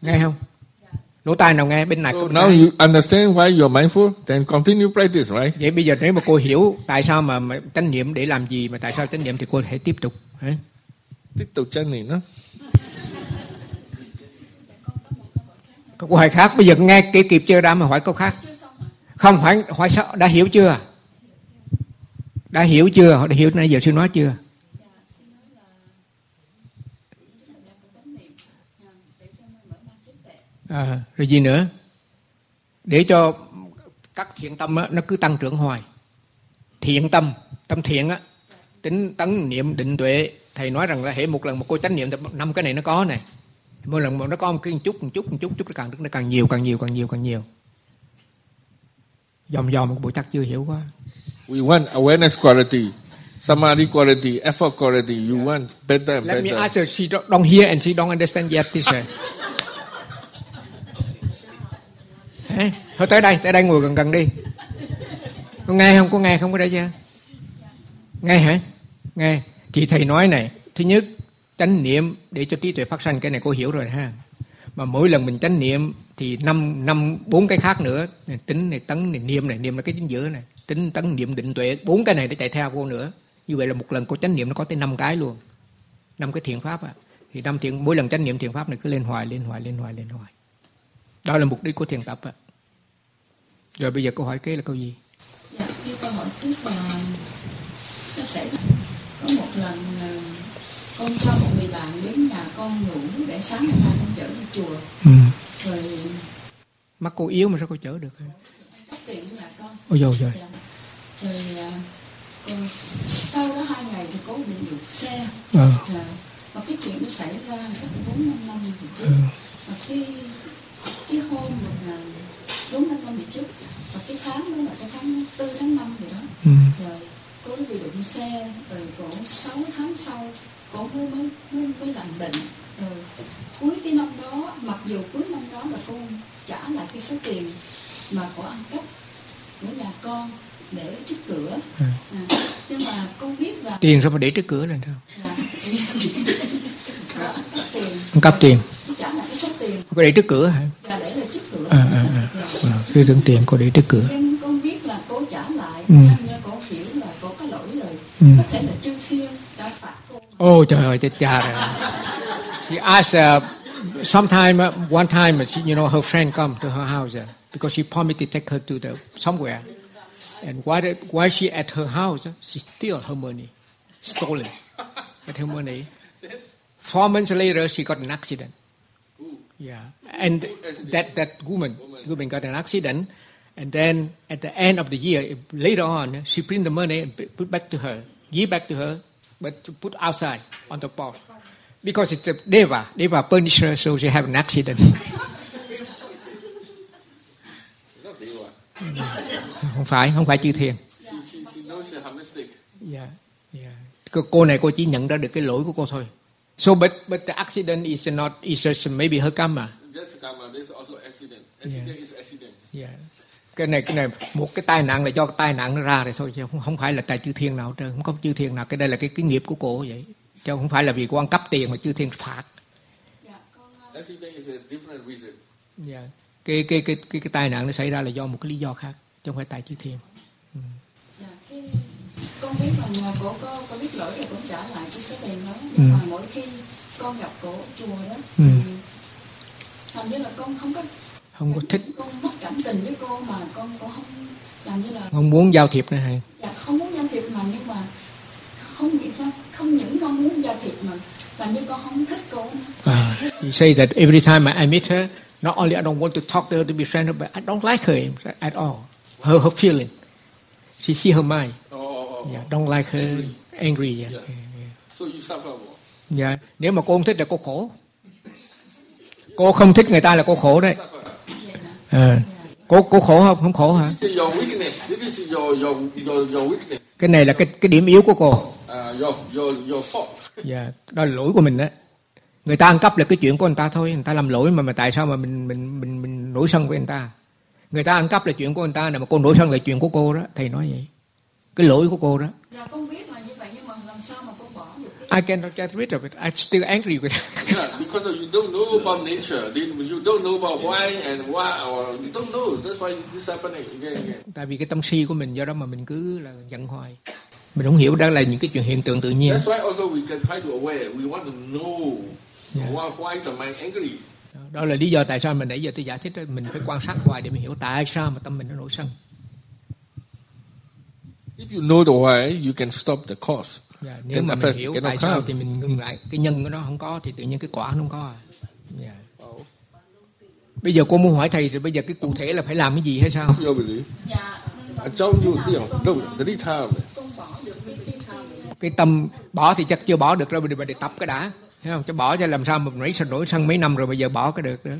Nghe không? Lỗ tai nào nghe bên này So có now you understand why you are mindful, then continue practice, right? Vậy bây giờ nếu mà cô hiểu tại sao mà, mà chánh niệm để làm gì mà tại sao chánh niệm thì cô hãy tiếp tục. hả? Tiếp tục chân này nó. Câu hỏi khác bây giờ nghe kỹ kịp chưa đã mà hỏi câu khác. Không hỏi hỏi sao đã hiểu chưa? Đã hiểu chưa? Họ đã hiểu nãy giờ sư nói chưa? À, rồi gì nữa? Để cho các thiện tâm á, nó cứ tăng trưởng hoài. Thiện tâm, tâm thiện á, tính tấn niệm định tuệ. Thầy nói rằng là hệ một lần một cô chánh niệm năm cái này nó có này. Mỗi lần mà nó có một cái chút một chút một chút một chút nó càng nó càng nhiều càng nhiều càng nhiều càng nhiều. Dòm dòm một bộ chắc chưa hiểu quá. We want awareness quality, samadhi quality, effort quality. You want better and Let me better. ask her, she don't, don't hear and she don't understand yet this way. Thôi tới đây, tới đây ngồi gần gần đi. Có nghe không? Có nghe không có đây chưa? Nghe hả? Nghe. Chị thầy nói này, thứ nhất, chánh niệm để cho trí tuệ phát sanh cái này cô hiểu rồi ha. Mà mỗi lần mình chánh niệm thì năm năm bốn cái khác nữa, này, tính này tấn này niệm này, niệm là cái chính giữa này, tính tấn niệm định tuệ, bốn cái này để chạy theo cô nữa. Như vậy là một lần cô chánh niệm nó có tới năm cái luôn năm cái thiện pháp à. thì năm thiện mỗi lần chánh niệm thiện pháp này cứ lên hoài lên hoài lên hoài lên hoài đó là mục đích của thiền tập à rồi bây giờ câu hỏi kế là câu gì Dạ, như câu hỏi trước là nó sẽ có một lần ờ, con cho một người bạn đến nhà con ngủ để sáng ngày mai con chở đi chùa ừ. rồi mắt cô yếu mà sao cô chở được tiền nhà con ôi dồi rồi Dạ. rồi ờ, còn sau đó hai ngày thì có bị đụng xe Ờ. Dạ. và cái chuyện nó xảy ra cách bốn năm năm về trước Ừ. và cái cái hôm mình bốn năm năm về trước. Và cái tháng đó là cái tháng tư tháng năm gì đó. Ừ. rồi cô đã bị đụng xe rồi cổ 6 tháng sau cổ mới mới mới, mới làm bệnh rồi cuối cái năm đó mặc dù cuối năm đó là cô trả lại cái số tiền mà cổ ăn cắp của nhà con để trước cửa. Ừ. à, nhưng mà cô biết là tiền sao mà để trước cửa lên sao? Là ăn cắp tiền. Trả lại cái số tiền. Có để trước cửa hả? Là để lại trước à, à, à. tưởng tiền cô để trước cửa em con biết là cô trả lại Ừ. nhưng cô hiểu là cô có lỗi rồi Ừ. có thể là chư đã phạt cô Ôi trời ơi, chết cha rồi. She asked, uh, sometime, uh, one time, uh, she, you know, her friend come to her house uh, because she promised to take her to the somewhere. And while, while she at her house, uh, she steal her money, stolen, at her money. Four months later, she got an accident. Yeah, and that that woman woman got an accident, and then at the end of the year, later on, she bring the money and put back to her, give back to her, but to put outside on the porch because it's a deva, deva punisher, so she have an accident. không phải, không phải chư thiên. Yeah, yeah. Cô này cô chỉ nhận ra được cái lỗi của cô thôi. So but but the accident is not is just maybe her karma. That's karma. There's also accident. Accident Yeah. is accident. Yeah. Cái này cái này một cái tai nạn là do tai nạn nó ra rồi thôi chứ không, không phải là tại chư thiên nào trơn, không có chư thiên nào. Cái đây là cái cái nghiệp của cô vậy. Chứ không phải là vì ăn cắp tiền mà chư thiên phạt. Accident is a different reason. Yeah. Cái, cái cái cái cái tai nạn nó xảy ra là do một cái lý do khác, chứ không phải tại chư thiên. Con biết là nhà cổ có có biết lỗi rồi cũng trả lại cái số tiền đó Ừ. nhưng mà mỗi khi con gặp cổ chùa đó Ừ. thì hình như là con không có Không có thích, con mất cảm tình với cô mà con cũng không làm như là không muốn giao thiệp nữa hay. dạ không muốn giao thiệp mà nhưng mà không nghĩ ra không những con muốn giao thiệp mà làm như con không thích cô nữa. Uh, you say that every time I meet her, not only I don't want to talk to her to be friends, but I don't like her at all. Her her feeling. She see her mind. Yeah, don't like her angry. Yeah. yeah. So you suffer more. Dạ, nếu mà cô không thích là cô khổ. Cô không thích người ta là cô khổ đấy. Ờ. Cô cô khổ không? Không khổ hả? Cái này là cái cái điểm yếu của cô. Fault. Dạ, đó là lỗi của mình đó. Người ta ăn cắp là cái chuyện của người ta thôi, người ta làm lỗi mà mà tại sao mà mình mình mình mình nổi sân với người ta? Người ta ăn cắp là chuyện của người ta, mà cô nổi sân là chuyện của cô đó, thầy nói vậy. Cái lỗi của cô đó. dạ con biết là như vậy nhưng mà làm sao mà con bỏ được I cannot get rid of it. I'm still angry with it. Yeah, because you don't know about nature. You don't know about why and why, or you don't know. That's why this happening again and again. Tại vì cái tâm si của mình do đó mà mình cứ là giận hoài. Mình không hiểu đó là những cái chuyện hiện tượng tự nhiên. That's why also we can try to aware. We want to know why, why the mind angry. Đó là lý do tại sao mình nãy giờ tôi giải thích đó, mình phải quan sát hoài để mình hiểu tại sao mà tâm mình nó nổi sân. If you know the why, you can stop the cause. Dạ, nếu Then mà mình hiểu tại sao thì mình ngừng lại cái nhân của nó không có thì tự nhiên cái quả nó không có à. Dạ. Bây giờ cô muốn hỏi thầy thì bây giờ cái cụ thể là phải làm cái gì hay sao? Your belief. I told you, no, the time. Cái tâm bỏ thì chắc chưa bỏ được rồi giờ để tập cái đã. Thấy không? Chứ bỏ cho làm sao mà nảy sân nổi sân mấy năm rồi bây giờ bỏ cái được đó.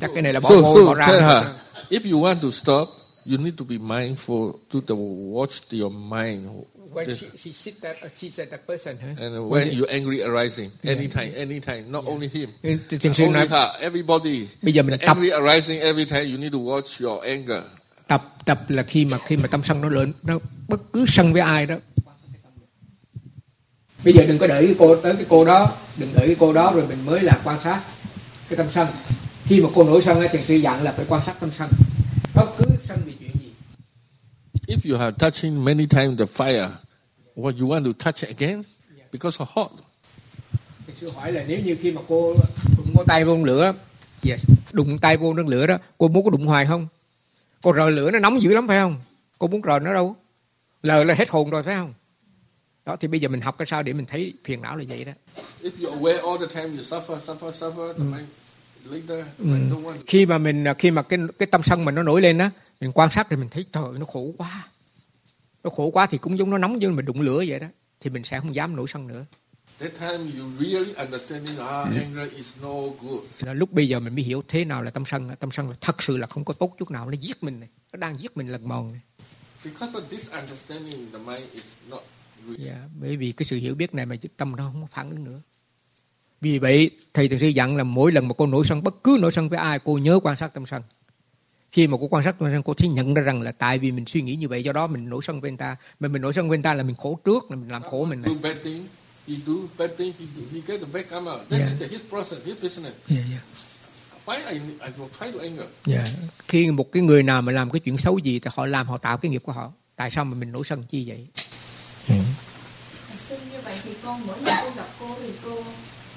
Chắc cái này là bỏ So, vô so bỏ ra. her, if you want to stop, you need to be mindful to the watch your mind. When This- she, she sit that she said that person hả? And when you angry arising, anytime, anytime, not only him, Thì- thì sư only nói her, everybody. Bây giờ mình tập. angry arising every time, you need to watch your anger. tập tập là khi mà khi mà tâm sân nó lớn nó bất cứ sân với ai đó. Bây giờ đừng có đợi cái cô tới cái cô đó đừng đợi cái cô đó rồi mình mới là quan sát cái tâm sân. Khi mà cô nổi sân thiền sư dặn là phải quan sát tâm sân. Bất cứ sân vì chuyện gì If you have touching many times the fire, what you want to touch it again because of hot. sư hỏi là nếu như khi mà cô đụng vô tay vô lửa yes. đụng tay vô nước lửa đó cô muốn có đụng hoài không cô rờ lửa nó nóng dữ lắm phải không cô muốn rờ nó đâu lờ là hết hồn rồi phải không đó thì bây giờ mình học cái sao để mình thấy phiền não là vậy đó If you're aware all the time, you suffer, suffer, suffer. The mind later, Ừ. mind don't want to. khi mà mình khi mà cái cái tâm sân mình nó nổi lên á mình quan sát thì mình thấy trời nó khổ quá. Nó khổ quá thì cũng giống nó nóng như mình đụng lửa vậy đó thì mình sẽ không dám nổi sân nữa. That time you really understanding ah anger is no good. Thì là lúc bây giờ mình mới hiểu thế nào là tâm sân. Tâm sân là thật sự là không có tốt chút nào nó giết mình này nó đang giết mình lần mòn này. Because of this understanding, the mind is not good. Dạ, bởi vì cái sự hiểu biết này mà tâm nó không có phản ứng nữa. Vì vậy thầy thường sư dặn là mỗi lần mà cô nổi sân bất cứ nổi sân với ai cô nhớ quan sát tâm sân khi mà cô quan sát sân cô sẽ nhận ra rằng là tại vì mình suy nghĩ như vậy do đó mình nổi sân với người ta mà mình nổi sân với người ta là mình khổ trước là mình làm khổ mình này. He do bad thing, he, do, he get the bad karma. That's Yeah. it, his process, his business. Dạ, dạ. Why I, I will try to anger? Dạ. khi một cái người nào mà làm cái chuyện xấu gì thì họ làm họ tạo cái nghiệp của họ tại sao mà mình nổi sân chi vậy Thầy sư như vậy thì con mỗi lần con gặp cô thì cô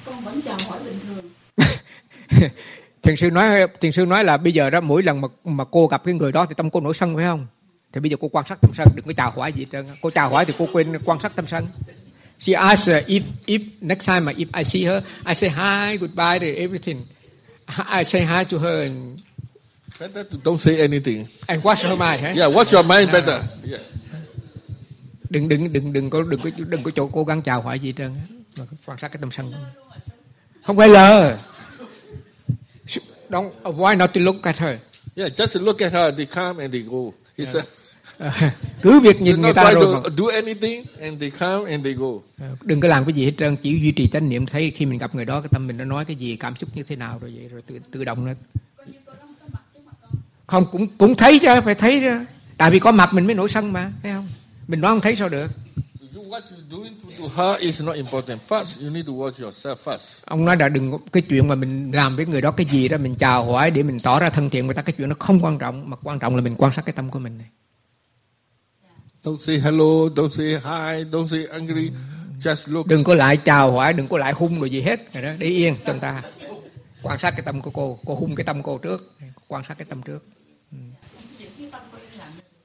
con vẫn chào hỏi bình thường thiền sư nói thiền sư nói là bây giờ đó mỗi lần mà mà cô gặp cái người đó thì tâm cô nổi sân phải không thì bây giờ cô quan sát tâm sân đừng có chào hỏi gì hết trơn cô chào hỏi thì cô quên quan sát tâm sân she asked uh, if if next time if I see her I say hi goodbye to everything I say hi to her and, Better to don't say anything. and watch her mind. eh? Yeah, watch your mind better. Yeah. Đừng đừng đừng đừng có đừng có đừng có chỗ cố gắng chào hỏi gì hết trơn. Mà quan sát cái tâm sân. Không phải lờ. Don't why not to look at her? Yeah, just look at her, they come and they go. He said, Cứ việc nhìn người ta rồi do anything, and they come and they go. Ờ, đừng có làm cái gì hết trơn chỉ duy trì chánh niệm thấy khi mình gặp người đó cái tâm mình nó nói cái gì cảm xúc như thế nào rồi vậy rồi tự tự động nó không cũng cũng thấy chứ phải thấy chứ tại vì có mặt mình mới nổi sân mà thấy không mình nói không thấy sao được what you doing to, to her is not important. First, you need to watch yourself first. ông nói là đừng cái chuyện mà mình làm với người đó cái gì đó mình chào hỏi để mình tỏ ra thân thiện người ta cái chuyện nó không quan trọng mà quan trọng là mình quan sát cái tâm của mình này Don't say hello, don't say hi, don't say angry. Just look. đừng có lại chào hỏi đừng có lại hung rồi gì hết rồi đó để yên cho người ta quan sát cái tâm của cô cô hung cái tâm cô trước quan sát cái tâm trước Ừ.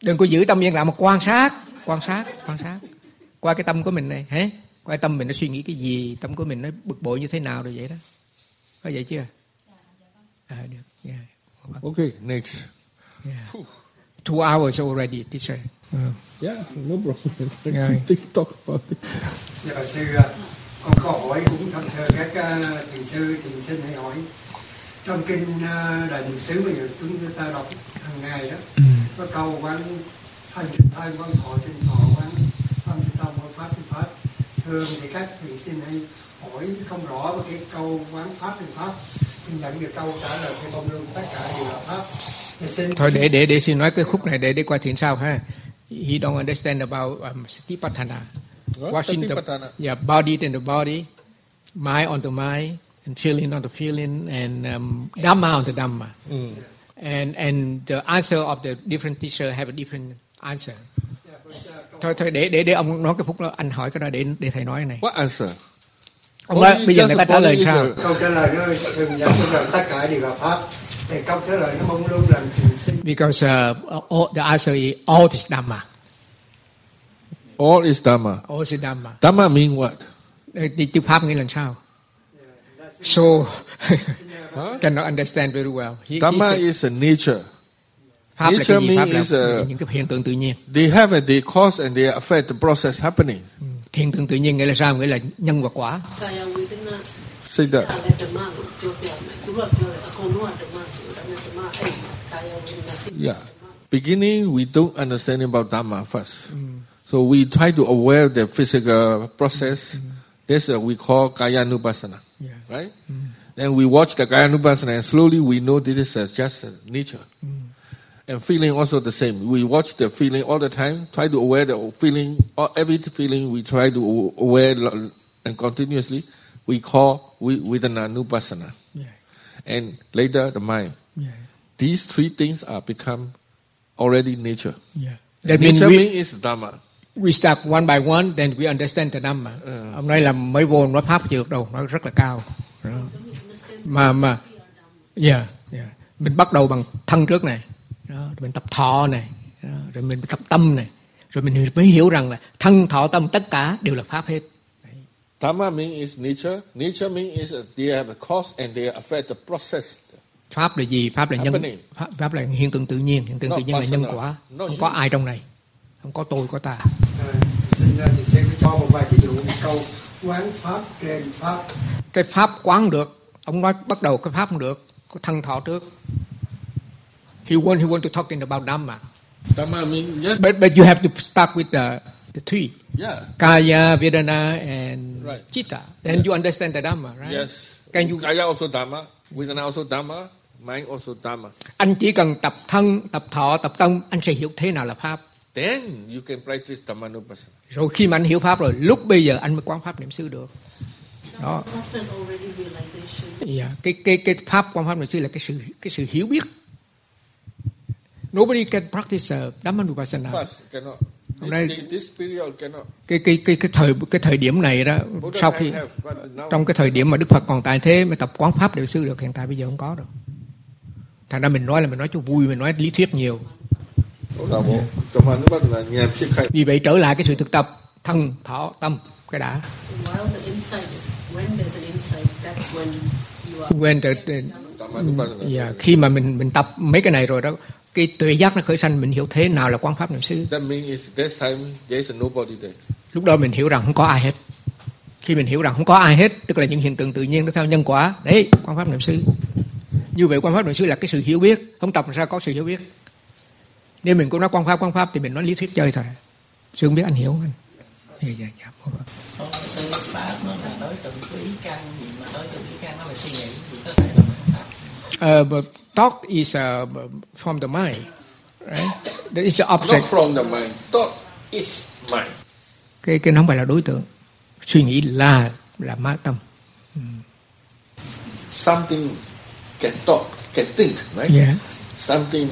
đừng có giữ tâm yên lặng mà quan sát quan sát quan sát qua cái tâm của mình này hả qua tâm mình nó suy nghĩ cái gì tâm của mình nó bực bội như thế nào rồi vậy đó có vậy chưa à, được yeah. Okay, next. Yeah. two hours already teacher Ừ. Yeah, no problem. Yeah. TikTok about it. Dạ sư, à, con có hỏi cũng thăm thơ các uh, thiền sư, thiền sinh hay hỏi trong kinh uh, đại niệm xứ mà chúng ta đọc hàng ngày đó có câu quán thân trên thân quán thọ trên thọ quán tâm trên tâm quán pháp trên pháp thường thì các thiền sinh hay hỏi không rõ về cái câu quán pháp trên pháp nhưng nhận được câu trả lời cái bông lương tất cả đều là pháp. Thì xin thôi để để để xin nói cái khúc này để để qua thiền sao ha. He don't understand about um, satipatthana What? watching the yeah body in the body mind on the mind and feeling on the feeling and um, dhamma on the dhamma. Mm. and and the answer of the different teacher have a different answer thôi thôi để để để ông nói cái phút đó. Anh hỏi cái đó để để thầy nói cái này. What answer? ông nói bây giờ người ta trả lời sao? câu trả lời nó cho rằng tất cả đều là pháp. Thì câu trả lời nó mong luôn làm thiền sinh because uh, all, the answer is all is dhamma. All is Dhamma. all is dhamma. Dhamma mean what? Đi chữ pháp nghĩa là sao? So cannot understand very well. He- he Dhamma said- is a nature. Pháp là nature cái gì pháp means là a- những cái hiện tượng tự nhiên They have a, they cause and they affect the process happening. hiện tượng tự nhiên nghĩa là sao nghĩa là nhân và quả Kaya within Say that. ala dama jo pe ma duro jo ako no dama so dama dama ai kaya within na si Yeah. Beginning, we don't understand about Dharma first. So we try to aware the physical process. That's uh, we call Kaya Nupassana. Right? Then we watch the Kaya Nupassana and slowly we know this is uh, just uh, nature. And feeling also the same. We watch the feeling all the time, try to aware the feeling, or every feeling we try to aware and continuously. We call we, Vedana Nupassana. Yeah. And later the mind. Yeah. These three things are become already nature. Yeah. That means nature we- mean is Dhamma. we start one by one then we understand the Dhamma uh. ông nói là mới vô nói pháp chưa được đâu nói rất là cao Đó. mà mà yeah, yeah. mình bắt đầu bằng thân trước này Đó, rồi mình tập thọ này. Đó, rồi mình tập tâm này. Rồi mình mới hiểu rằng là thân thọ tâm tất cả đều là pháp hết. Dhamma mean is nature. Nature mean is they have a cause and they affect the process. pháp là gì? Pháp là nhân pháp, pháp là hiện tượng tự nhiên. Hiện tượng Not tự nhiên là nhân quả. Not không you. có ai trong này. Không có tôi có ta. Xin ra thì sẽ cho một vài ví dụ một câu quán pháp trên pháp. Cái pháp quán được. Ông nói bắt đầu cái pháp không được. Có thân thọ trước he want he want to talking about dhamma Dhamma mean yes. but but you have to start with the the three Yeah. kaya vedana and Right. chitta then you understand the dhamma right Yes. can you Kaya also Dhamma. Vedana also Dhamma. Mind also Dhamma. anh chỉ cần tập thân tập thọ tập tâm anh sẽ hiểu thế nào là pháp Then you can practice Dhammanupassana. rồi khi mà anh hiểu pháp rồi lúc bây giờ anh mới quán pháp niệm xứ được đó Master's already realization. Yeah. cái cái cái pháp quan pháp niệm xứ là cái sự cái sự hiểu biết nobody can practice uh, Dhammanupassana First cannot. Hôm This, nay- cái cái cái cái thời cái thời điểm này đó sau khi trong cái thời điểm mà Đức Phật còn tại thế mới tập quán pháp niệm xứ được hiện tại bây giờ không có được thành ra mình nói là mình nói cho vui mình nói lý thuyết nhiều vì vậy trở lại cái sự thực tập thân thọ tâm cái đã when there's an insight, that's when you are when the, the Manupassana. Dạ, khi mà mình mình tập mấy cái này rồi đó, cái tuệ giác nó khởi sanh mình hiểu thế nào là quán pháp niệm xứ. That means is that time there is nobody there. Lúc đó mình hiểu rằng không có ai hết. Khi mình hiểu rằng không có ai hết, tức là những hiện tượng tự nhiên nó theo nhân quả. Đấy, quan pháp niệm xứ. Như vậy quan pháp niệm xứ là cái sự hiểu biết, không tập làm sao có sự hiểu biết. Nếu mình cũng nói quan pháp quan pháp thì mình nói lý thuyết chơi thôi. Sư không biết anh hiểu không anh? Dạ, dạ, dạ. Không, sư pháp nó là đối tượng ý căn gì mà đối tượng ý căn nó là suy nghĩ thì có thể là. Uh, but thought is uh, from the mind, right? That is Not object. from the mind. Thought is mind. Cái cái nó không phải là đối tượng. Suy nghĩ là là ma tâm. Something can thought, can think, right? Yeah. Something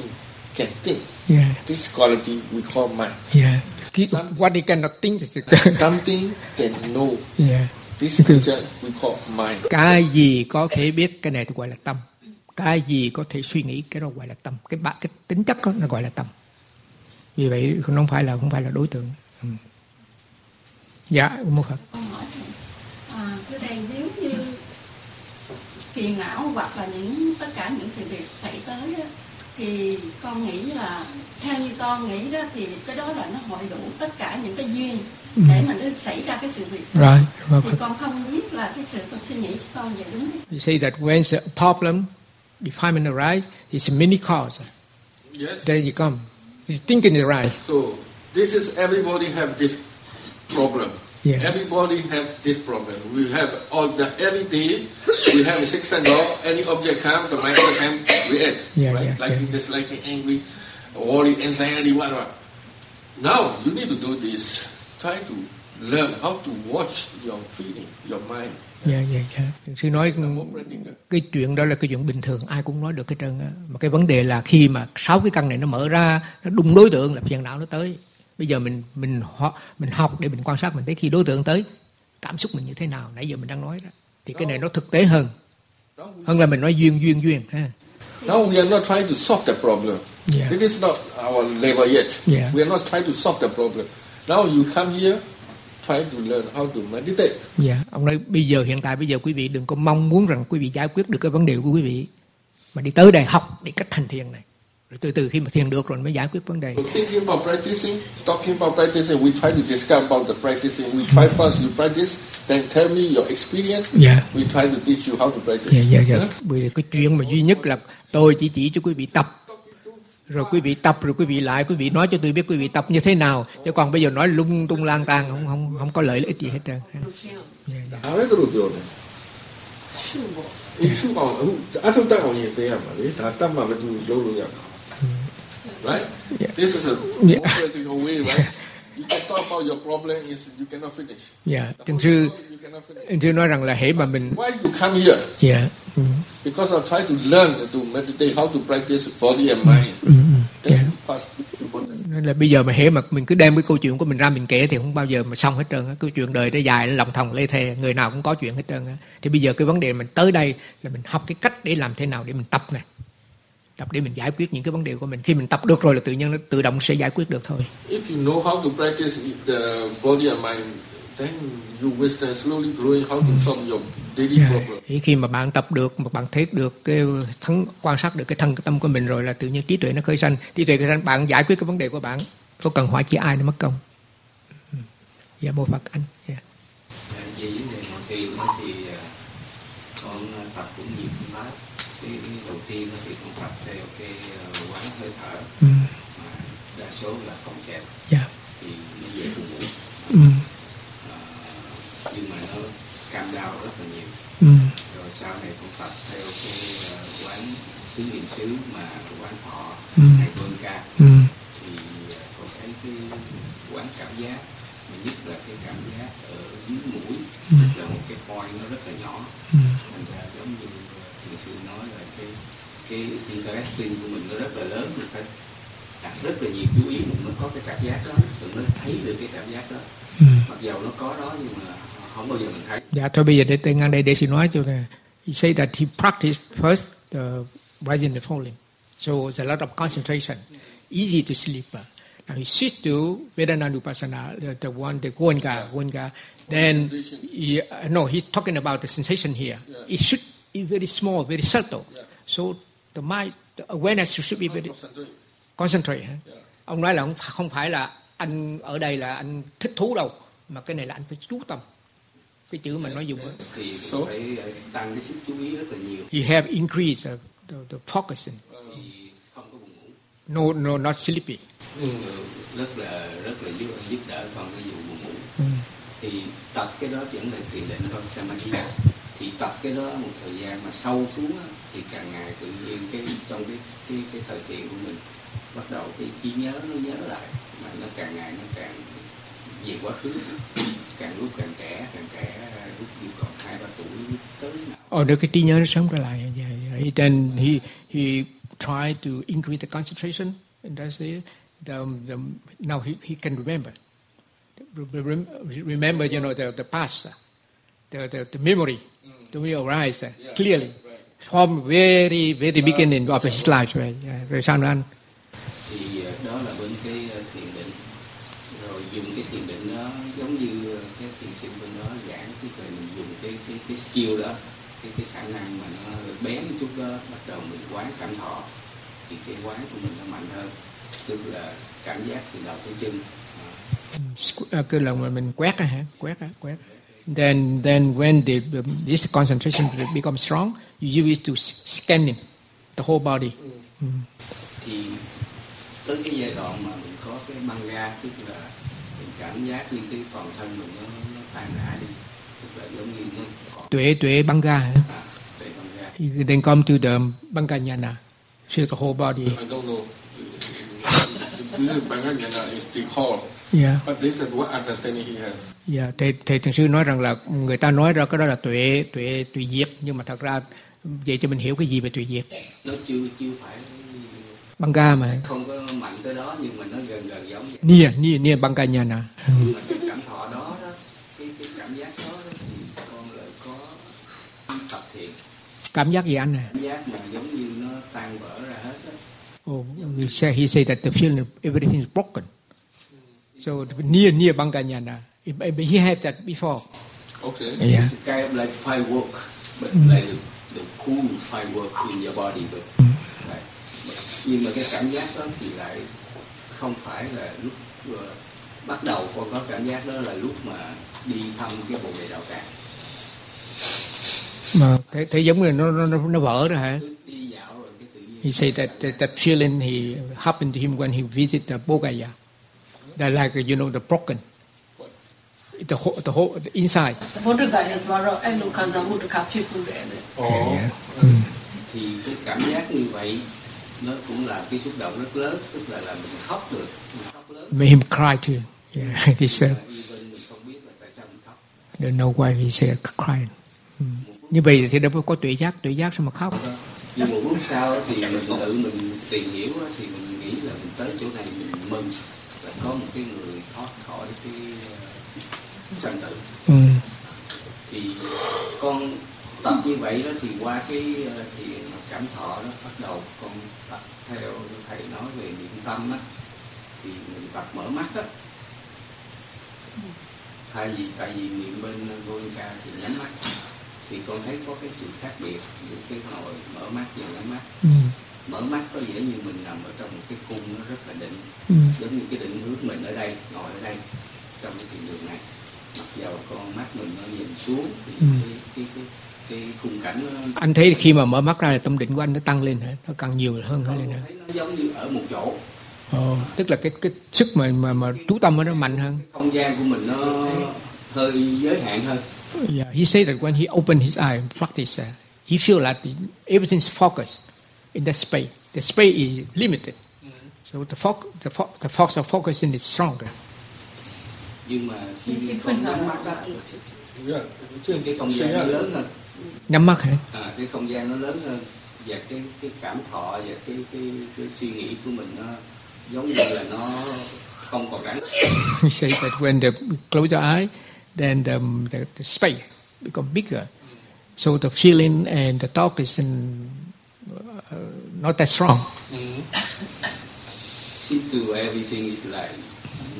can think. Yeah. This quality we call mind. Yeah. Cái, what they cannot think is Something can know. yeah. This we call mind. Cái gì có thể biết cái này thì gọi là tâm. Cái gì có thể suy nghĩ cái đó gọi là tâm. Cái ba cái tính chất đó nó gọi là tâm. Vì vậy không phải là không phải là đối tượng. Ừ. Dạ, một Phật. À, thưa thầy nếu như phiền não hoặc là những tất cả những sự việc xảy tới á, thì con nghĩ là theo như con nghĩ đó thì cái đó là nó hội đủ tất cả những cái duyên Ừ. để mà nó xảy ra cái sự việc đó. Right, thì con không biết là cái sự con suy nghĩ của con vậy đúng không? You say that when the problem, defilement arise, it's a many cause. Yes. There you come. You thinking it right. So this is everybody have this problem. Yeah. Everybody have this problem. We have all the every day we have six and law. Any object come, the mind come react. Yeah, right? yeah, like yeah. this, like angry, worry, anxiety, whatever. Now you need to do this. Try to learn how to watch your feeling, your mind. Dạ, dạ, dạ. Sư nói cái chuyện đó là cái chuyện bình thường, ai cũng nói được cái trơn á. Mà cái vấn đề là khi mà sáu cái căn này nó mở ra, nó đúng đối tượng là phiền não nó tới. Bây giờ mình mình ho- mình học để mình quan sát mình thấy khi đối tượng tới, cảm xúc mình như thế nào, nãy giờ mình đang nói đó. Thì cái này nó thực tế hơn. Hơn là mình nói duyên duyên duyên ha. Now we are not trying to solve the problem. Yeah. It is not our level yet. Yeah. We are not trying to solve the problem. Now you come here, try to learn how to meditate. Dạ, ông nói bây giờ hiện tại bây giờ quý vị đừng có mong muốn rằng quý vị giải quyết được cái vấn đề của quý vị mà đi tới đây học để cách hành thiền này. Rồi từ từ khi mà thiền được rồi mới giải quyết vấn đề. So thinking about practicing, talking about practicing, we try to discuss about the practicing. We try first you practice, then tell me your experience. Yeah. We try to teach you how to practice. Dạ, dạ, dạ. Bởi cái chuyện mà duy nhất là tôi chỉ chỉ cho quý vị tập rồi quý vị tập rồi quý vị lại quý vị nói cho tôi biết quý vị tập như thế nào chứ còn bây giờ nói lung tung lang tang không không không có lợi ích gì hết trơn dạ, dạ. yeah, ừ. à, yeah. Ừ. Right? Dạ. This is a operating way, right? You can talk about your problem is you cannot finish. Yeah. Thiền sư, thiền sư nói rằng là hễ mà mình. Why you come here? Yeah. Mm-hmm. Because I try to learn to meditate, how to practice body and mind. Ừ, That's first important. Nên là bây giờ mà hễ mà mình cứ đem cái câu chuyện của mình ra mình kể thì không bao giờ mà xong hết trơn á. Cái chuyện đời nó dài nó lòng thòng lê thề, người nào cũng có chuyện hết trơn á. Thì bây giờ cái vấn đề mình tới đây là mình học cái cách để làm thế nào để mình tập này. Tập để mình giải quyết những cái vấn đề của mình. Khi mình tập được rồi là tự nhiên nó tự động sẽ giải quyết được thôi. If you know how to practice the body and mind, Dạ. problem. Thì khi mà bạn tập được, mà bạn thấy được cái thắng quan sát được cái thân cái tâm của mình rồi là tự nhiên trí tuệ nó khởi sanh. Trí tuệ khởi sanh bạn giải quyết cái vấn đề của bạn. Không cần hỏi chỉ ai nó mất công. Dạ mô Phật anh. Dạ. đầu tiên á thì à, con tập cũng nhiều pháp cái đầu tiên thì con tập theo cái à, quán hơi thở Ừ. mà đa số là không xẹp Dạ. thì nó dễ buồn ngủ Ừ. nhưng mà nó cam đau rất là nhiều Ừ. rồi sau này con tập theo cái à, quán tứ niệm xứ mà quán thọ Ừ. hay vân ca Ừ. thì à, con thấy cái quán cảm giác nhất là cái cảm giác ở dưới mũi Ừ. là một cái point nó rất là nhỏ Ừ. thành ra giống như thiền sư nói là cái cái interesting của mình nó rất là lớn mình phải đặt rất là nhiều chú ý mình mới có cái cảm giác đó mình mới thấy được cái cảm giác đó Ừ. mặc dầu nó có đó nhưng mà không bao giờ mình thấy Dạ thôi bây giờ để tôi ngang đây để xin nói cho này. He say that he practiced first the rising and falling. So there's a lot of concentration. Easy to sleep. Now he switched to Vedananupasana, the, the one, the Goenka, Goenka. Then, he, uh, no, he's talking about the sensation here. It should be very small, very subtle. So the mind, the awareness should be very concentrate. hả? Ông nói là không không phải là anh ở đây là anh thích thú đâu, mà cái này là anh phải chú tâm. Cái chữ mà nó dùng á. thì phải ờ, tăng cái sức chú ý rất là nhiều He have increased the, the, the focusing. No, no, not sleepy. Ừ, rất là rất là giúp giúp đỡ con cái vụ buồn ngủ Ừ. thì tập cái đó chuyển thành thiền định thôi samadhi thì tập cái đó một thời gian mà sâu xuống á, thì càng ngày tự nhiên cái trong cái cái, cái thời thiền của mình bắt đầu cái trí nhớ nó nhớ lại mà nó càng ngày nó càng về quá khứ càng lúc càng trẻ càng trẻ lúc như còn hai ba tuổi tới nào Oh, được cái trí nhớ nó sống trở lại. Yeah, yeah. Then he he tried to increase the concentration, and that's it. The, the, now he, he can remember. Remember, you know, the, the past, the, the, the memory, to mm. realize clearly from very, very beginning of his life. Right? Yeah. Rồi sau đó anh thì skill đó cái cái khả năng mà nó bén chút đó bắt đầu mình quán cảm thọ thì cái quán của mình nó mạnh hơn. Tức là cảm giác từ đầu tới chân. Squ- à, cái lần mà mình quét á hả? Quét á quét. Then then when the, the this concentration becomes strong you use it to s- scanning the whole body. Mm. thì tới cái giai đoạn mà mình có cái băng ga tức là mình cảm giác như cái toàn thân mình nó, nó tan rã đi tức là giống như nó tuệ tuệ banga băng ga then come to the banganyana see the whole body I don't know. This Banganyana is the call. Yeah. But this is what understanding he has. yeah, thầy thầy thiền sư nói rằng là người ta nói ra cái đó là tuệ tuệ tuệ diệt nhưng mà thật ra vậy cho mình hiểu cái gì về tuệ diệt nó chưa chưa phải banga mà không có mạnh tới đó nhưng mà nó gần gần giống vậy nia nia nia banganyana nhưng mà cái cảm thọ đó đó cái cái cảm giác đó, đó thì con lại có tập thiền cảm giác gì anh à cảm giác mà giống như nó tan vỡ ra hết đó. Oh, he say, he say that the feeling everything is broken. So near near Banganyana, he had that before. Okay. Yeah. It's kind of like firework but Mm. like the, the cool firework in your body but, right. But, nhưng mà cái cảm giác đó thì lại không phải là lúc ờ, bắt đầu con có cảm giác đó là lúc mà đi thăm cái bồ đề đạo tràng Mà thấy, thấy giống như nó nó nó, nó vỡ rồi hả? đi dạo rồi cái tự nhiên He said that, that that feeling he happened to him when he visited the Bogaya. That like you know the broken. The whole, the whole the inside. Buddha ရဲ့သွားတော့အဲ့လိုခံစားမှုတစ်ခါဖြစ်ဘူးတယ်လေ thì cái cảm giác như vậy nó cũng là cái xúc động rất lớn tức là là mình khóc được mình khóc lớn Made him cry too. Yeah, he said. even mình không biết là tại sao mình khóc Don't know why he said crying. Như vậy thì đâu có tuệ giác, tuệ giác sao mà khóc? nhưng một lúc sau thì mình tự mình tìm hiểu á, thì mình nghĩ là mình tới chỗ này mình mừng. Là có một cái người thoát khỏi cái uh, sanh tử. Mm. thì con tập như vậy đó thì qua cái uh, thiền cảm thọ đó bắt đầu con tập theo thầy nói về niệm tâm á thì mình tập mở mắt á. Thay vì tại vì niệm bên Goenka thì nhắm mắt thì con thấy có cái sự khác biệt giữa cái hồi mở mắt và nhắm mắt Mm. mở mắt có vẻ như mình nằm ở trong một cái cung nó rất là định Ừ. giống như cái định hướng mình ở đây ngồi ở đây trong cái thiền đường này mặc dầu con mắt mình nó nhìn xuống thì Ừ. cái, cái cái cái khung cảnh nó, Anh thấy khi mà mở mắt ra là tâm định của anh nó tăng lên hả? Nó càng nhiều hơn hơn lên hả? nó giống như ở một chỗ Ồ, tức là cái cái sức mà mà mà chú tâm nó mạnh hơn. không gian của mình nó hơi giới hạn hơn Yeah, he said that when he opened his eye and practice, uh, he feel like the, everything's focused in that space. The space is limited, so the foc the fo- the fox of focusing is stronger. nhưng mà khi Mình sẽ con khuyên nhắm mắt mà Yeah. cái không gian nó lớn hơn Nhắm mắt hả? à, cái không gian nó lớn hơn và cái cái cảm thọ và cái cái cái suy nghĩ của mình nó giống như là nó không còn rắn he says that when the close your eye, then the, the, the space become bigger. So the feeling and the thought is in, uh, not that strong. seem to everything is like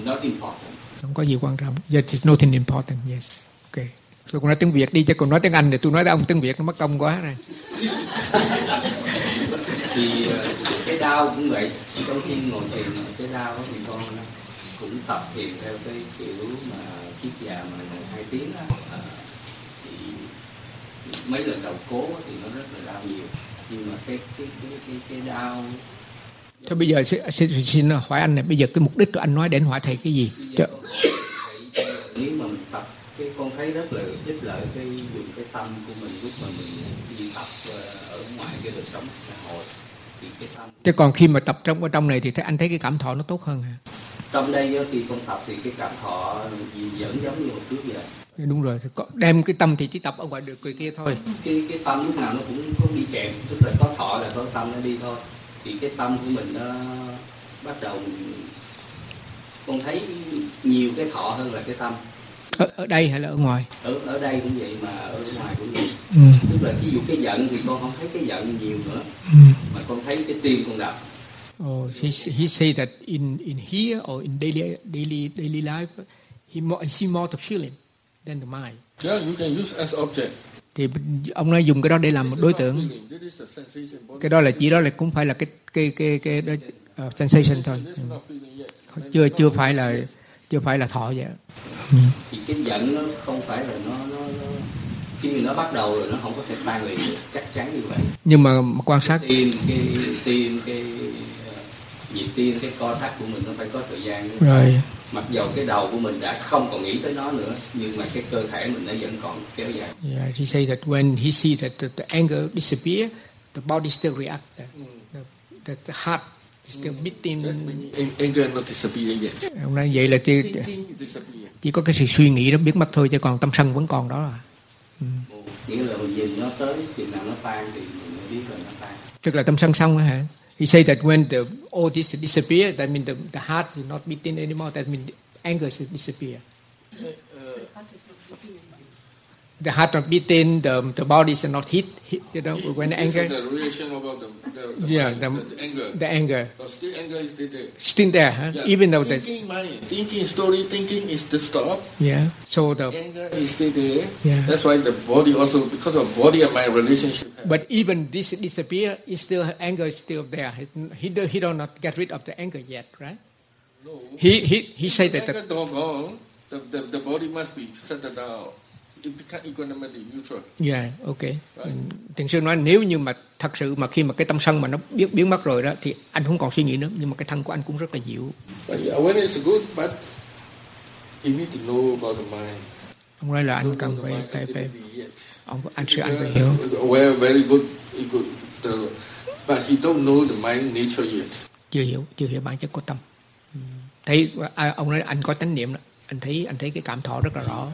not important Không có gì quan trọng. Yes, it's nothing important. Yes. Okay. Tôi còn nói tiếng Việt đi chứ còn nói tiếng Anh thì tôi nói với ông tiếng Việt nó mất công quá rồi. đau cũng vậy trong khi ngồi thiền cái đau thì con cũng tập thiền theo cái kiểu mà kiết già mà hai tiếng đó à, thì mấy lần đầu cố thì nó rất là đau nhiều nhưng mà cái cái cái cái, cái đau Thôi bây giờ xin, xin, xin hỏi anh này bây giờ cái mục đích của anh nói đến hỏi thầy cái gì? Chứ... Nếu mà mình tập cái con thấy rất là ích lợi cái dùng cái tâm của mình lúc mà mình đi tập ờ, ở ngoài cái đời sống xã hội thì cái tâm Chứ còn khi mà tập trong ở trong này thì thấy anh thấy cái cảm thọ nó tốt hơn hả? Trong đây khi con tập thì cái cảm thọ vẫn giống như một trước vậy? Đúng rồi đem cái tâm thì chỉ tập ở ngoài được người kia thôi. Cái cái tâm lúc nào nó cũng có đi kèm tức là có thọ là có tâm nó đi thôi. Thì cái tâm của mình nó bắt đầu con thấy nhiều cái thọ hơn là cái tâm. Ở, ở đây hay là ở ngoài? Ở ở đây cũng vậy mà ở ngoài cũng vậy. Ừ. tức là ví dụ cái giận thì con không thấy cái giận nhiều nữa. Ừ. mà con thấy cái tim con đập Oh, he, he say that in, in here or in daily daily daily life, he more, he see more the feeling than the mind. Yeah, you can use as object. Thì ông nói dùng cái đó để làm một đối tượng. Cái đó là chỉ đó là cũng phải là cái cái cái cái, cái uh, sensation thôi. Ừ. Chưa chưa phải là chưa phải là thọ vậy. Ừ. Thì cái giận nó không phải là nó nó, nó khi mà nó bắt đầu rồi nó không có thể tan liền được chắc chắn như vậy. Nhưng mà quan sát tim cái tim cái nhịp tim cái co thắt của mình nó phải có thời gian. Rồi. Mặc dầu cái đầu của mình đã không còn nghĩ tới nó nữa nhưng mà cái cơ thể mình nó vẫn còn kéo dài. Yeah he say that when he see that the, the anger disappear the body still react. The, the, the heart still beating. Anger not disappear yet ông nói vậy là chỉ chỉ có cái sự suy nghĩ đó biến mất thôi chứ còn tâm sân vẫn còn đó. À ừ. nghĩa là mình nhìn nó tới chừng nào nó tan thì mình mới biết là nó tan. Tức là tâm sân xong hả He said that when the all this disappear, that means the, the heart is not beating anymore. That means anger should disappear. Uh, uh, the heart not beating, the the body is not hit, hit you know, when anger. the reaction about the, the, the yeah, mind, the, the, anger. The anger. But still anger is still there. Still there, huh? Yeah. Even though thinking mind, thinking story, thinking is the stop. Yeah. So the anger is still there. Yeah. That's why the body also because of body and mind relationship. But even this disappear, is still anger is still there. He he, he don't not get rid of the anger yet, right? No. He he he said that. The, the, the body must be settled down. Neutral. Yeah, ok. Right. Thiền sư nói nếu như mà thật sự mà khi mà cái tâm sân mà nó biến biến mất rồi đó thì anh không còn suy nghĩ nữa nhưng mà cái thân của anh cũng rất là dịu. Ông nói là anh cần phải phải phải ông anh sư anh phải hiểu. Aware very good, good. The, but he don't know the mind nature yet. Chưa hiểu, chưa hiểu bản chất của tâm. Thấy à, ông nói anh có chánh niệm. Anh thấy anh thấy cái cảm thọ rất là rõ.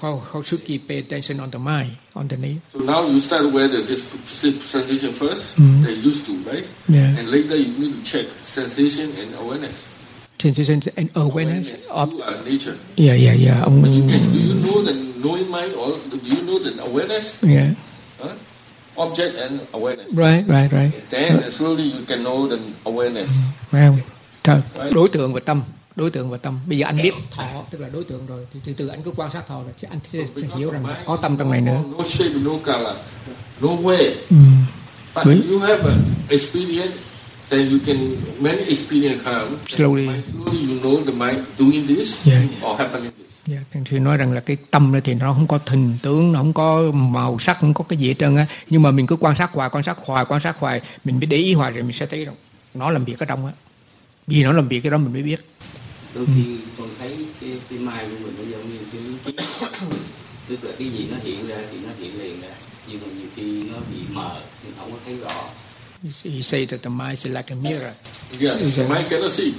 How, how should he pay attention on the mind, on the knee? So now you start aware the sensation first, mm-hmm. mm. they used to, right? Yeah. And later you need to check sensation and awareness. Sensation and awareness, awareness of you nature. Yeah, yeah, yeah. Ông... Um, you do you know the knowing mind or do you know the awareness? Yeah. Huh? Object and awareness. Right, right, right. Then right. slowly you can know the awareness. Mm-hmm. Phải không? Right. Đối tượng và tâm đối tượng và tâm. Bây giờ anh biết. Thọ tức là đối tượng rồi. Thì từ từ anh cứ quan sát thọ rồi chứ anh sẽ, sẽ hiểu rằng có tâm trong này nữa. No shape no color. No way. Mm. but Đúng. you have an experience then you can many experience come slowly. Slowly you know the mind doing this yeah. or happening this. Yeah, thì nói rằng là cái tâm thì nó không có hình tướng, nó không có màu sắc, không có cái gì hết trơn á. Nhưng mà mình cứ quan sát hoài, quan sát hoài, quan sát hoài, mình biết để ý hoài rồi mình sẽ thấy rằng nó làm việc ở trong á. Vì nó làm việc cái đó mình mới biết đôi khi con thấy cái cái mai của mình nó giống như cái lý trí tức là cái gì nó hiện ra thì nó hiện liền ra nhưng mà nhiều khi nó bị mờ mình không có thấy rõ He say that the mind is like a mirror. Yeah, the mind cannot see,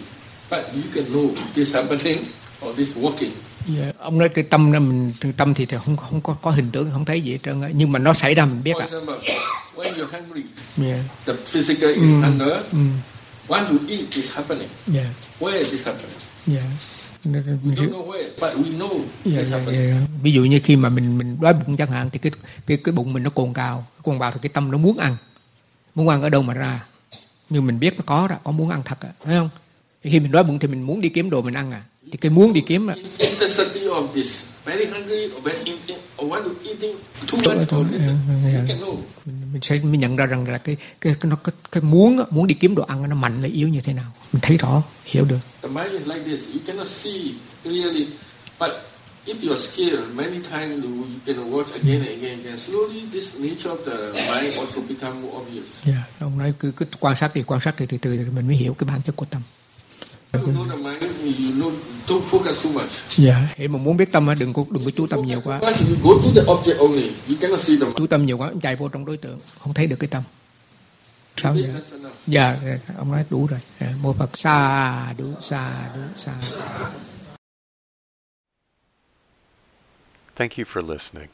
but you can know this happening or this working. Yeah. ông nói cái tâm đó mình tâm thì, thì không không có có hình tướng không thấy gì hết trơn á nhưng mà nó xảy ra mình biết For à. example, when you're hungry, Yeah. the physical is Mm. hunger. Mm. Want to eat is happening. Yeah. Where is this happening? Yeah. Yeah, happening. yeah. Ví dụ như khi mà mình mình đói bụng chẳng hạn thì cái cái cái bụng mình nó cồn cào, cồn bào thì cái tâm nó muốn ăn, muốn ăn ở đâu mà ra, nhưng mình biết nó có đó, có muốn ăn thật, à, phải không? Thì khi mình đói bụng thì mình muốn đi kiếm đồ mình ăn à, thì cái muốn đi kiếm à. Intensity of this, very hungry or very in, or want to eating too Tốt much rồi, or little. You can know. mình, sẽ mình nhận ra rằng là cái cái nó, cái, cái muốn muốn đi kiếm đồ ăn nó mạnh hay yếu như thế nào mình thấy rõ hiểu được The mind is like this. You cannot see clearly, but if you are skilled, many times you you can watch again and again. And slowly, this nature of the mind also become more obvious. dạ ông nói cứ cứ quan sát đi quan sát đi từ từ thì mình mới hiểu cái bản chất của tâm dạ. Để mà muốn biết tâm á, đừng có đừng có chú tâm nhiều quá. Once you go to the object only, you cannot see the mind. chú tâm nhiều quá chạy vô trong đối tượng. Không thấy được cái tâm. Sao vậy? That's enough. dạ dạ, ông nói đủ rồi. Dạ, một phật xa đủ xa đủ xa Thank you for listening.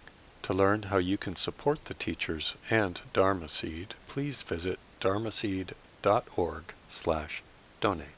To learn how you can support the teachers and Dharma Seed, please visit dharmaseed.org slash donate.